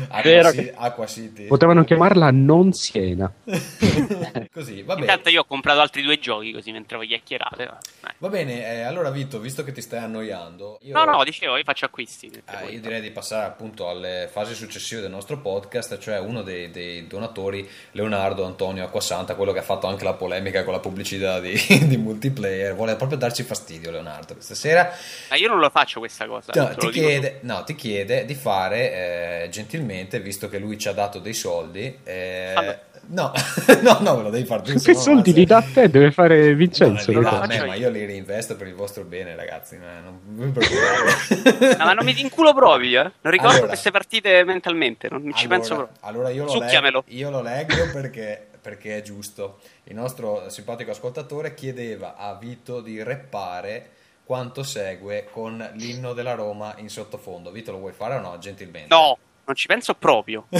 Aqua, che... Aqua City. Potevano chiamarla Non Siena. così, va bene. Intanto io ho comprato altri due giochi così mentre voi chiacchierate. Va, va bene, eh, allora Vito, visto che ti stai annoiando... Io... No, no, dicevo, io faccio acquisti. Eh, io direi di passare appunto alle fasi successive del nostro podcast, cioè uno dei, dei donatori, Leonardo Antonio Acquasanta, quello quello che ha fatto anche la polemica con la pubblicità di, di multiplayer. Vuole proprio darci fastidio, Leonardo, questa sera. Ma io non lo faccio questa cosa. No, ti chiede, no, ti chiede, di fare eh, gentilmente, visto che lui ci ha dato dei soldi, eh, allora. No, no, no, me lo devi fare tu. Che soldi li dà a te? Deve fare Vincenzo. No, no, me, ma io li reinvesto per il vostro bene, ragazzi. Non, non preoccupate. no, ma non mi vinculo proprio, eh. Non ricordo allora, queste partite mentalmente, non ci allora, penso proprio. Allora io lo, leggo, io lo leggo perché, perché è giusto. Il nostro simpatico ascoltatore chiedeva a Vito di reppare quanto segue con l'inno della Roma in sottofondo. Vito, lo vuoi fare o no? Gentilmente. No, non ci penso proprio.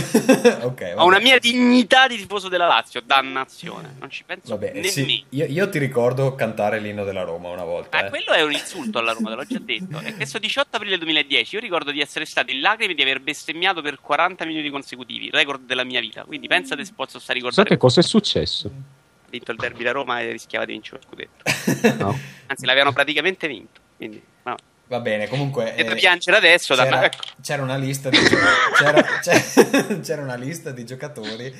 okay, Ho una mia dignità di tifoso della Lazio, dannazione. Non ci penso vabbè, nemmeno. Sì, io, io, ti ricordo cantare l'inno della Roma una volta. Ma eh. quello è un insulto alla Roma, te l'ho già detto. È questo 18 aprile 2010 io ricordo di essere stato in lacrime e di aver bestemmiato per 40 minuti consecutivi, record della mia vita. Quindi pensate se posso stare ricordando. Sapete cosa è successo? Ha vinto il derby da Roma e rischiava di vincere lo scudetto. no. Anzi, l'avevano praticamente vinto. Quindi. Va bene, comunque. E eh, piangere adesso. C'era, da... c'era, una lista di, c'era, c'era, una lista di giocatori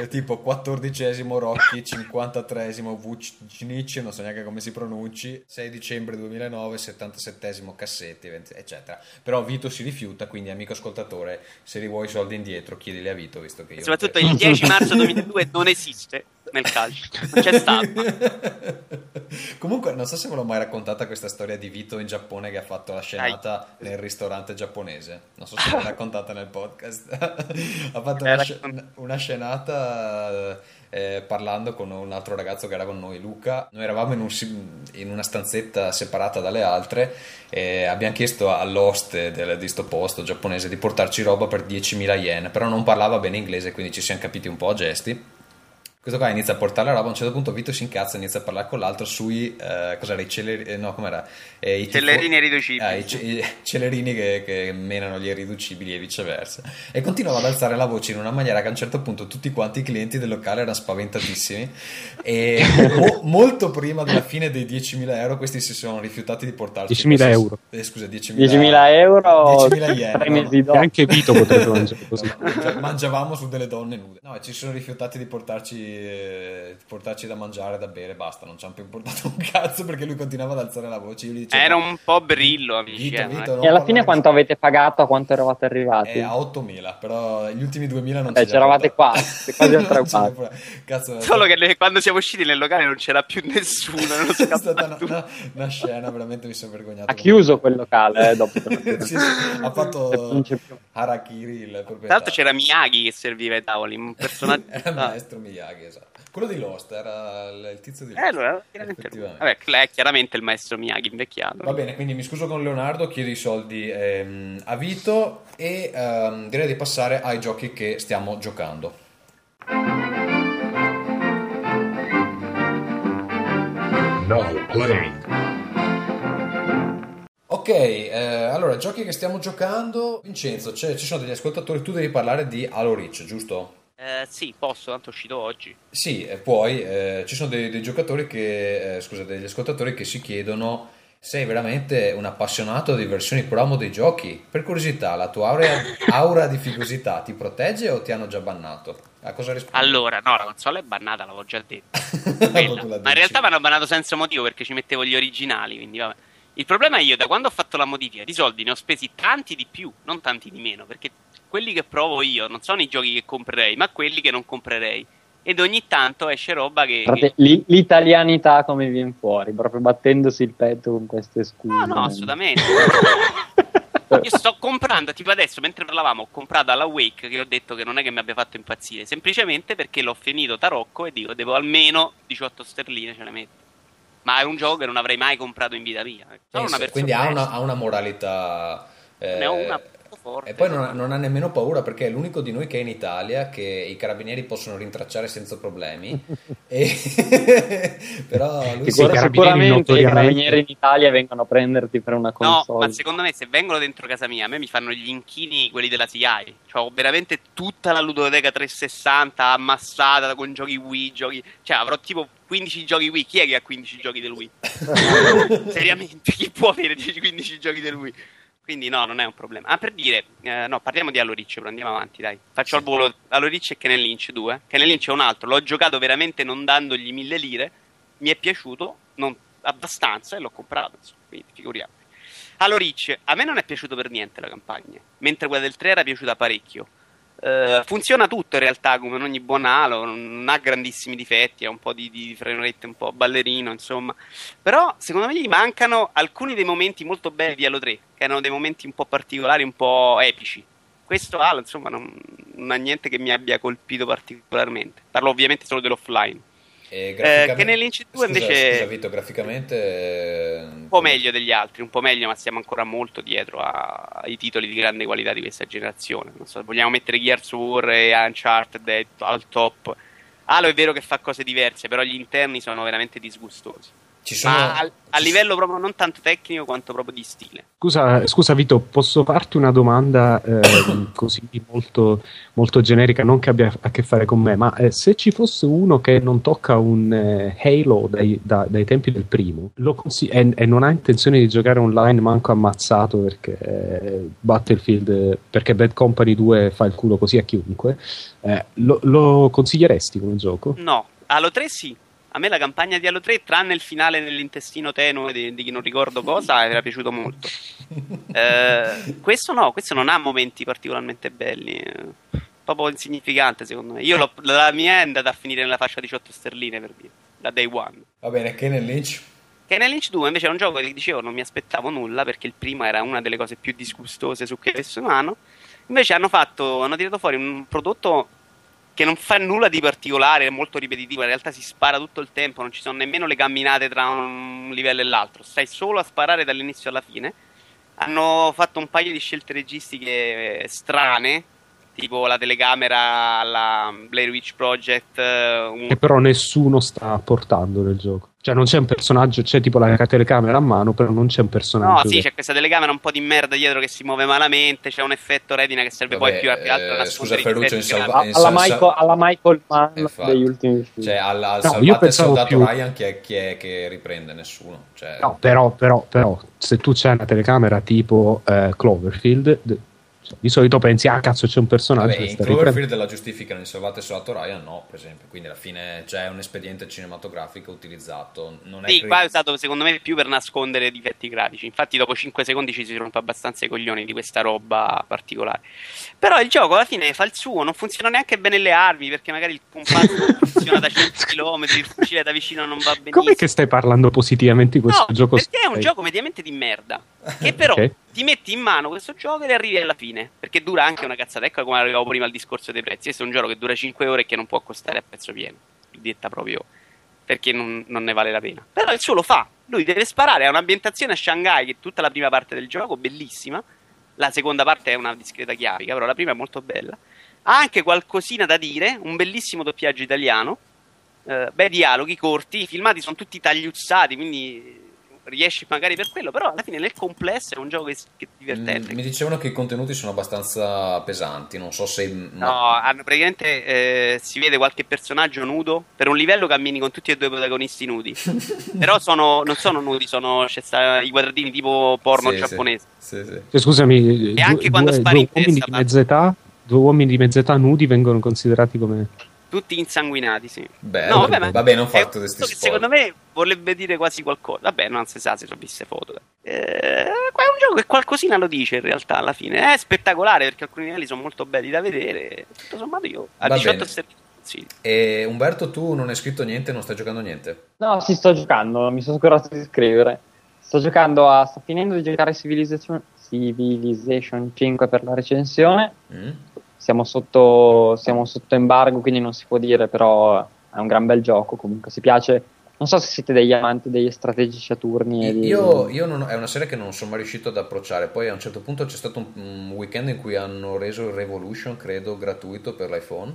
eh, tipo 14esimo Rocchi, 53esimo Vucinic, non so neanche come si pronunci, 6 dicembre 2009, 77esimo Cassetti, eccetera. Però Vito si rifiuta, quindi amico ascoltatore, se li vuoi i soldi indietro, chiedili a Vito, visto che io. Soprattutto il 10 marzo 2002 non esiste nel calcio, non c'è stato. Comunque, non so se ve l'ho mai raccontata questa storia di Vito in Giappone che ha fatto la scenata Dai. nel ristorante giapponese. Non so se l'ho raccontata nel podcast. ha fatto una, sc- una scenata eh, parlando con un altro ragazzo che era con noi, Luca. Noi eravamo in, un, in una stanzetta separata dalle altre e abbiamo chiesto all'host del, di sto posto giapponese di portarci roba per 10.000 yen, però non parlava bene inglese, quindi ci siamo capiti un po' a gesti questo qua inizia a portare la roba, a un certo punto Vito si incazza e inizia a parlare con l'altro sui, eh, cos'era, i celerini, eh, no com'era? Eh, i celerini tifo- irriducibili. Ah, i, ce- i, celerini che, che, menano gli irriducibili e viceversa. E continuava ad alzare la voce in una maniera che a un certo punto tutti quanti i clienti del locale erano spaventatissimi e mo- molto prima della fine dei 10.000 euro questi si sono rifiutati di portarci. 10.000 euro. Eh, scusa, 10.000, 10.000 euro. 10.000 yen. Tre mesi dopo. Anche Vito potrebbe mangiare così. Mangiavamo su delle donne nude. No, e ci sono rifiutati di portarci eh, portarci da mangiare, da bere, basta, non ci hanno più importato un cazzo perché lui continuava ad alzare la voce. Dicevo, Era un po' brillo, amici. Vito, eh, Vito, e alla fine quanto avete pagato, a quanto eravate arrivati? Eh, a 8.000, però gli ultimi 2.000 non Beh, c'eravate qua, quasi al Cazzo, Solo che le, quando siamo usciti nel locale non c'era più nessuno. Non è stata una, una, una, scena, veramente mi sono vergognato. Ha chiuso quel locale eh, dopo. sì, sì, ha fatto Harakiri il proprietario. Tra l'altro c'era Miyagi che serviva ai tavoli, un personaggio... era il maestro Miyagi, esatto. Quello di Lost era il tizio di Lost. Eh, allora, chiaramente, Vabbè, è chiaramente il maestro Miyagi invecchiato. Va bene, quindi mi scuso con Leonardo, chiedo i soldi ehm, a Vito e ehm, direi di passare ai giochi che stiamo giocando. Now playing. Ok, eh, allora, giochi che stiamo giocando. Vincenzo, ci sono degli ascoltatori, tu devi parlare di Halo Reach, giusto? Eh, sì, posso, tanto è uscito oggi. Sì, e poi eh, ci sono dei, dei giocatori che, eh, scusa, degli ascoltatori che si chiedono sei veramente un appassionato di versioni promo dei giochi? Per curiosità, la tua aura, aura di figosità ti protegge o ti hanno già bannato? A cosa rispondi? Allora, no, la console è bannata, l'avevo già detto. Ma in realtà mi hanno bannato senza motivo perché ci mettevo gli originali, quindi vabbè. Il problema è io, da quando ho fatto la modifica di soldi ne ho spesi tanti di più, non tanti di meno, perché quelli che provo io non sono i giochi che comprerei, ma quelli che non comprerei. Ed ogni tanto esce roba che. Frate, che... L'italianità come viene fuori, proprio battendosi il petto con queste scuse. No, no, assolutamente. io sto comprando, tipo adesso mentre parlavamo, ho comprato alla Wake che ho detto che non è che mi abbia fatto impazzire, semplicemente perché l'ho finito tarocco e dico devo almeno 18 sterline ce le metto. Ma è un gioco che non avrei mai comprato in vita mia. quindi ha una, ha una moralità. Eh... Ne ho una forte. E poi non ha, non ha, nemmeno paura perché è l'unico di noi che è in Italia che i carabinieri possono rintracciare senza problemi. e... Però lui si sicuramente i carabinieri in Italia vengono a prenderti per una console. No, ma secondo me se vengono dentro casa mia, a me mi fanno gli inchini quelli della CI. Cioè ho veramente tutta la ludoteca 360 ammassata con giochi Wii, giochi... Cioè avrò tipo 15 giochi Wii. Chi è che ha 15 giochi del Wii? Seriamente, chi può avere 15 giochi del Wii? Quindi no, non è un problema. Ah, per dire, eh, no, parliamo di Reach, però andiamo avanti, dai. Faccio sì. al volo Halo Reach e Kennel Lynch 2. Kennel Lynch è un altro, l'ho giocato veramente non dandogli mille lire, mi è piaciuto non abbastanza e l'ho comprato, insomma, quindi figuriamo. Halo Reach, a me non è piaciuto per niente la campagna, mentre quella del 3 era piaciuta parecchio. Uh, funziona tutto in realtà come in ogni buon Halo, non ha grandissimi difetti, ha un po' di, di frame un po' ballerino, insomma. Però secondo me gli mancano alcuni dei momenti molto belli di Halo 3, che erano dei momenti un po' particolari, un po' epici. Questo Halo, insomma, non, non ha niente che mi abbia colpito particolarmente. Parlo ovviamente solo dell'offline. Eh, graficamente... che nell'Inch 2 invece scusa, Vito, graficamente un po' meglio degli altri, un po' meglio, ma siamo ancora molto dietro a... ai titoli di grande qualità di questa generazione. Non so, vogliamo mettere Gears of War e Uncharted al top. Halo è vero che fa cose diverse, però gli interni sono veramente disgustosi. Sono... A, a, livello proprio non tanto tecnico quanto proprio di stile. Scusa, scusa Vito, posso farti una domanda eh, così molto, molto, generica, non che abbia a che fare con me, ma eh, se ci fosse uno che non tocca un eh, Halo dai, da, dai, tempi del primo consigli- e, e, non ha intenzione di giocare online manco ammazzato perché eh, Battlefield, perché Bad Company 2 fa il culo così a chiunque, eh, lo, lo consiglieresti come gioco? No, Halo 3 sì a me la campagna di Halo 3, tranne il finale nell'intestino tenue di, di chi non ricordo cosa, era piaciuto molto. Eh, questo no, questo non ha momenti particolarmente belli. Eh, proprio insignificante secondo me. Io la mia è andata a finire nella fascia 18 sterline per via, da day one. Va bene, che nel Lynch? Che nel Lynch 2 invece era un gioco che dicevo non mi aspettavo nulla perché il primo era una delle cose più disgustose su che avesse umano. Invece hanno fatto, hanno tirato fuori un prodotto che non fa nulla di particolare, è molto ripetitivo, in realtà si spara tutto il tempo, non ci sono nemmeno le camminate tra un livello e l'altro, stai solo a sparare dall'inizio alla fine. Hanno fatto un paio di scelte registiche strane, tipo la telecamera alla Blair Witch Project. Eh, un... Che però nessuno sta portando nel gioco. Cioè non c'è un personaggio, c'è tipo la telecamera a mano, però non c'è un personaggio. No, sì, c'è questa telecamera un po' di merda dietro che si muove malamente, c'è un effetto retina che serve Vabbè, poi più a che altro eh, Scusa Ferruccio, in salva- in alla, Michael, alla Michael Mann Infatti. degli ultimi film. Cioè al, al no, io il soldato più... Ryan chi è, chi è, che riprende? Nessuno. Cioè... No, però, però, però, se tu c'hai una telecamera tipo eh, Cloverfield di solito pensi, ah cazzo c'è un personaggio. Vabbè, in Cloverfield la giustificano in Salvate Soldato Ryan, no, per esempio. Quindi alla fine c'è un espediente cinematografico utilizzato. Non è sì, qua è usato secondo me più per nascondere difetti grafici. Infatti, dopo 5 secondi ci si rompe abbastanza i coglioni di questa roba particolare. Però il gioco alla fine fa il suo, non funziona neanche bene le armi perché magari il compasso funziona da 100 km, il fucile da vicino non va benissimo. Come che stai parlando positivamente di questo no, gioco? Perché è un gioco mediamente di merda. Che però okay. ti metti in mano questo gioco e arrivi alla fine. Perché dura anche una cazzata. Ecco come arrivavo prima al discorso dei prezzi. Questo è un gioco che dura 5 ore e che non può costare a prezzo pieno. Detta proprio perché non, non, ne vale la pena. Però il suo lo fa. Lui deve sparare a un'ambientazione a Shanghai, che è tutta la prima parte del gioco, bellissima. La seconda parte è una discreta chiavica, però la prima è molto bella. Ha anche qualcosina da dire, un bellissimo doppiaggio italiano, eh, bei dialoghi corti, i filmati sono tutti tagliuzzati, quindi riesci magari per quello, però alla fine nel complesso è un gioco che, che è divertente. Mm, mi dicevano che i contenuti sono abbastanza pesanti, non so se... No, hanno, praticamente eh, si vede qualche personaggio nudo, per un livello cammini con tutti e due i protagonisti nudi, però sono, non sono nudi, sono sta, i quadratini tipo porno sì, giapponese. Sì, sì, sì. Scusami, e anche due, quando spari due uomini di mezza età, due uomini di mezza età nudi vengono considerati come tutti insanguinati, sì. Beh, no, vabbè, ma vabbè, non fatto questi spoiler. Secondo me vorrebbe dire quasi qualcosa. Vabbè, non si sa se sono viste foto. Eh, qua è un gioco che qualcosina lo dice in realtà alla fine. È spettacolare perché alcuni livelli sono molto belli da vedere. Tutto sommato io a Va 18 servizi. Sì. E Umberto, tu non hai scritto niente, non stai giocando niente? No, sì, sto giocando, mi sono scordato di scrivere. Sto giocando a. sto finendo di giocare Civilization, Civilization 5 per la recensione. Mm siamo sotto, siamo sotto embargo, quindi non si può dire, però è un gran bel gioco. Comunque, si piace. Non so se siete degli amanti degli strategici a turni. Io, di... io non, è una serie che non sono mai riuscito ad approcciare. Poi a un certo punto c'è stato un, un weekend in cui hanno reso il Revolution, credo, gratuito per l'iPhone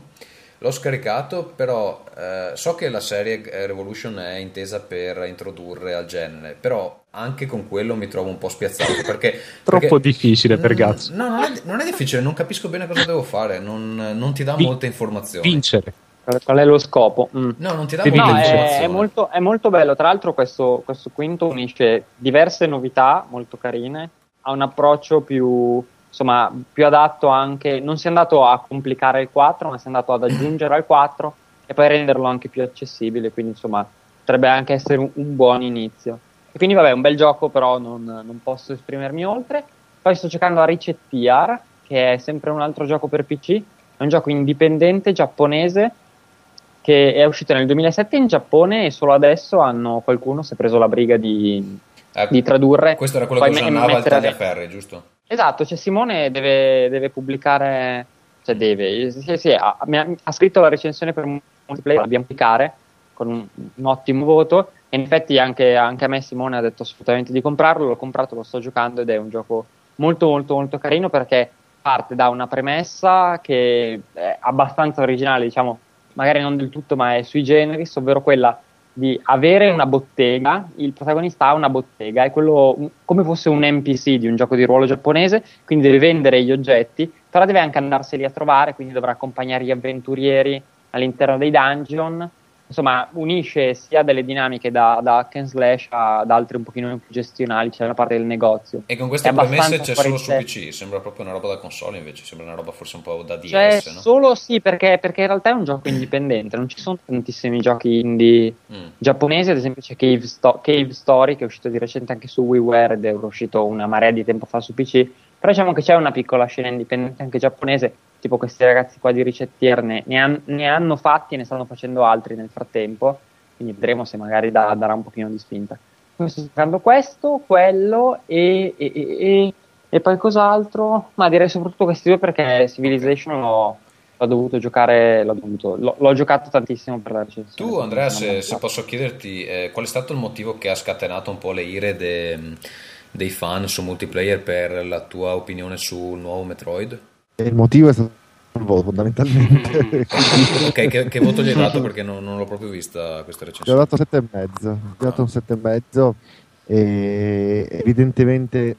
L'ho scaricato, però eh, so che la serie Revolution è intesa per introdurre al genere, però anche con quello mi trovo un po' spiazzato perché... Troppo perché, difficile per Gazzo. No, non è, non è, difficile, non capisco bene cosa devo fare, non, non ti dà Vin- molte informazioni. Vincere. Qual è lo scopo? Mm. No, non ti dà molte no, informazioni. È, è, molto, è molto bello, tra l'altro questo, questo quinto unisce diverse novità molto carine, ha un approccio più insomma, più adatto anche, non si è andato a complicare il 4, ma si è andato ad aggiungere al 4 e poi renderlo anche più accessibile, quindi insomma potrebbe anche essere un, un buon inizio. E quindi vabbè, un bel gioco, però non, non, posso esprimermi oltre. Poi sto giocando a Ricettiar, che è sempre un altro gioco per PC, è un gioco indipendente giapponese che è uscito nel 2007 in Giappone e solo adesso hanno, qualcuno si è preso la briga di, eh, di tradurre. Questo era quello che usava il tagliaferri, giusto? Esatto, cioè Simone deve, deve pubblicare, cioè deve, sì, sì, ha, ha, scritto la recensione per multiplayer, la dobbiamo pubblicare con un, un, ottimo voto. E in effetti anche, anche, a me Simone ha detto assolutamente di comprarlo, l'ho comprato, lo sto giocando ed è un gioco molto molto molto carino perché parte da una premessa che è abbastanza originale, diciamo, magari non del tutto, ma è sui generis, ovvero quella di avere una bottega, il protagonista ha una bottega, è quello come fosse un NPC di un gioco di ruolo giapponese, quindi deve vendere gli oggetti, però deve anche andarseli a trovare, quindi dovrà accompagnare gli avventurieri all'interno dei dungeon insomma, unisce sia delle dinamiche da, da hack and slash ad altre un pochino più gestionali, c'è cioè la parte del negozio. E con queste premesse c'è solo su PC, sembra proprio una roba da console invece, sembra una roba forse un po' da DS, cioè, no? solo sì, perché, perché, in realtà è un gioco indipendente, non ci sono tantissimi giochi indie mm. giapponesi, ad esempio c'è Cave, Sto- Cave, Story che è uscito di recente anche su WiiWare ed è uscito una marea di tempo fa su PC, però diciamo che c'è una piccola scena indipendente anche giapponese tipo questi ragazzi qua di Ricettier ne, ne, han, ne, hanno fatti e ne stanno facendo altri nel frattempo, quindi vedremo se magari da, darà un pochino di spinta. Quindi sto giocando questo, quello e, e, e, e, poi cos'altro? Ma direi soprattutto questi due perché Civilization l'ho, l'ho dovuto giocare, l'ho, dovuto, l'ho, l'ho, giocato tantissimo per la recensione. Tu Andrea, se, se, posso chiederti, eh, qual è stato il motivo che ha scatenato un po' le ire de, dei fan su multiplayer per la tua opinione sul nuovo Metroid? Il motivo è stato il voto fondamentalmente. ok, che, che, voto gli hai dato perché non, non l'ho proprio vista questa recensione? Gli ho dato 7,5. Gli ho dato un 7,5 e evidentemente...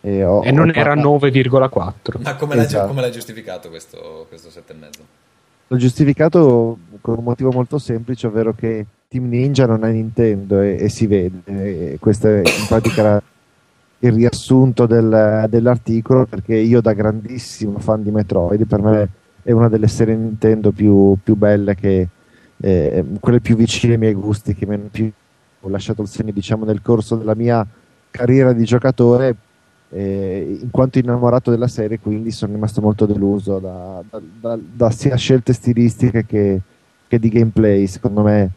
E, ho, e non era 9,4. Ma come, esatto. l'hai, come l'hai, giustificato questo, questo 7,5? L'ho giustificato con un motivo molto semplice, ovvero che Team Ninja non è Nintendo e, e si vede. E questa è in pratica il riassunto del, dell'articolo perché io da grandissimo fan di Metroid per me è una delle serie Nintendo più, più belle che eh, quelle più vicine ai miei gusti che mi hanno più lasciato il segno diciamo nel corso della mia carriera di giocatore eh, in quanto innamorato della serie quindi sono rimasto molto deluso da, da, da, da sia scelte stilistiche che, che di gameplay. Secondo me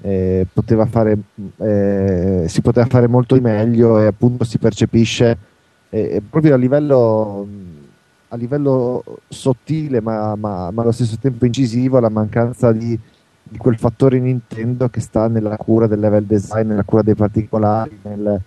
eh, poteva fare, eh, si poteva fare molto di meglio e appunto si percepisce eh, proprio a livello, a livello sottile ma, ma, ma, allo stesso tempo incisivo la mancanza di, di, quel fattore Nintendo che sta nella cura del level design, nella cura dei particolari, nel,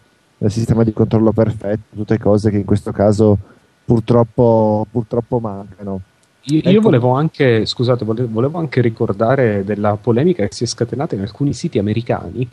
nel sistema di controllo perfetto, tutte cose che in questo caso purtroppo, purtroppo mancano. Io, ecco. io volevo, anche, scusate, volevo, anche, ricordare della polemica che si è scatenata in alcuni siti americani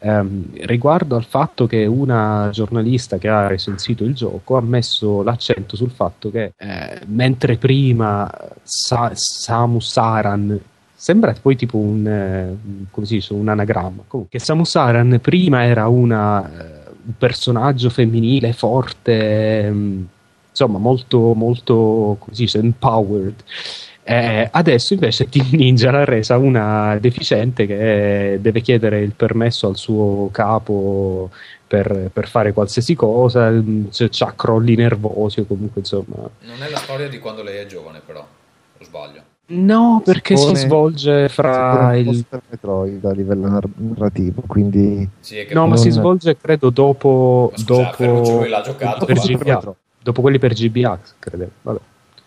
ehm, riguardo al fatto che una giornalista che ha recensito il gioco ha messo l'accento sul fatto che eh, mentre prima Sa- Samus Aran sembra poi tipo un, eh, dice, un anagramma comunque Samus Aran prima era una, eh, un personaggio femminile forte ehm, insomma molto, molto dice, empowered. Eh, adesso invece Team Ninja l'ha resa una deficiente che deve chiedere il permesso al suo capo per, per fare qualsiasi cosa, cioè, crolli nervosi o comunque insomma. Non è la storia di quando lei è giovane però, o sbaglio? No, perché si, si svolge fra si il Metroid a livello narrativo, quindi sì, No, non... ma si svolge credo dopo ma scusa, dopo giocato per GBA. Dopo quelli per GBA, credevo. Vabbè.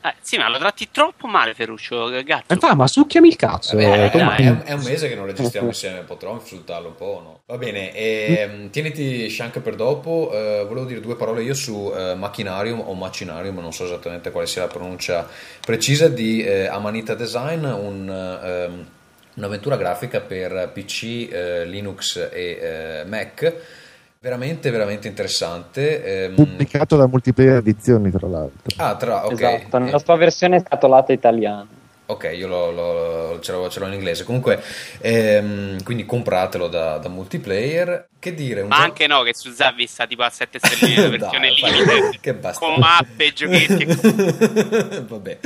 Eh, sì, ma lo tratti troppo male, Ferruccio. Gatto. Eh, ma succhiami il cazzo. Eh, eh, dai, è, è, un mese che non registriamo insieme, potrò insultarlo un po'. No? Va bene, e, ehm, tieniti Shank per dopo. Eh, volevo dire due parole io su eh, Machinarium o Machinarium, non so esattamente quale sia la pronuncia precisa, di eh, Amanita Design, un, ehm, un'avventura grafica per PC, eh, Linux e Mac Veramente, veramente interessante. Ehm... Pubblicato da Multiplayer Edizioni, tra l'altro. Ah, tra, ok. Esatto, nella sua versione scatolata italiana. Ok, io lo, lo, ce, l'ho, ce, l'ho, in inglese. Comunque, ehm, quindi compratelo da, da, multiplayer. Che dire? Ma gioco... anche no, che su Zavi sta tipo a 7 stelline la versione limited. che basta. Con mappe, giochetti. Vabbè.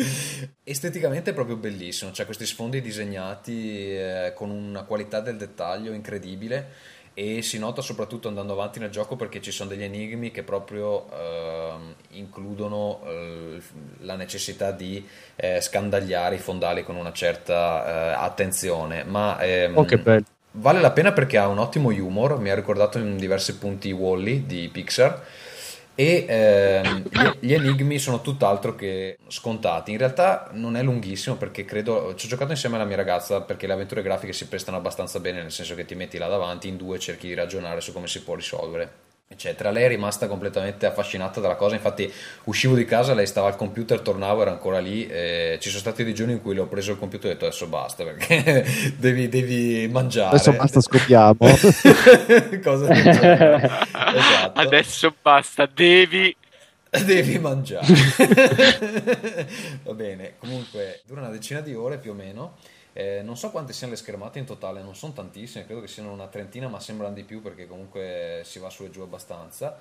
Esteticamente è proprio bellissimo. C'ha questi sfondi disegnati eh, con una qualità del dettaglio incredibile e si nota soprattutto andando avanti nel gioco perché ci sono degli enigmi che proprio eh, includono eh, la necessità di eh, scandagliare i fondali con una certa eh, attenzione. Ma ehm, oh, vale la pena perché ha un ottimo humor. Mi ha ricordato in diversi punti Wally di Pixar e ehm, gli, enigmi sono tutt'altro che scontati. In realtà non è lunghissimo perché credo ci ho giocato insieme alla mia ragazza perché le avventure grafiche si prestano abbastanza bene, nel senso che ti metti là davanti in due cerchi di ragionare su come si può risolvere eccetera. Lei è rimasta completamente affascinata dalla cosa, infatti uscivo di casa, lei stava al computer, tornavo, era ancora lì, ci sono stati dei giorni in cui le ho preso il computer e ho detto adesso basta perché devi, devi, mangiare. Adesso basta, scoppiamo. cosa esatto. Adesso basta, devi... Devi mangiare. Va bene, comunque dura una decina di ore più o meno. Eh, non so quante siano le schermate in totale, non sono tantissime, credo che siano una trentina, ma sembrano di più perché comunque si va su e giù abbastanza.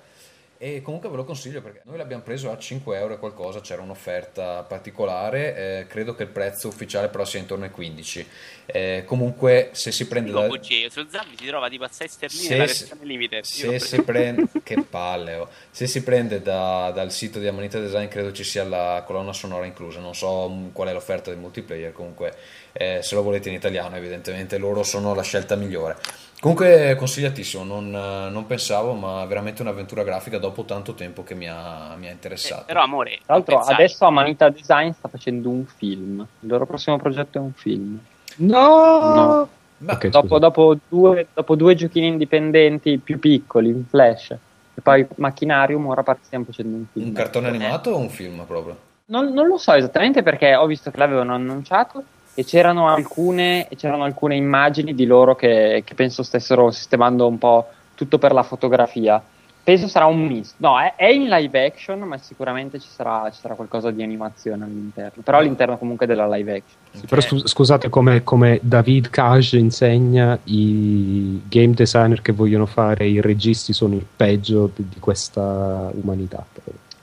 E comunque ve lo consiglio perché noi l'abbiamo preso a 5 euro e qualcosa, c'era un'offerta particolare, eh, credo che il prezzo ufficiale però sia intorno ai 15. Eh, comunque se si prende... da... bugie, su Zambi si trova tipo a 6 sterline se, la limited. Se si prende... che palle! Oh. Se si prende da, dal sito di Amanita Design credo ci sia la colonna sonora inclusa, non so mm, qual è l'offerta del multiplayer, comunque eh, se lo volete in italiano evidentemente loro sono la scelta migliore. Comunque consigliatissimo, non, non, pensavo, ma veramente un'avventura grafica dopo tanto tempo che mi ha, mi ha interessato. Eh, però amore, tra l'altro adesso Amanita Design sta facendo un film, il loro prossimo progetto è un film. No! no. Okay, dopo, dopo, due, dopo, due, giochini indipendenti più piccoli, in flash, e poi Macchinarium, ora stiamo facendo un film. Un cartone animato o un film proprio? Non, non lo so esattamente perché ho visto che l'avevano annunciato e c'erano alcune, c'erano alcune immagini di loro che, che, penso stessero sistemando un po' tutto per la fotografia. Penso sarà un misto. No, è, è in live action, ma sicuramente ci sarà, ci sarà, qualcosa di animazione all'interno. Però all'interno comunque della live action. Sì, però scusate, come, come, David Cage insegna, i game designer che vogliono fare i registi sono il peggio di, di questa umanità.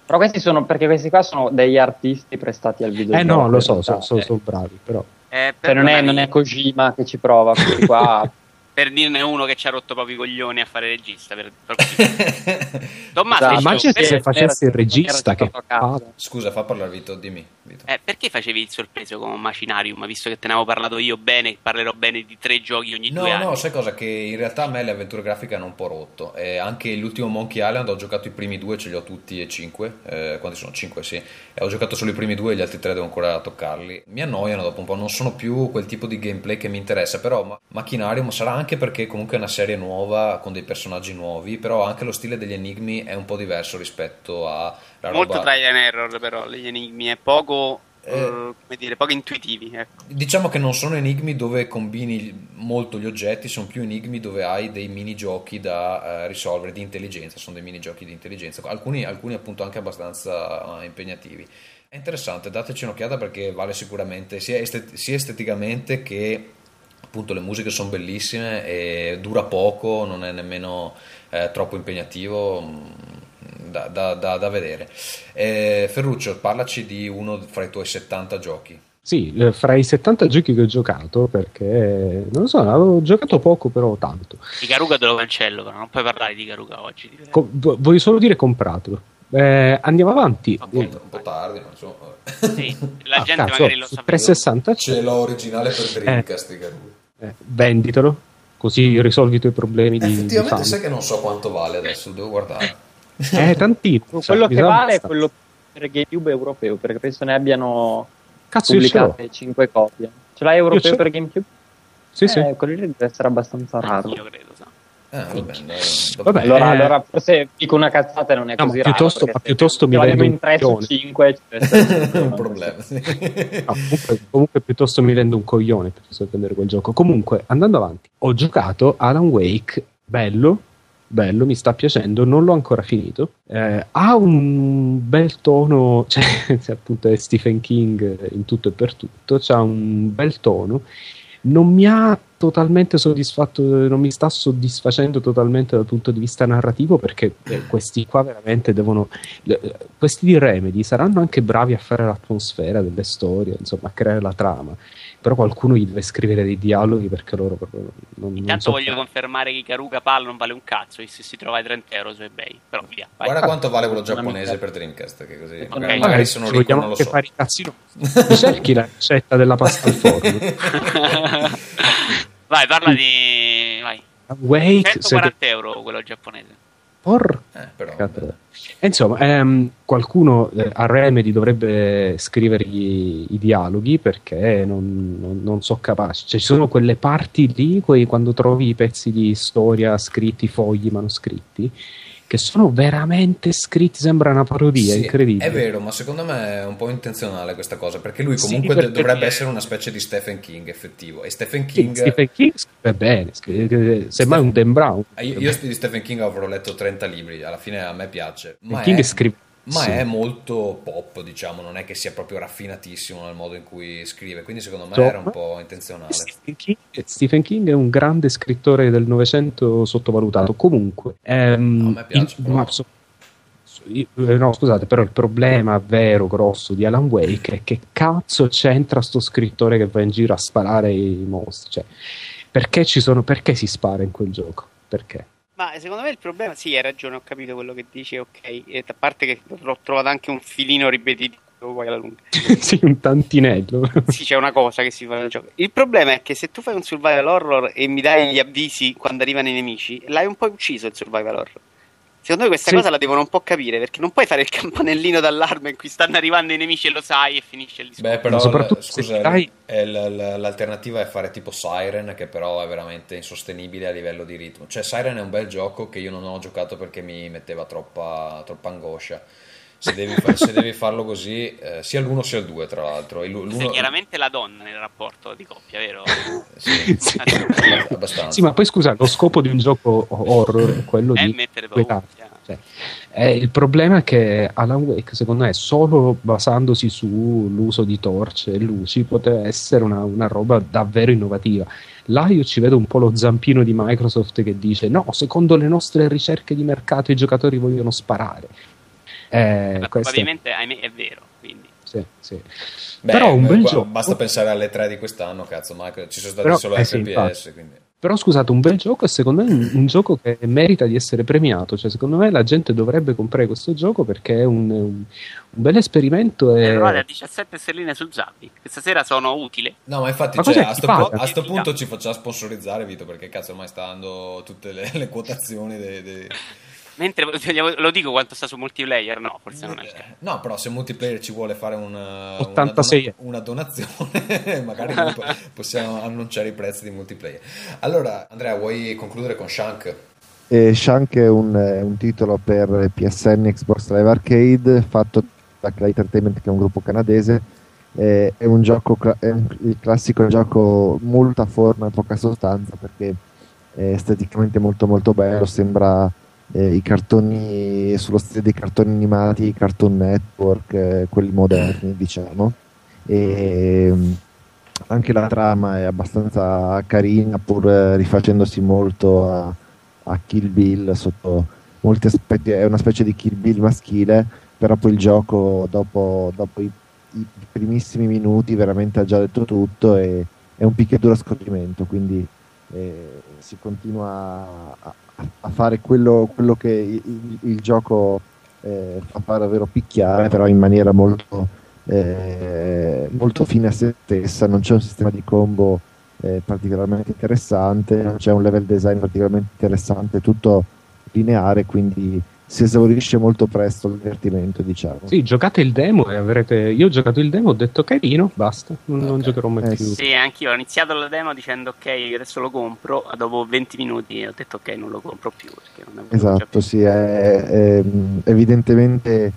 Però questi sono perché questi qua sono degli artisti prestati al video. Eh no, lo so, sono, sono, sono bravi, però. Eh, cioè, non, è, non, è, Kojima che ci prova, questi qua per dirne uno che ci ha rotto proprio i coglioni a fare regista. Per, per Tommaso, esatto, immagina se facessi il regista. Che... Scusa, fa parlare Vito, dimmi. Vito. Eh, perché facevi il sorpreso con Macinarium? Visto che te ne avevo parlato io bene, parlerò bene di tre giochi ogni no, due anni. No, no, sai cosa? Che in realtà a me le avventure grafiche hanno un po' rotto. Eh, anche l'ultimo Monkey Island ho giocato i primi due, ce li ho tutti e cinque. Eh, quanti sono? Cinque, sì. E ho giocato solo i primi due e gli altri tre devo ancora toccarli. Mi annoiano dopo un po', non sono più quel tipo di gameplay che mi interessa. Però Macchinarium sarà anche perché comunque è una serie nuova con dei personaggi nuovi, però anche lo stile degli enigmi è un po' diverso rispetto a... Molto roba... trial and error però, gli enigmi è poco... Eh, uh, come dire, poco intuitivi. Ecco. Diciamo che non sono enigmi dove combini molto gli oggetti, sono più enigmi dove hai dei minigiochi da uh, risolvere di intelligenza, sono dei minigiochi di intelligenza, alcuni, alcuni appunto anche abbastanza uh, impegnativi. È interessante, dateci un'occhiata perché vale sicuramente sia, estet- sia esteticamente che appunto le musiche sono bellissime e dura poco, non è nemmeno eh, troppo impegnativo. Mm, da, da, da, da vedere. Eh, Ferruccio, parlaci di uno fra i tuoi 70 giochi. Sì, eh, fra i 70 giochi che ho giocato, perché non lo so, avevo giocato poco, però tanto. Di Garuga te lo cancello, però non puoi parlare di Garuga oggi. Co- voglio solo dire compratelo. Eh, andiamo avanti. Okay. Un po' tardi, ma insomma. Sì, la ah, gente cazzo, magari lo sa. 360 ce l'ho originale per Dreamcast eh. di Garuga eh, venditelo, così risolvi i tuoi problemi. Di, Effettivamente di sai che non so quanto vale adesso, devo guardare. eh, tantissimo. quello che vale è quello per GameCube europeo, perché penso ne abbiano Cazzo, pubblicate 5 copie. Ce l'hai europeo per GameCube? Sì, eh, sì. Quello lì deve essere abbastanza raro. Io credo, sa. Ah, vabbè, vabbè, allora, eh, allora, forse dico una cazzata non è no, così ma piuttosto, raro, ma piuttosto mi vendo in 3 su 5 è un problema. Sì. no, comunque, comunque, piuttosto mi rendo un coglione piuttosto che prendere quel gioco. Comunque andando avanti ho giocato Alan Wake bello bello mi sta piacendo non l'ho ancora finito. Eh, ha un bel tono cioè appunto è Stephen King in tutto e per tutto c'ha un bel tono non mi ha totalmente soddisfatto, non mi sta soddisfacendo totalmente dal punto di vista narrativo perché eh, questi qua veramente devono, questi di Remedy saranno anche bravi a fare l'atmosfera delle storie, insomma, a creare la trama però qualcuno gli deve scrivere dei dialoghi perché loro proprio non, Intanto non so voglio confermare che Karuga Pal non vale un cazzo e se si trova ai 30 euro su eBay. Però via vai. guarda quanto vale quello giapponese per Dreamcast che così okay. magari, magari sono ricco non lo so. fare i cazzino cerchi la ricetta della pasta al forno. Vai parla di vai. Wait, 140 se... euro quello giapponese. Por... Eh, però... Insomma, ehm, qualcuno eh, a Remedy dovrebbe scrivere i, i dialoghi perché non, non, non, so capace. Cioè, ci sono quelle parti lì, quei, quando trovi i pezzi di storia scritti, fogli manoscritti, che sono veramente scritti, sembra una parodia, sì, incredibile. È vero, ma secondo me è un po' intenzionale questa cosa, perché lui comunque sì, perché dovrebbe essere una specie di Stephen King effettivo. E Stephen King... Stephen King scrive bene, scrive, semmai un Dan Brown. Io, io di Stephen King avrò letto 30 libri, alla fine a me piace. Ma King è... scrive ma sì. è molto pop, diciamo, non è che sia proprio raffinatissimo nel modo in cui scrive, quindi secondo me so, era un po' intenzionale. Stephen King, Stephen King, è un grande scrittore del Novecento sottovalutato. Comunque, ehm, no, a me piace. Il, ma, so, eh, no, scusate, però il problema vero, grosso di Alan Wake è che cazzo c'entra sto scrittore che va in giro a sparare i mostri? Cioè, perché, ci sono, perché si spara in quel gioco? Perché? Ma secondo me il problema, sì, hai ragione, ho capito quello che dici, ok. E a parte che l'ho trovato anche un filino ripetitivo poi alla lunga. sì, un tantinello. sì, c'è una cosa che si fa nel gioco. Il problema è che se tu fai un survival horror e mi dai gli avvisi quando arrivano i nemici, l'hai un po' ucciso il survival horror. Secondo me questa sì. cosa la devono un po' capire perché non puoi fare il campanellino d'allarme in cui stanno arrivando i nemici e lo sai e finisce il discorso. Beh, però soprattutto scusa, dai... l'alternativa è fare tipo Siren che però è veramente insostenibile a livello di ritmo. Cioè Siren è un bel gioco che io non ho giocato perché mi metteva troppa, troppa angoscia se devi, far, se devi farlo così, eh, sia l'uno sia il due, tra l'altro. L'uno... Sei chiaramente la donna nel rapporto di coppia, vero? sì, sì. abbastanza. Sì, ma poi scusa, lo scopo di un gioco horror è quello è di mettere paura. Cioè, eh, il problema è che Alan Wake, secondo me, solo basandosi sull'uso di torce e luci, poteva essere una, una roba davvero innovativa. Là io ci vedo un po' lo zampino di Microsoft che dice: No, secondo le nostre ricerche di mercato i giocatori vogliono sparare. Eh, Beh, probabilmente è vero. Quindi. Sì, sì. Beh, Però un bel gioco. Basta pensare alle tre di quest'anno, cazzo, ma ci sono stati Però, solo eh, FPS. Sì, Però scusate, un bel gioco e secondo me un, un, gioco che merita di essere premiato. Cioè, secondo me la gente dovrebbe comprare questo gioco perché è un, un, un bel esperimento. E... Guarda, a 17 stelline sul Zabbi. Questa sera sono utile. No, ma infatti, ma cioè, a sto, po- a sto punto ci facciamo sponsorizzare, Vito, perché cazzo ormai sta dando tutte le, le quotazioni dei... dei... Mentre lo dico quanto sta su multiplayer, no, forse non è il caso. No, però se multiplayer ci vuole fare una, 86. una, dona, una donazione, magari possiamo annunciare i prezzi di multiplayer. Allora, Andrea, vuoi concludere con Shank? Eh, Shank è un, un, titolo per PSN Xbox Live Arcade fatto da Clay Entertainment, che è un gruppo canadese. Eh, è un gioco, è un, il classico gioco molta forma e poca sostanza perché è esteticamente molto molto bello, sembra eh, i cartoni sullo stile dei cartoni animati, Cartoon Network, eh, quelli moderni, diciamo. E ehm, anche la trama è abbastanza carina, pur eh, rifacendosi molto a, a, Kill Bill sotto molti aspetti, è una specie di Kill Bill maschile, però poi il gioco dopo, dopo i, i, primissimi minuti veramente ha già detto tutto e è un picchiaduro a scorrimento, quindi eh, si continua a, a fare quello, quello che il, il gioco eh, fa fare davvero picchiare, però in maniera molto, eh, molto fine a se stessa. Non c'è un sistema di combo eh, particolarmente interessante, non c'è un level design particolarmente interessante, tutto lineare, quindi si esaurisce molto presto il divertimento, diciamo. Sì, giocate il demo e avrete. Io ho giocato il demo, ho detto carino, basta, non, okay. non giocherò mai eh, più. Sì, anch'io ho iniziato la demo dicendo ok, adesso lo compro. Dopo 20 minuti ho detto ok, non lo compro più. esatto, sì, è, è, evidentemente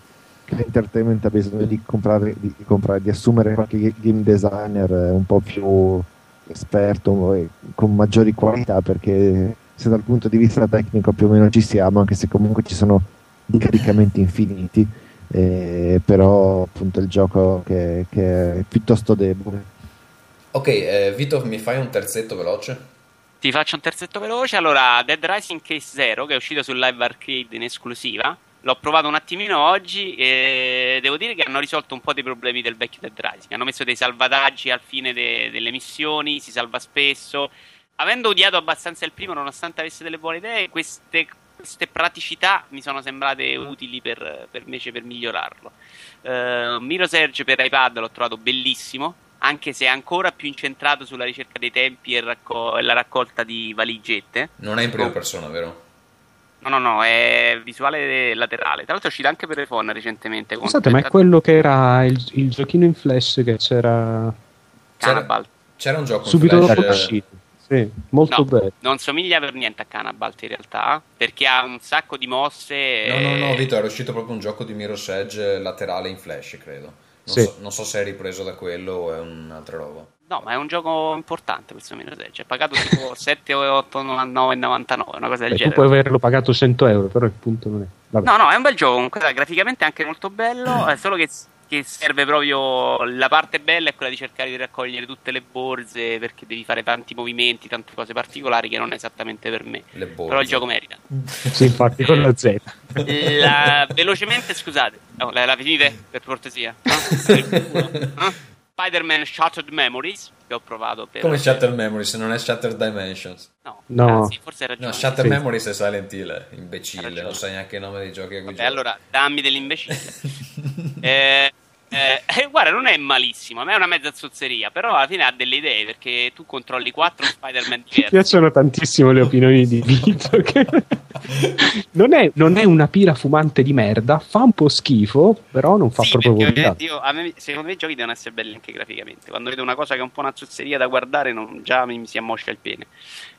l'entertainment ha bisogno di comprare, di comprare, di assumere qualche game designer un po' più esperto e con maggiori qualità perché se dal punto di vista tecnico più o meno ci siamo, anche se comunque ci sono dei caricamenti infiniti, eh, però appunto il gioco che, che è piuttosto debole. Ok, eh, Vito, mi fai un terzetto veloce? Ti faccio un terzetto veloce. Allora, Dead Rising Case 0, che è uscito sul Live Arcade in esclusiva. L'ho provato un attimino oggi e devo dire che hanno risolto un po' dei problemi del vecchio Dead Rising. Hanno messo dei salvataggi al fine de- delle missioni, si salva spesso. Avendo odiato abbastanza il primo, nonostante avesse delle buone idee, queste, queste praticità mi sono sembrate utili per, per invece per migliorarlo. Uh, Miro Serge per iPad l'ho trovato bellissimo anche se è ancora più incentrato sulla ricerca dei tempi e, racco- la raccolta di valigette. Non è in prima oh. persona, vero? No, no, no, è visuale laterale. Tra l'altro è uscito anche per iPhone recentemente. Scusate, ma è quello che era il, il, giochino in flash che c'era... Cannibal. C'era un gioco Subito in flash. dopo uscito. Sì, molto no, bello. Non somiglia per niente a Cannibalt in realtà, perché ha un sacco di mosse. No, no, no, Vito, era uscito proprio un gioco di Mirror's Edge laterale in flash, credo. Non, sì. so, non, so, se è ripreso da quello o è un'altra roba. No, ma è un gioco importante questo Mirror's Edge. È pagato tipo 7 o 8, 99,99, una cosa del Beh, genere. Tu puoi averlo pagato 100 euro, però il punto non è. Vabbè. No, no, è un bel gioco. Comunque, graficamente è anche molto bello. È solo che che serve proprio la parte bella è quella di cercare di raccogliere tutte le borse perché devi fare tanti movimenti, tante cose particolari che non è esattamente per me. Però il gioco merita. sì, infatti con la Z. La... Velocemente, scusate, oh, la, la finite per cortesia? No? Spider-Man Shattered Memories che ho provato per come Shattered Memories non è Shattered Dimensions? No, no. Anzi, forse hai ragione. No Shattered sì. Memories è Silent Hill imbecille non sai neanche il nome dei giochi a cui Vabbè, allora dammi dell'imbecille. Eh, eh, eh, guarda, non è malissimo, a me è una mezza zozzeria, però alla fine ha delle idee perché tu controlli quattro Spider-Man diversi. Mi piacciono tantissimo le opinioni di Vito. Che... non, è, non, è, una pira fumante di merda, fa un po' schifo, però non fa sì, proprio voglia. Secondo me i giochi devono essere belli anche graficamente. Quando vedo una cosa che è un po' una zozzeria da guardare, non, già mi, mi si ammoscia il pene.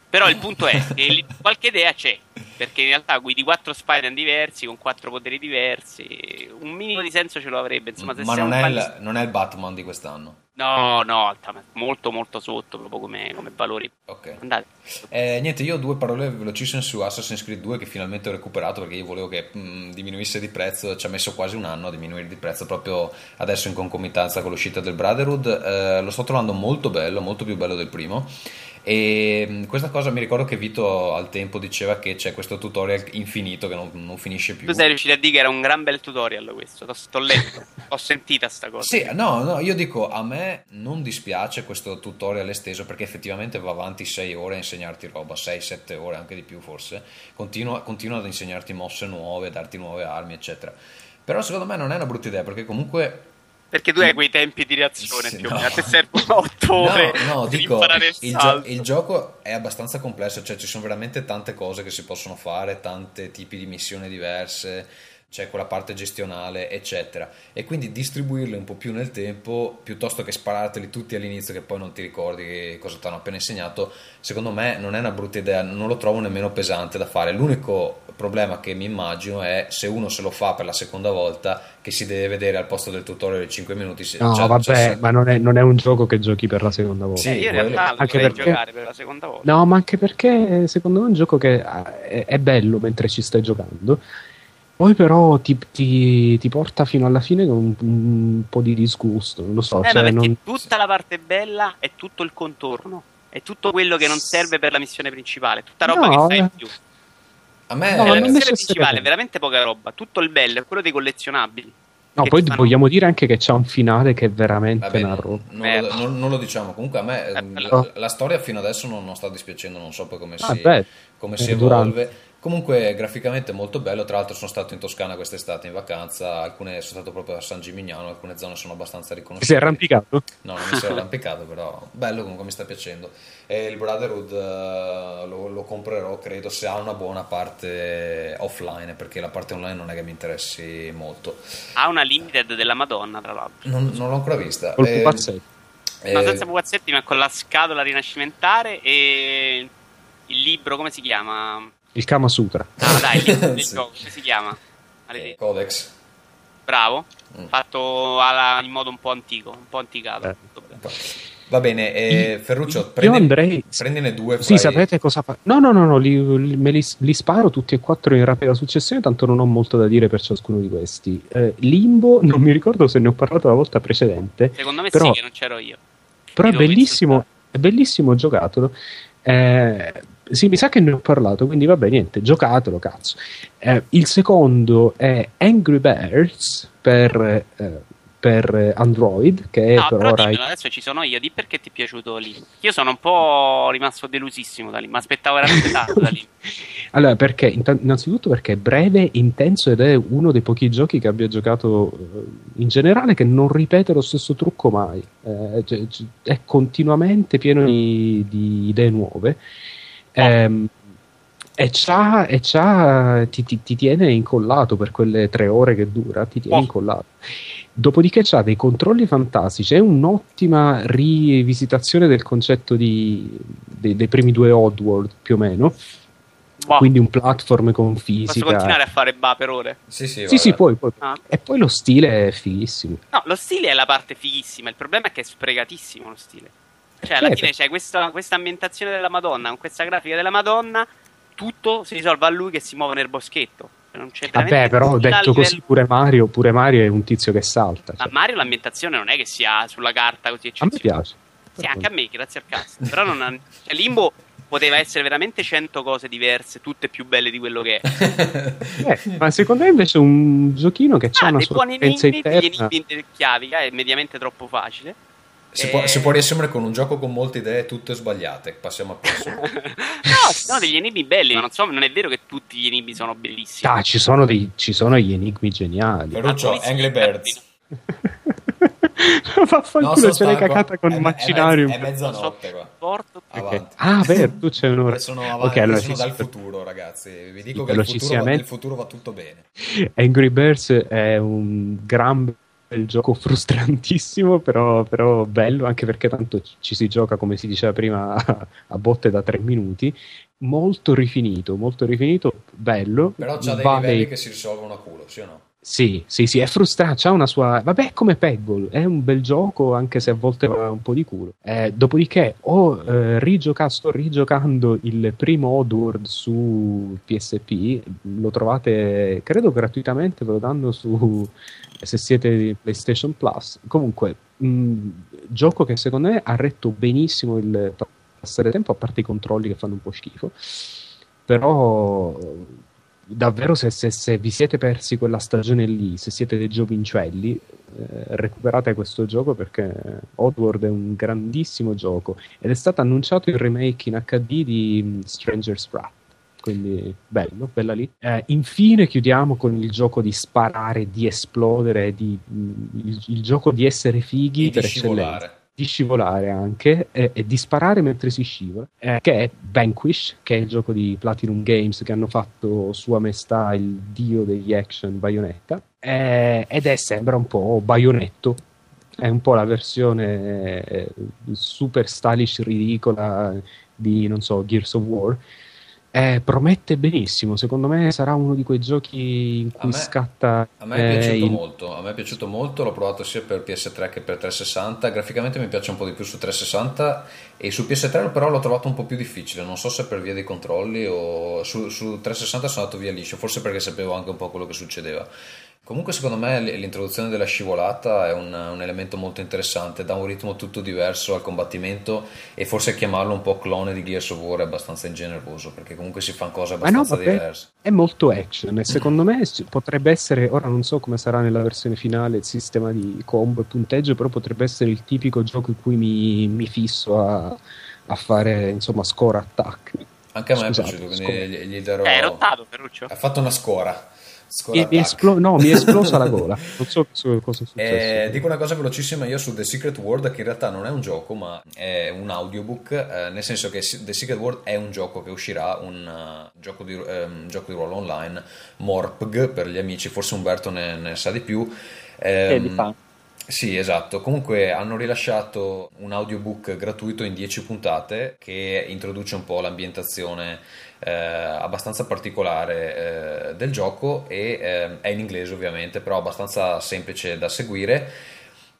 Però il punto è che qualche idea c'è, perché in realtà guidi quattro Spider-Man diversi, con quattro poteri diversi, un minimo di senso ce lo avrebbe. Insomma, Ma non è, il, non è, il, Batman di quest'anno? No, no, molto molto sotto proprio come, come valori. Ok. Andate. Eh, niente, io ho due parole velocissime su Assassin's Creed 2 che finalmente ho recuperato perché io volevo che mh, mm, diminuisse di prezzo, ci ha messo quasi un anno a diminuire di prezzo proprio adesso in concomitanza con l'uscita del Brotherhood. Eh, lo sto trovando molto bello, molto più bello del primo e mm, questa cosa mi ricordo che Vito al tempo diceva che c'è questo tutorial infinito che non, non finisce più. Tu sei riuscito a dire che era un gran bel tutorial questo, sto letto, ho sentita sta cosa. Sì, no, no, io dico a me non dispiace questo tutorial esteso perché effettivamente va avanti 6 ore a insegnarti roba, 6-7 ore, anche di più forse. Continua, continua ad insegnarti mosse nuove, darti nuove armi, eccetera. Però secondo me non è una brutta idea perché comunque perché tu hai quei tempi di reazione più o meno, a te servono 8 ore no, no, per dico, il, gio- il, gioco è abbastanza complesso, cioè ci sono veramente tante cose che si possono fare, tanti tipi di missioni diverse c'è quella parte gestionale, eccetera. E quindi distribuirli un po' più nel tempo, piuttosto che spararteli tutti all'inizio che poi non ti ricordi cosa ti hanno appena insegnato, secondo me non è una brutta idea, non lo trovo nemmeno pesante da fare. L'unico problema che mi immagino è se uno se lo fa per la seconda volta che si deve vedere al posto del tutorial di 5 minuti. No, cioè, vabbè, cioè, ma non è, non è, un gioco che giochi per la seconda volta. Sì, io in realtà lo anche perché... giocare per la seconda volta. No, ma anche perché secondo me è un gioco che è, è bello mentre ci stai giocando poi però ti, ti, ti, porta fino alla fine con un, un, po' di disgusto, non lo so. Eh, cioè, perché non... tutta la parte bella è tutto il contorno, è tutto quello che non serve per la missione principale, tutta roba no, che fai in più. A me no, la missione principale è veramente poca roba, tutto il bello è quello dei collezionabili. No, poi fanno... vogliamo dire anche che c'è un finale che è veramente Vabbè, una roba. Non, non, non, non, lo diciamo. Comunque a me eh, la, la, storia fino adesso non, non sta dispiacendo, non so poi come ah, si, beh, come si evolve. Durante. Comunque graficamente molto bello, tra l'altro sono stato in Toscana quest'estate in vacanza, alcune sono stato proprio a San Gimignano, alcune zone sono abbastanza riconosciute. Ti sei arrampicato? No, non mi sono arrampicato, però bello comunque mi sta piacendo. E il Brotherhood uh, lo, lo, comprerò, credo, se ha una buona parte offline, perché la parte online non è che mi interessi molto. Ha una limited della Madonna, tra l'altro. Non, non l'ho ancora vista. Col eh, pupazzetti. Eh, no, senza pupazzetti, ma con la scatola rinascimentale e il libro, come si chiama? Il Kama Sutra. Ah, dai, il sì. gioco, come si chiama? Eh, Codex. Bravo, mm. fatto alla, in modo un po' antico, un po' anticato. Eh. Va bene, eh, Ferruccio, prendi, andrei... prendine due. Sì, sapete cosa fa? No, no, no, no li, me li, li, sparo tutti e quattro in rapida successione, tanto non ho molto da dire per ciascuno di questi. Eh, Limbo, non mi ricordo se ne ho parlato la volta precedente. Secondo me però, sì, che non c'ero io. Però è bellissimo, è bellissimo giocato Eh, sì, mi sa che ne ho parlato, quindi vabbè, niente, giocatelo, cazzo. Eh, il secondo è Angry Birds per eh, per Android che no, per però ora dimmelo, adesso ci sono io di perché ti è piaciuto lì io sono un po' rimasto delusissimo da lì ma aspettavo veramente tanto da lì allora perché innanzitutto perché è breve intenso ed è uno dei pochi giochi che abbia giocato eh, in generale che non ripete lo stesso trucco mai eh, è continuamente pieno di, di idee nuove. Ehm, e c'ha, e c'ha ti, ti, ti, tiene incollato per quelle tre ore che dura, ti tiene oh. incollato. Dopodiché c'ha dei controlli fantastici, è un'ottima rivisitazione del concetto di, dei, dei, primi due Oddworld più o meno. Bah. Quindi un platform con fisica. Posso continuare a fare ba per ore? Sì, sì, sì, sì poi, poi. Ah. E poi lo stile è fighissimo. No, lo stile è la parte fighissima. Il problema è che è spregatissimo lo stile. Cioè, alla eh, fine c'è questa, questa ambientazione della Madonna, con questa grafica della Madonna, tutto si risolve a lui che si muove nel boschetto. Non c'è Vabbè, però ho detto così pure Mario, pure Mario è un tizio che salta. Cioè. Ma Mario l'ambientazione non è che sia sulla carta così A me piace. Sì, anche a me, grazie al cazzo. però non ha... cioè, Limbo poteva essere veramente 100 cose diverse, tutte più belle di quello che è. eh, ma secondo me invece è un giochino che ha una sua potenza interna. Gli enigmi chiavi è mediamente troppo facile. Si, e... può, si può riassumere con un gioco con molte idee tutte sbagliate. Passiamo a prossimo. no, ci sono degli enigmi belli, ma non, so, non, è vero che tutti gli enigmi sono bellissimi. Ah, ci sono, dei, ci sono gli enigmi geniali. Ferruccio, Angry Birds. Vaffanculo, no, ce l'hai cacata con il macinario. È, mezzanotte qua. Porto. Okay. Ah, vero, tu c'è un'ora. Sono, avanti, okay, allora sono dal futuro, ragazzi. Vi dico sì, che il futuro, va, il futuro va tutto bene. Angry Birds è un gran il gioco frustrantissimo, però, però, bello, anche perché tanto ci si gioca, come si diceva prima, a botte da tre minuti. Molto rifinito, molto rifinito, bello. Però c'ha dei vale... livelli che si risolvono a culo, sì o no? Sì, sì, sì, è frustrante, ha una sua... Vabbè, come Peggle, è un bel gioco anche se a volte va un po' di culo. Eh, dopodiché ho eh, rigiocato, sto rigiocando il primo Oddworld su PSP, lo trovate, credo gratuitamente, ve lo danno su... se siete di PlayStation Plus. Comunque, mh, gioco che secondo me ha retto benissimo il passare tempo, a parte i controlli che fanno un po' schifo. Però davvero se, se, se, vi siete persi quella stagione lì, se siete dei giovincelli, eh, recuperate questo gioco perché Oddworld è un grandissimo gioco ed è stato annunciato il remake in HD di Stranger's Wrath. Quindi bello, bella lì. Eh, infine chiudiamo con il gioco di sparare, di esplodere, di, mm, il, il, gioco di essere fighi e per eccellenza. di scivolare anche e, e, di sparare mentre si scivola, eh, che è Vanquish, che è il gioco di Platinum Games che hanno fatto Sua Maestà il dio degli action Bayonetta, eh, ed è sembra un po' Bayonetto, è un po' la versione eh, super stylish ridicola di, non so, Gears of War, eh, promette benissimo, secondo me sarà uno di quei giochi in cui a me, scatta. A me è piaciuto il... molto, a me è piaciuto molto, l'ho provato sia per PS3 che per 360. Graficamente mi piace un po' di più su 360 e su PS3 però l'ho trovato un po' più difficile. Non so se per via dei controlli o su, su 360 sono andato via liscio, forse perché sapevo anche un po' quello che succedeva. Comunque secondo me l'introduzione della scivolata è un, un, elemento molto interessante, dà un ritmo tutto diverso al combattimento e forse chiamarlo un po' clone di Gears of War è abbastanza ingeneroso perché comunque si fanno cose abbastanza no, vabbè, diverse. È molto action e secondo me potrebbe essere, ora non so come sarà nella versione finale il sistema di combo e punteggio, però potrebbe essere il tipico gioco in cui mi, mi fisso a, a, fare insomma score attack. Anche a me Scusate, è piaciuto, quindi gli, gli darò... È rottato Ferruccio. Ha fatto una scora. Mi, mi, esplo- no, mi è esplosa la gola. Non so cosa è successo. Eh, dico una cosa velocissima io su The Secret World, che in realtà non è un gioco, ma è un audiobook. Eh, nel senso che The Secret World è un gioco che uscirà, un, uh, gioco, di, um, gioco, di, ruolo online, Morpg per gli amici, forse Umberto ne, ne sa di più. Eh, di fa. Sì, esatto. Comunque hanno rilasciato un audiobook gratuito in 10 puntate che introduce un po' l'ambientazione eh, abbastanza particolare eh, del gioco e eh, è in inglese ovviamente, però abbastanza semplice da seguire.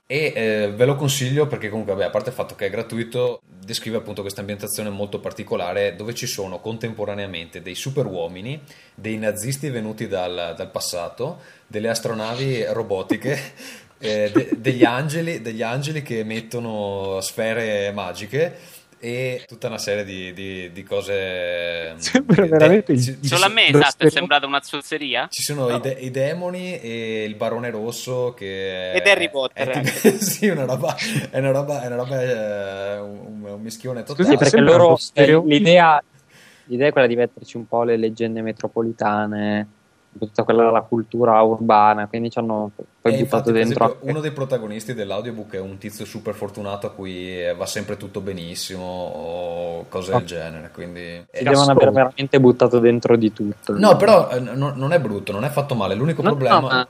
E eh, ve lo consiglio perché comunque vabbè, a parte il fatto che è gratuito descrive appunto questa ambientazione molto particolare dove ci sono contemporaneamente dei super uomini dei nazisti venuti dal, dal passato delle astronavi robotiche eh, de, degli, angeli, degli angeli che emettono sfere magiche e tutta una serie di, di, di cose. Sembra de- veramente de- il, Solo a me esatto, è sembrata una zozzeria. Ci sono no. i, de- i, demoni e il barone rosso che. Ed Harry Potter. È, è, sì, una roba, è una roba, è una roba eh, un, un, mischione totale. Scusi, perché loro l'idea, l'idea è quella di metterci un po' le leggende metropolitane tutta quella la cultura urbana, quindi ci hanno poi e buttato dentro. Esempio, uno dei protagonisti dell'audiobook è un tizio super fortunato a cui va sempre tutto benissimo o cose oh. del genere. Quindi si devono aver veramente buttato dentro di tutto. No, però eh, no, non è brutto, non è fatto male. L'unico no, problema. No, ma...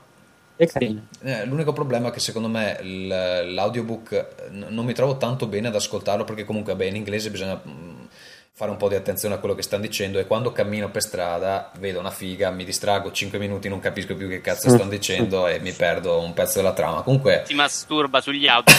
Eh, l'unico problema è che secondo me l'audiobook non mi trovo tanto bene ad ascoltarlo perché comunque vabbè, in inglese bisogna fare un po' di attenzione a quello che stanno dicendo e quando cammino per strada vedo una figa, mi distrago 5 minuti, non capisco più che cazzo stanno dicendo e mi perdo un pezzo della trama. Comunque si masturba sugli auto.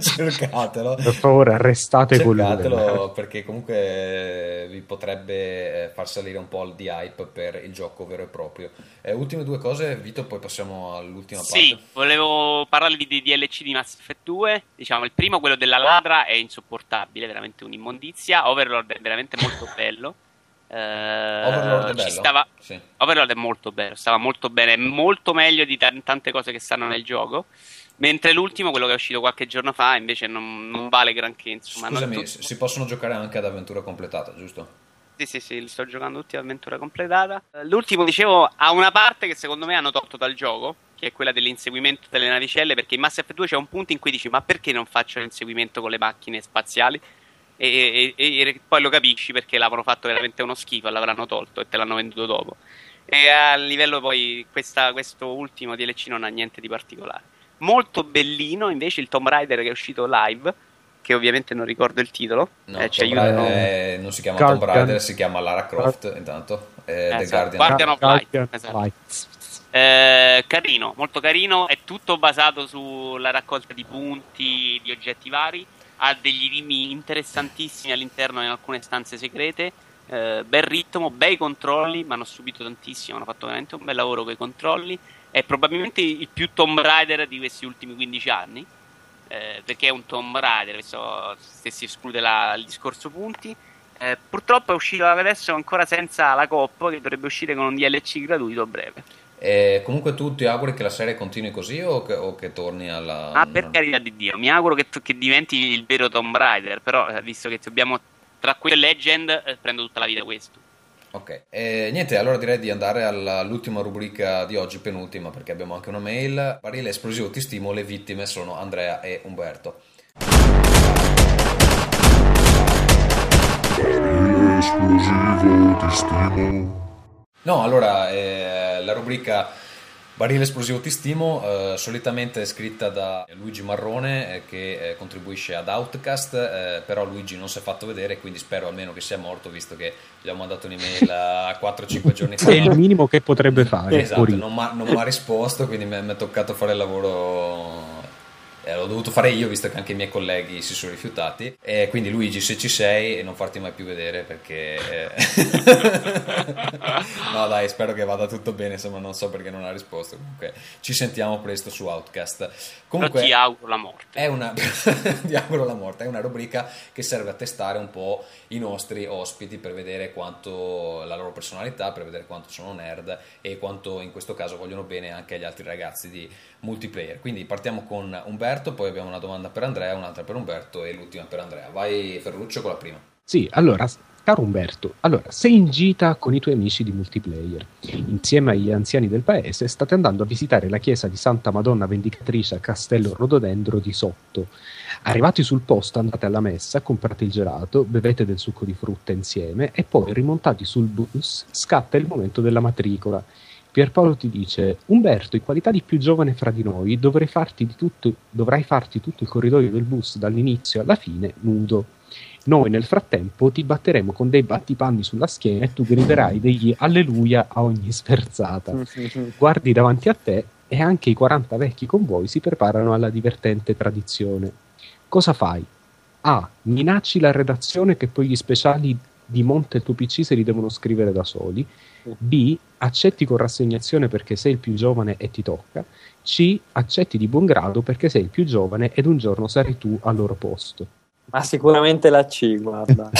Cercatelo. Per favore, arrestate Cercatelo quello. perché comunque vi potrebbe far salire un po' di hype per il gioco vero e proprio. Eh, ultime due cose, Vito, poi passiamo all'ultima sì, parte. Sì, volevo parlarvi di DLC di Mass Effect 2. Diciamo, il primo, quello della ladra, è insopportabile, veramente un'immondizia. Over Overlord è veramente molto bello. Uh, Overlord è bello. Stava... Sì. Overlord è molto bello, stava molto bene, molto meglio di t- tante cose che stanno nel gioco. Mentre l'ultimo, quello che è uscito qualche giorno fa, invece non, non vale granché. Insomma, Scusami, tu... si possono giocare anche ad avventura completata, giusto? Sì, sì, sì, li sto giocando tutti ad avventura completata. L'ultimo, dicevo, ha una parte che secondo me hanno tolto dal gioco, che è quella dell'inseguimento delle navicelle, perché in Mass Effect 2 c'è un punto in cui dici, ma perché non faccio l'inseguimento con le macchine spaziali? E, e, e, poi lo capisci perché l'avevano fatto veramente uno schifo e l'avranno tolto e te l'hanno venduto dopo. E a livello poi questa, questo ultimo DLC non ha niente di particolare. Molto bellino invece il Tomb Raider che è uscito live, che ovviamente non ricordo il titolo. No, eh, ci aiutano. Eh, non si chiama Guardian. Tomb Raider, si chiama Lara Croft intanto. Eh, esatto. Guardian of Light. Esatto. Eh, carino, molto carino, è tutto basato sulla raccolta di punti, di oggetti vari ha degli rimi interessantissimi all'interno in alcune stanze segrete. Eh, bel ritmo, bei controlli, ma hanno subito tantissimo, hanno fatto veramente un bel lavoro con i controlli. È probabilmente il più Tomb Raider di questi ultimi 15 anni. Eh, perché è un Tomb Raider, questo, se si esclude la, il discorso punti. Eh, purtroppo è uscito adesso ancora senza la coppa, che dovrebbe uscire con un DLC gratuito a breve. E comunque tu ti auguri che la serie continui così o che, o che torni alla... Ah, per carità di Dio, mi auguro che, che diventi il vero Tomb Raider, però eh, visto che dobbiamo tra quello e Legend, eh, prendo tutta la vita questo. Ok, e niente, allora direi di andare all'ultima rubrica di oggi, penultima, perché abbiamo anche una mail. Barile esplosivo ti stimo, le vittime sono Andrea e Umberto. Barile esplosivo ti stimo. No, allora eh, la rubrica Barile esplosivo ti stimo, eh, solitamente è scritta da Luigi Marrone eh, che eh, contribuisce ad Outcast, eh, però Luigi non si è fatto vedere, quindi spero almeno che sia morto, visto che gli ho mandato un'email a 4-5 giorni fa. È il minimo che potrebbe fare. Esatto, non mi ha risposto, quindi mi è toccato fare il lavoro eh, l'ho dovuto fare io visto che anche i miei colleghi si sono rifiutati. E quindi Luigi se ci sei non farti mai più vedere perché eh... no dai spero che vada tutto bene. Insomma non so perché non ha risposto. Comunque ci sentiamo presto su Outcast comunque Però ti auguro la morte è una ti auguro la morte è una rubrica che serve a testare un po' i nostri ospiti per vedere quanto la loro personalità per vedere quanto sono nerd e quanto in questo caso vogliono bene anche agli altri ragazzi di multiplayer quindi partiamo con Umberto Umberto, poi abbiamo una domanda per Andrea, un'altra per Umberto e l'ultima per Andrea. Vai Ferruccio con la prima. Sì, allora, caro Umberto, allora, sei in gita con i tuoi amici di multiplayer. Insieme agli anziani del paese state andando a visitare la chiesa di Santa Madonna Vendicatrice a Castello Rododendro di Sotto. Arrivati sul posto andate alla messa, comprate il gelato, bevete del succo di frutta insieme e poi rimontati sul bus scatta il momento della matricola Pierpaolo ti dice: Umberto, in qualità di più giovane fra di noi, farti di tutto, dovrai farti tutto il corridoio del bus dall'inizio alla fine nudo. Noi nel frattempo ti batteremo con dei battipanni sulla schiena e tu griderai degli alleluia a ogni sferzata. Guardi davanti a te e anche i 40 vecchi con voi si preparano alla divertente tradizione. Cosa fai? A. Minacci la redazione che poi gli speciali di monte tuo PC se li devono scrivere da soli. B. Accetti con rassegnazione perché sei il più giovane e ti tocca. C. Accetti di buon grado perché sei il più giovane ed un giorno sarai tu al loro posto. Ma sicuramente la C, guarda.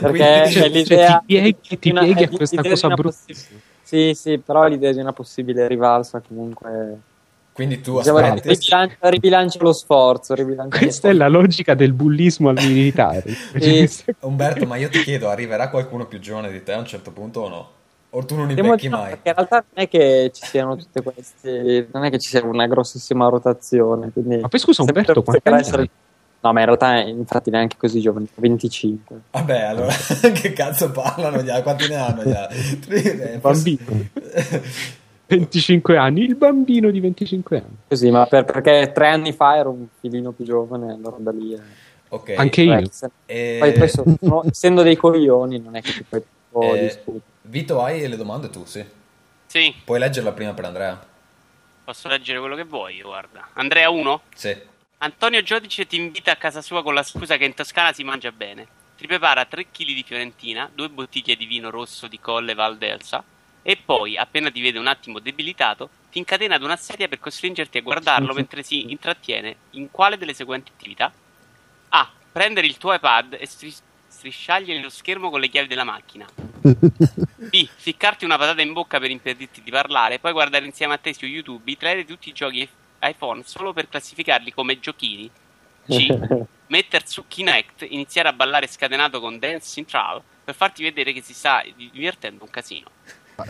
Perché cioè, l'idea... Cioè, ti pieghi, ti pieghi a questa cosa brutta. Possib- sì, sì, però l'idea di una possibile rivalsa comunque... Quindi tu diciamo, aspetti... Ribilancia, ribilancia lo sforzo. Ribilancia Questa lo sforzo. è la logica del bullismo al militare. sì. Umberto, ma io ti chiedo, arriverà qualcuno più giovane di te a un certo punto o no? O tu non invecchi mai? Perché in realtà non è che ci siano tutte queste... Non è che ci sia una grossissima rotazione. Quindi ma poi scusa Umberto, quanti anni essere... No, ma in realtà infatti neanche così giovani, 25. Vabbè, allora che cazzo parlano gli Quanti ne hanno gli Bambino. 25 anni, il bambino di 25 anni. Così, ma per, perché tre anni fa ero un filino più giovane, allora da lì... Okay. Anche io. E... Poi, poi sono, essendo dei coglioni, non è che ti puoi e... discutere. Vito, hai le domande tu, sì? Sì. Puoi leggerla prima per Andrea? Posso leggere quello che vuoi, guarda. Andrea 1? Sì. Antonio Giodice ti invita a casa sua con la scusa che in Toscana si mangia bene. Ti prepara 3 kg di fiorentina, 2 bottiglie di vino rosso di Colle Val d'Elsa e poi, appena ti vede un attimo debilitato, ti incatena ad una sedia per costringerti a guardarlo mentre si intrattiene in quale delle seguenti attività? A. Prendere il tuo iPad e stris- strisciargli lo schermo con le chiavi della macchina. B. Ficcarti una patata in bocca per impedirti di parlare, poi guardare insieme a te su YouTube i trailer di tutti i giochi iPhone solo per classificarli come giochini. C. Metter su Kinect, iniziare a ballare scatenato con Dance Central per farti vedere che si sta divertendo un casino.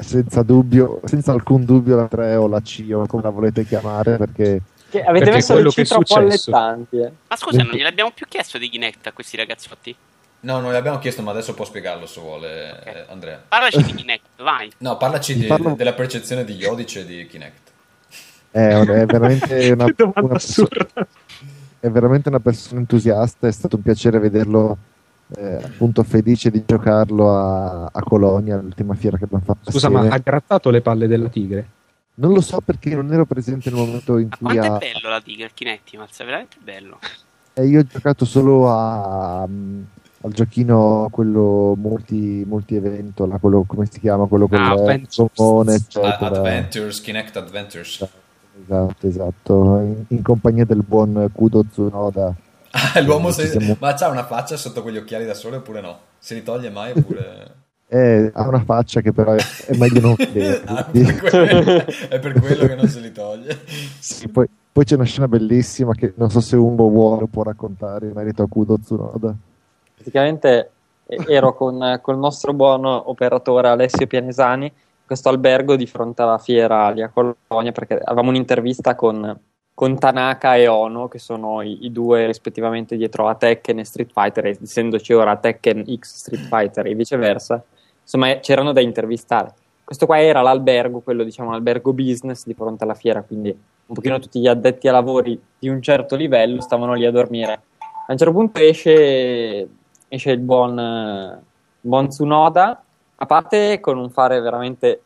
Senza dubbio, senza alcun dubbio la 3 o la C o come la volete chiamare perché... Che avete perché messo le C troppo allettanti. Eh. Ma scusa, non gliel'abbiamo più chiesto di Kinect a questi ragazzotti? No, non l'abbiamo chiesto, ma adesso può spiegarlo se vuole, okay. eh, Andrea. Parlaci di Kinect, vai. No, parlaci di, parlo... della percezione di Iodice e di Kinect. È, è veramente una, una persona, è veramente una persona entusiasta, è stato un piacere vederlo eh, appunto felice di giocarlo a, a, Colonia, l'ultima fiera che abbiamo fatto. Scusa, assieme. ma ha grattato le palle della tigre? Non lo so perché non ero presente nel momento in cui. Ma ha... è bello la tigre, il Kinectimals, è veramente bello. E io ho giocato solo a, al giochino quello multi, multi evento, là, quello, come si chiama? Quello con ah, Adventures. Adventures, Kinect Adventures. Esatto, esatto, in, in compagnia del buon Kudo Tsunoda. Ah, l'uomo se... siamo... Ma c'ha una faccia sotto quegli occhiali da sole oppure no? Se li toglie mai oppure... Eh, ha una faccia che però è, meglio non vedere. ah, è per quello che non se li toglie. Sì, poi, poi, c'è una scena bellissima che non so se Umbo vuole può raccontare in merito a Kudo Tsunoda. Praticamente ero con, il nostro buon operatore Alessio Pianesani questo albergo di fronte alla fiera lì a Colonia perché avevamo un'intervista con, con Tanaka e Ono che sono i, i, due rispettivamente dietro a Tekken e Street Fighter essendoci ora Tekken X Street Fighter e viceversa. Insomma c'erano da intervistare. Questo qua era l'albergo quello diciamo l'albergo business di fronte alla fiera quindi un pochino tutti gli addetti ai lavori di un certo livello stavano lì a dormire. A un certo punto esce, esce il buon, buon Tsunoda a parte con un fare veramente,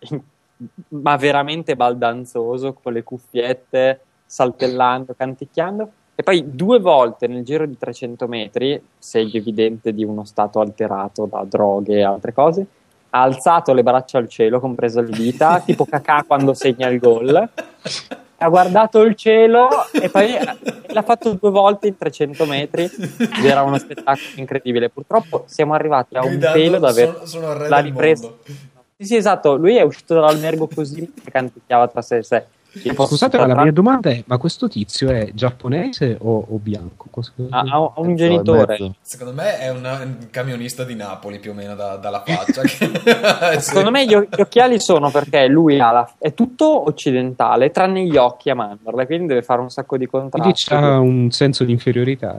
ma veramente baldanzoso, con le cuffiette, saltellando, canticchiando, e poi due volte nel giro di 300 metri, segno evidente di uno stato alterato da droghe e altre cose, ha alzato le braccia al cielo, compreso le dita, tipo cacà quando segna il gol, ha guardato il cielo e poi l'ha fatto due volte in 300 metri ed era uno spettacolo incredibile. Purtroppo siamo arrivati a un pelo da aver la ripresa. Sì, sì, esatto. Lui è uscito dall'albergo così che canticchiava tra sé e sé. Scusate, la mia domanda è: ma questo tizio è giapponese o, o bianco? Ha, ha, un genitore. Secondo me è un, un, camionista di Napoli, più o meno da, dalla faccia. Secondo me gli, gli, occhiali sono perché lui la, è tutto occidentale, tranne gli occhi a mandorla, quindi deve fare un sacco di contrasti. Quindi ha un senso di inferiorità.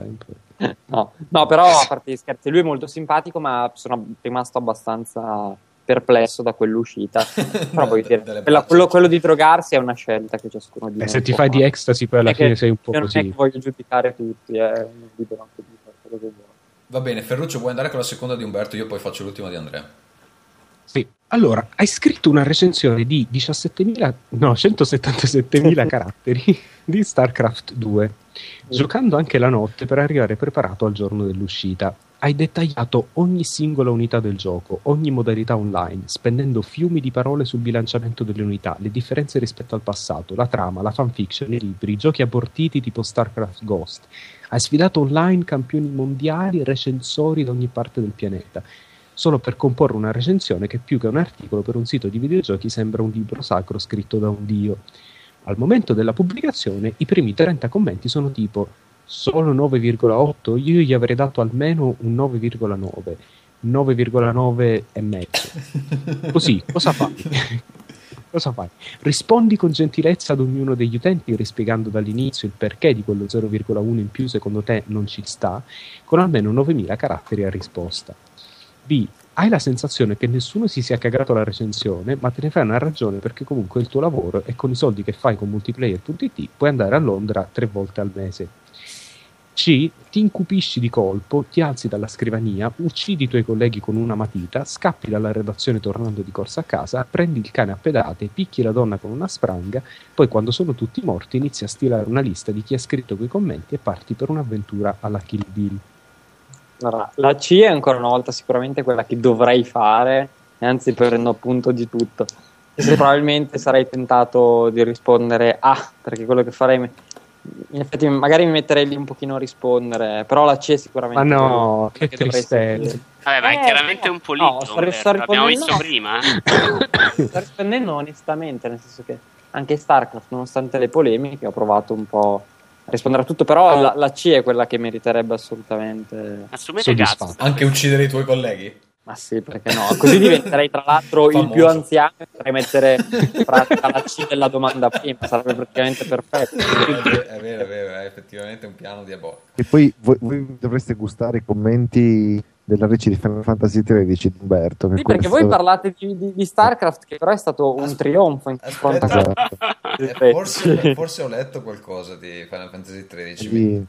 no, no, però a parte gli scherzi, lui è molto simpatico, ma sono rimasto abbastanza perplesso da quell'uscita. Però voglio dire, quella, quello, quello, di drogarsi è una scelta che ciascuno di noi. Se ti fai fare. di ecstasy, poi alla fine sei un po' così. Non è che voglio giudicare tutti, è eh, libero anche di fare quello che vuole. Va bene, Ferruccio, vuoi andare con la seconda di Umberto? Io poi faccio l'ultima di Andrea. Sì. Allora, hai scritto una recensione di 17.000, no, 177.000 caratteri di StarCraft 2, giocando anche la notte per arrivare preparato al giorno dell'uscita hai dettagliato ogni singola unità del gioco, ogni modalità online, spendendo fiumi di parole sul bilanciamento delle unità, le differenze rispetto al passato, la trama, la fanfiction, i libri, i giochi abortiti tipo StarCraft Ghost. Hai sfidato online campioni mondiali e recensori da ogni parte del pianeta, solo per comporre una recensione che più che un articolo per un sito di videogiochi sembra un libro sacro scritto da un dio. Al momento della pubblicazione i primi 30 commenti sono tipo solo 9,8, io gli avrei dato almeno un 9,9, 9,9 e mezzo. Così, cosa fai? cosa fai? Rispondi con gentilezza ad ognuno degli utenti rispiegando dall'inizio il perché di quello 0,1 in più secondo te non ci sta, con almeno 9000 caratteri a risposta. B hai la sensazione che nessuno si sia cagato la recensione, ma te ne fai una ragione perché comunque il tuo lavoro e con i soldi che fai con multiplayer.it puoi andare a Londra tre volte al mese. C. Ti incupisci di colpo, ti alzi dalla scrivania, uccidi i tuoi colleghi con una matita, scappi dalla redazione tornando di corsa a casa, prendi il cane a pedate, picchi la donna con una spranga, poi quando sono tutti morti inizi a stilare una lista di chi ha scritto quei commenti e parti per un'avventura alla Kill Bill. Allora, la C è ancora una volta sicuramente quella che dovrei fare, anzi prendo appunto di tutto. Se probabilmente sarei tentato di rispondere A, ah, perché quello che farei in effetti magari mi metterei lì un pochino a rispondere però la C è sicuramente ma no che tristezza. vabbè ma è eh, chiaramente un polito no, sto, sto l'abbiamo visto prima sto rispondendo onestamente nel senso che anche Starcraft nonostante le polemiche ho provato un po' rispondere a tutto, però la, la, C è quella che meriterebbe assolutamente. Assumete cazzo. Anche uccidere i tuoi colleghi? Ma sì, perché no? Così diventerei tra l'altro il più anziano e potrei mettere la C della domanda prima, sarebbe praticamente perfetto. È vero, è vero, è effettivamente un piano diabolico. E poi voi, voi dovreste gustare i commenti della ricci di Final Fantasy XIII di Umberto. Sì, perché voi parlate di, di, di, StarCraft, che però è stato un Aspetta, trionfo in fronte a forse, forse ho letto qualcosa di Final Fantasy XIII. Sì.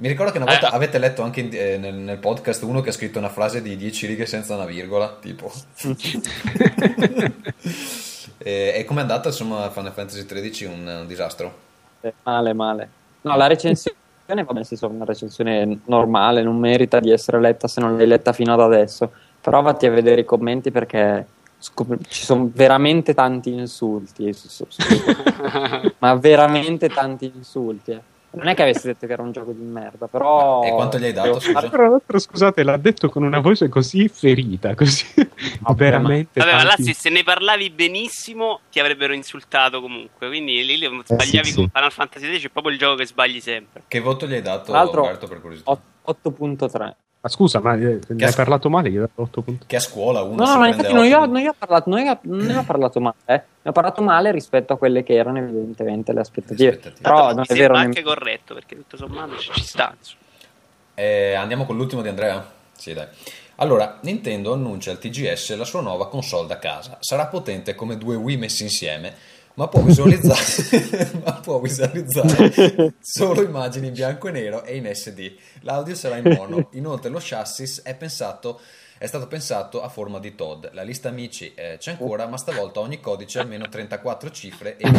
Mi ricordo che una volta eh. avete letto anche in, eh, nel, nel, podcast uno che ha scritto una frase di 10 righe senza una virgola, tipo. e, e com'è andata insomma Final Fantasy XIII? Un, un disastro? Eh, male, male. No, la recensione va bene, senso, una recensione normale, non merita di essere letta se non l'hai letta fino ad adesso. Però vatti a vedere i commenti perché scop- ci sono veramente tanti insulti. ma veramente tanti insulti. Eh. Non è che avessi detto che era un gioco di merda, però. E quanto gli hai dato? Scusa? Tra l'altro, scusate, l'ha detto con una voce così ferita, così Vabbè, veramente. Vabbè, ma là, se, se ne parlavi benissimo, ti avrebbero insultato comunque. Quindi lì sbagliavi eh, sì, con sì. Final Fantasy X, è proprio il gioco che sbagli sempre. Che voto gli hai dato, Roberto, per curiosità? 8.3. Ma scusa, ma eh, ne hai parlato male? Io ho dato 8 punti. Che a scuola uno No, no, infatti non io, non io ho parlato, non io, non ho parlato male, eh. ne ho parlato male rispetto a quelle che erano evidentemente le aspettative. Le aspettative. Però non è vero. Ma anche corretto, perché tutto sommato ci, ci sta. Eh, andiamo con l'ultimo di Andrea? Sì, dai. Allora, Nintendo annuncia al TGS la sua nuova console da casa. Sarà potente come due Wii messi insieme ma può visualizzare, ma può visualizzare solo immagini in bianco e nero e in SD. L'audio sarà in mono. Inoltre lo chassis è pensato è stato pensato a forma di Todd. La lista amici eh, c'è ancora, ma stavolta ogni codice ha almeno 34 cifre e,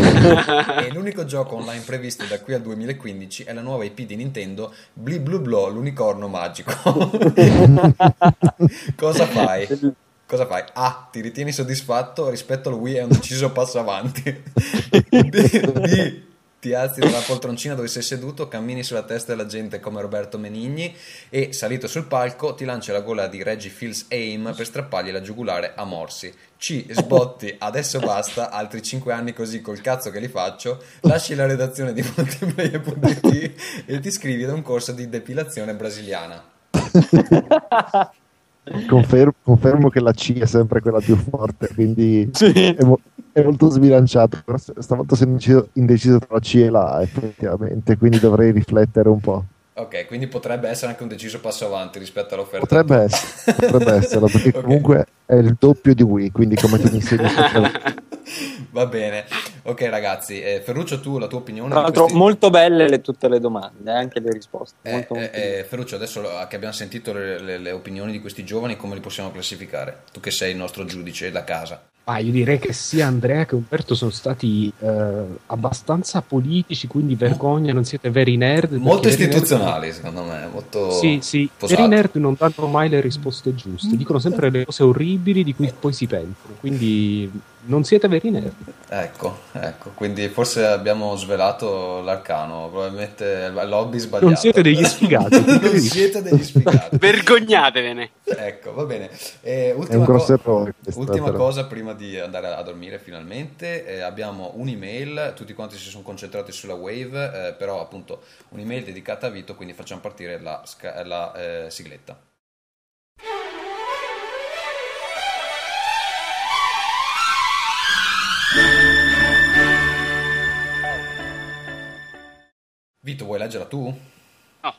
e, l'unico gioco online previsto da qui al 2015 è la nuova IP di Nintendo Bli Blue Blow, l'unicorno magico. Cosa fai? Cosa fai? A. Ti ritieni soddisfatto rispetto al Wii è un deciso passo avanti. B. B ti alzi dalla poltroncina dove sei seduto, cammini sulla testa della gente come Roberto Menigni e, salito sul palco, ti lanci la gola di Reggie Fils Aim per strappargli la giugulare a morsi. C. Sbotti, adesso basta, altri 5 anni così col cazzo che li faccio, lasci la redazione di multiplayer.it e ti iscrivi ad un corso di depilazione brasiliana. Confermo, confermo, che la C è sempre quella più forte, quindi sì. è, mo- è, molto sbilanciato. Però stavolta sono indeciso, indeciso tra la C e la A, effettivamente, quindi dovrei riflettere un po'. Ok, quindi potrebbe essere anche un deciso passo avanti rispetto all'offerta. Potrebbe essere, potrebbe essere perché okay. comunque è il doppio di Wii, quindi come tu mi insegni Va bene, ok ragazzi, eh, Ferruccio tu la tua opinione? Tra l'altro questi... molto belle le, tutte le domande, anche le risposte. Eh, molto, molto eh, Ferruccio, adesso che abbiamo sentito le, le, le opinioni di questi giovani, come li possiamo classificare? Tu che sei il nostro giudice da casa. Ah, io direi che sia Andrea che Umberto sono stati eh, abbastanza politici, quindi vergogna, non siete veri nerd. Molto istituzionali, nerd... secondo me. Molto sì, sì. Veri nerd non danno mai le risposte giuste, dicono sempre le cose orribili di cui poi si pensano. Quindi non siete veri nerd. Ecco, ecco, quindi forse abbiamo svelato l'arcano, probabilmente l'hobby sbagliato. Non siete degli sfigati. non siete degli sfigati. Vergognatevene. Ecco, va bene. Eh, ultima, co- errore, ultima cosa prima di andare a dormire finalmente, eh, abbiamo un'email, tutti quanti si sono concentrati sulla Wave, eh, però appunto un'email dedicata a Vito, quindi facciamo partire la, la eh, sigletta. Vito, vuoi leggerla tu? No.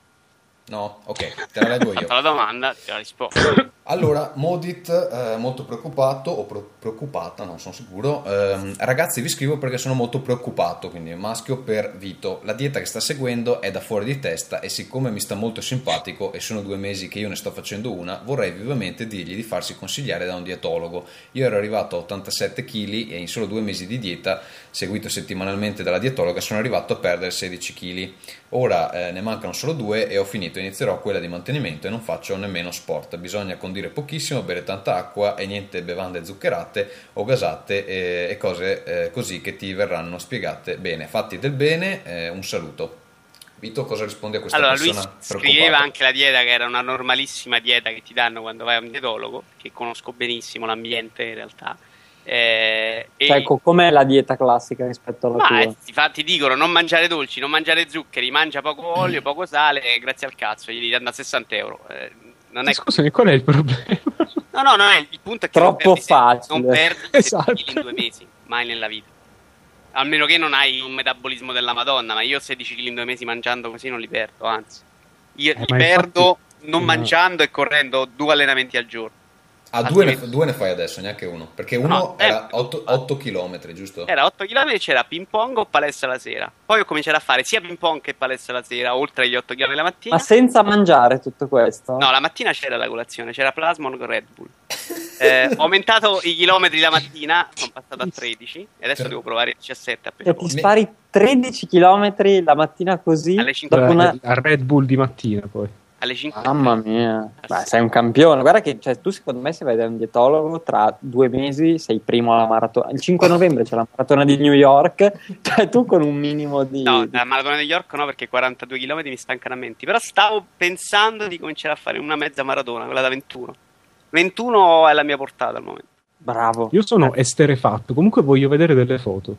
No? Ok, te la leggo io. la domanda, te la rispondo. Allora, Modit, eh, molto preoccupato, o pro- preoccupata, non sono sicuro. Eh, ragazzi, vi scrivo perché sono molto preoccupato, quindi maschio per Vito. La dieta che sta seguendo è da fuori di testa e siccome mi sta molto simpatico e sono due mesi che io ne sto facendo una, vorrei vivamente dirgli di farsi consigliare da un dietologo. Io ero arrivato a 87 kg e in solo due mesi di dieta, seguito settimanalmente dalla dietologa, sono arrivato a perdere 16 kg. Ora eh, ne mancano solo due e ho finito, inizierò quella di mantenimento e non faccio nemmeno sport. Bisogna condire pochissimo, bere tanta acqua e niente bevande zuccherate o gasate e, e cose eh, così che ti verranno spiegate bene. Fatti del bene, eh, un saluto. Vito, cosa risponde a questa allora, persona? Lui scriveva anche la dieta che era una normalissima dieta che ti danno quando vai a un dietologo, che conosco benissimo l'ambiente in realtà. Eh, cioè, ecco, com'è la dieta classica rispetto alla ma, tua? Eh, ti, ti dicono non mangiare dolci, non mangiare zuccheri, mangia poco olio, poco sale, grazie al cazzo, gli danno 60 euro. Eh, non è... Scusami, qual è il problema? No, no, no, il punto è che Troppo non perdi, facile. Non perdi esatto. in due mesi, mai nella vita. Almeno che non hai un metabolismo della Madonna, ma io 16 kg in due mesi mangiando così non li perdo, anzi. Io eh, li perdo infatti... non mangiando e correndo due allenamenti al giorno. Ah, due ne, due ne, fai adesso, neanche uno. Perché uno no, era 8, 8 km, giusto? Era 8 km, c'era ping pong o palestra la sera. Poi ho cominciato a fare sia ping pong che palestra la sera, oltre agli 8 km la mattina. Ma senza mangiare tutto questo? No, la mattina c'era la colazione, c'era Plasmon con Red Bull. Eh, ho aumentato i chilometri la mattina, sono passato a 13 e adesso devo provare 17 a Cioè, ti spari 13 km la mattina così? Alle 5 una... A Red Bull di mattina poi alle 5 Mamma mia, Beh, sei un campione. Guarda che cioè, tu, secondo me, se vai da un dietologo tra due mesi sei primo alla maratona. Il 5 novembre c'è la maratona di New York. Cioè, tu con un minimo di. No, la maratona di New York no, perché 42 km mi stancano a menti. Però stavo pensando di cominciare a fare una mezza maratona, quella da 21. 21 è la mia portata al momento. Bravo. Io sono esterefatto. Comunque voglio vedere delle foto.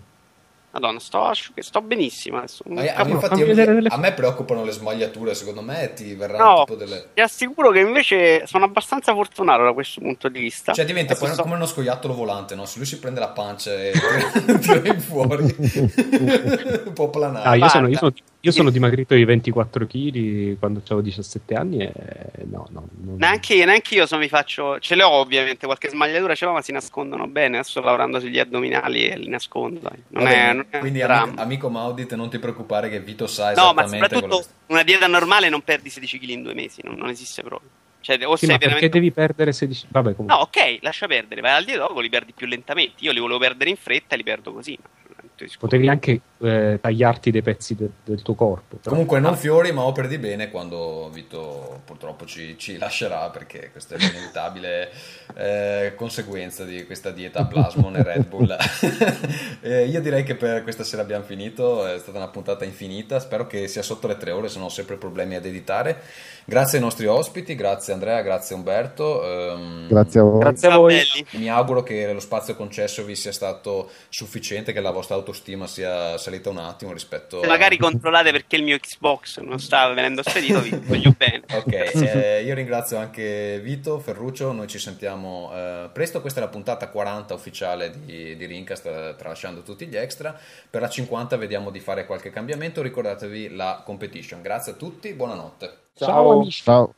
Madonna, sto, sto benissimo adesso. A, a, infatti, a, a, me preoccupano le smagliature, secondo me ti verranno no, tipo delle. Ti assicuro che invece sono abbastanza fortunato da questo punto di vista. Cioè, diventa poi sto... come uno scoiattolo volante, no? Se lui si prende la pancia e tira fuori, può planare. Ah, io, sono, io, sono, io sono dimagrito di 24 kg quando avevo 17 anni e no, no. Non... Neanche, neanche, io so, mi faccio. Ce le ho ovviamente, qualche smagliatura ce l'ho, ma si nascondono bene. Adesso sto lavorando sugli addominali e li nascondo. Non Vabbè, è, non è quindi, amico, amico Maudit, non ti preoccupare che Vito sa esattamente. No, ma soprattutto una dieta normale non perdi 16 kg in due mesi, non, non esiste proprio. Cioè, o sì, sei veramente... perché devi perdere 16 Vabbè, comunque. No, ok, lascia perdere, vai al dietologo, li perdi più lentamente. Io li volevo perdere in fretta e li perdo così. Potevi anche eh, tagliarti dei pezzi de- del tuo corpo. Però. Comunque non fiori, ma opere di bene quando Vito purtroppo ci, ci lascerà perché questa è l'inevitabile eh, conseguenza di questa dieta Plasmon e Red Bull. eh, io direi che per questa sera abbiamo finito, è stata una puntata infinita, spero che sia sotto le tre ore, se non ho sempre problemi ad editare. Grazie ai nostri ospiti, grazie Andrea, grazie Umberto. Um, grazie a voi. Grazie a voi. Mi auguro che lo spazio concesso vi sia stato sufficiente, che la vostra autostima sia salita un attimo rispetto Se magari a... controllate perché il mio Xbox non sta venendo spedito, vi voglio bene. Ok, eh, io ringrazio anche Vito, Ferruccio, noi ci sentiamo eh, presto, questa è la puntata 40 ufficiale di, di Rincast, eh, tralasciando tutti gli extra. Per la 50 vediamo di fare qualche cambiamento, ricordatevi la competition. Grazie a tutti, buonanotte. Ciao, amici. Ciao.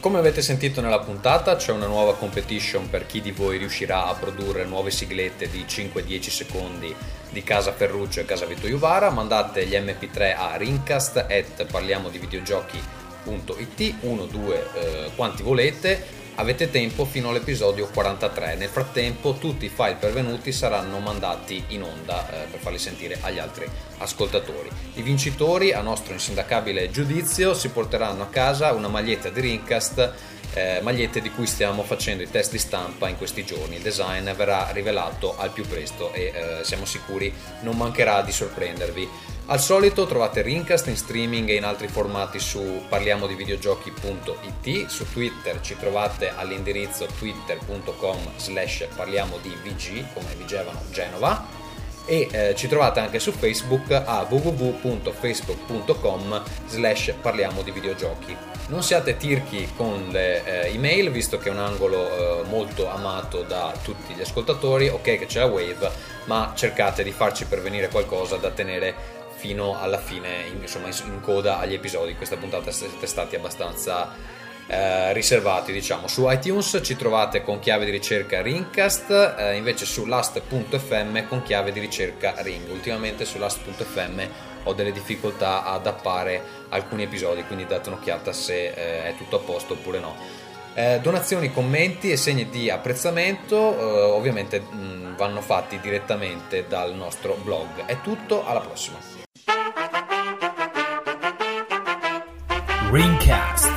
Come avete sentito nella puntata c'è una nuova competition per chi di voi riuscirà a produrre nuove siglette di 5-10 secondi di Casa Ferruccio e Casa Vito Juvara. Mandate gli mp3 a rincast at parliamo di videogiochi.it 1, 2, eh, quanti volete avete tempo fino all'episodio 43. Nel frattempo tutti i file pervenuti saranno mandati in onda eh, per farli sentire agli altri ascoltatori. I vincitori, a nostro insindacabile giudizio, si porteranno a casa una maglietta di Rincast eh, magliette di cui stiamo facendo i test di stampa in questi giorni. Il design verrà rivelato al più presto e eh, siamo sicuri non mancherà di sorprendervi. Al solito trovate Rincast in streaming e in altri formati su parliamodivideogiochi.it, su Twitter ci trovate all'indirizzo twitter.com slash parliamodivg come dicevano Genova. E eh, ci trovate anche su Facebook a www.facebook.com slash parliamo di videogiochi. Non siate tirchi con le eh, email visto che è un angolo eh, molto amato da tutti gli ascoltatori, ok che c'è la Wave, ma cercate di farci pervenire qualcosa da tenere fino alla fine, in, insomma in coda agli episodi. Questa puntata siete stati abbastanza eh, riservati diciamo. Su iTunes ci trovate con chiave di ricerca Ringcast eh, invece su last.fm con chiave di ricerca Ring. Ultimamente su last.fm ho delle difficoltà ad appare alcuni episodi quindi date un'occhiata se eh, è tutto a posto oppure no. Eh, donazioni, commenti e segni di apprezzamento eh, ovviamente mh, vanno fatti direttamente dal nostro blog. È tutto alla prossima Ringcast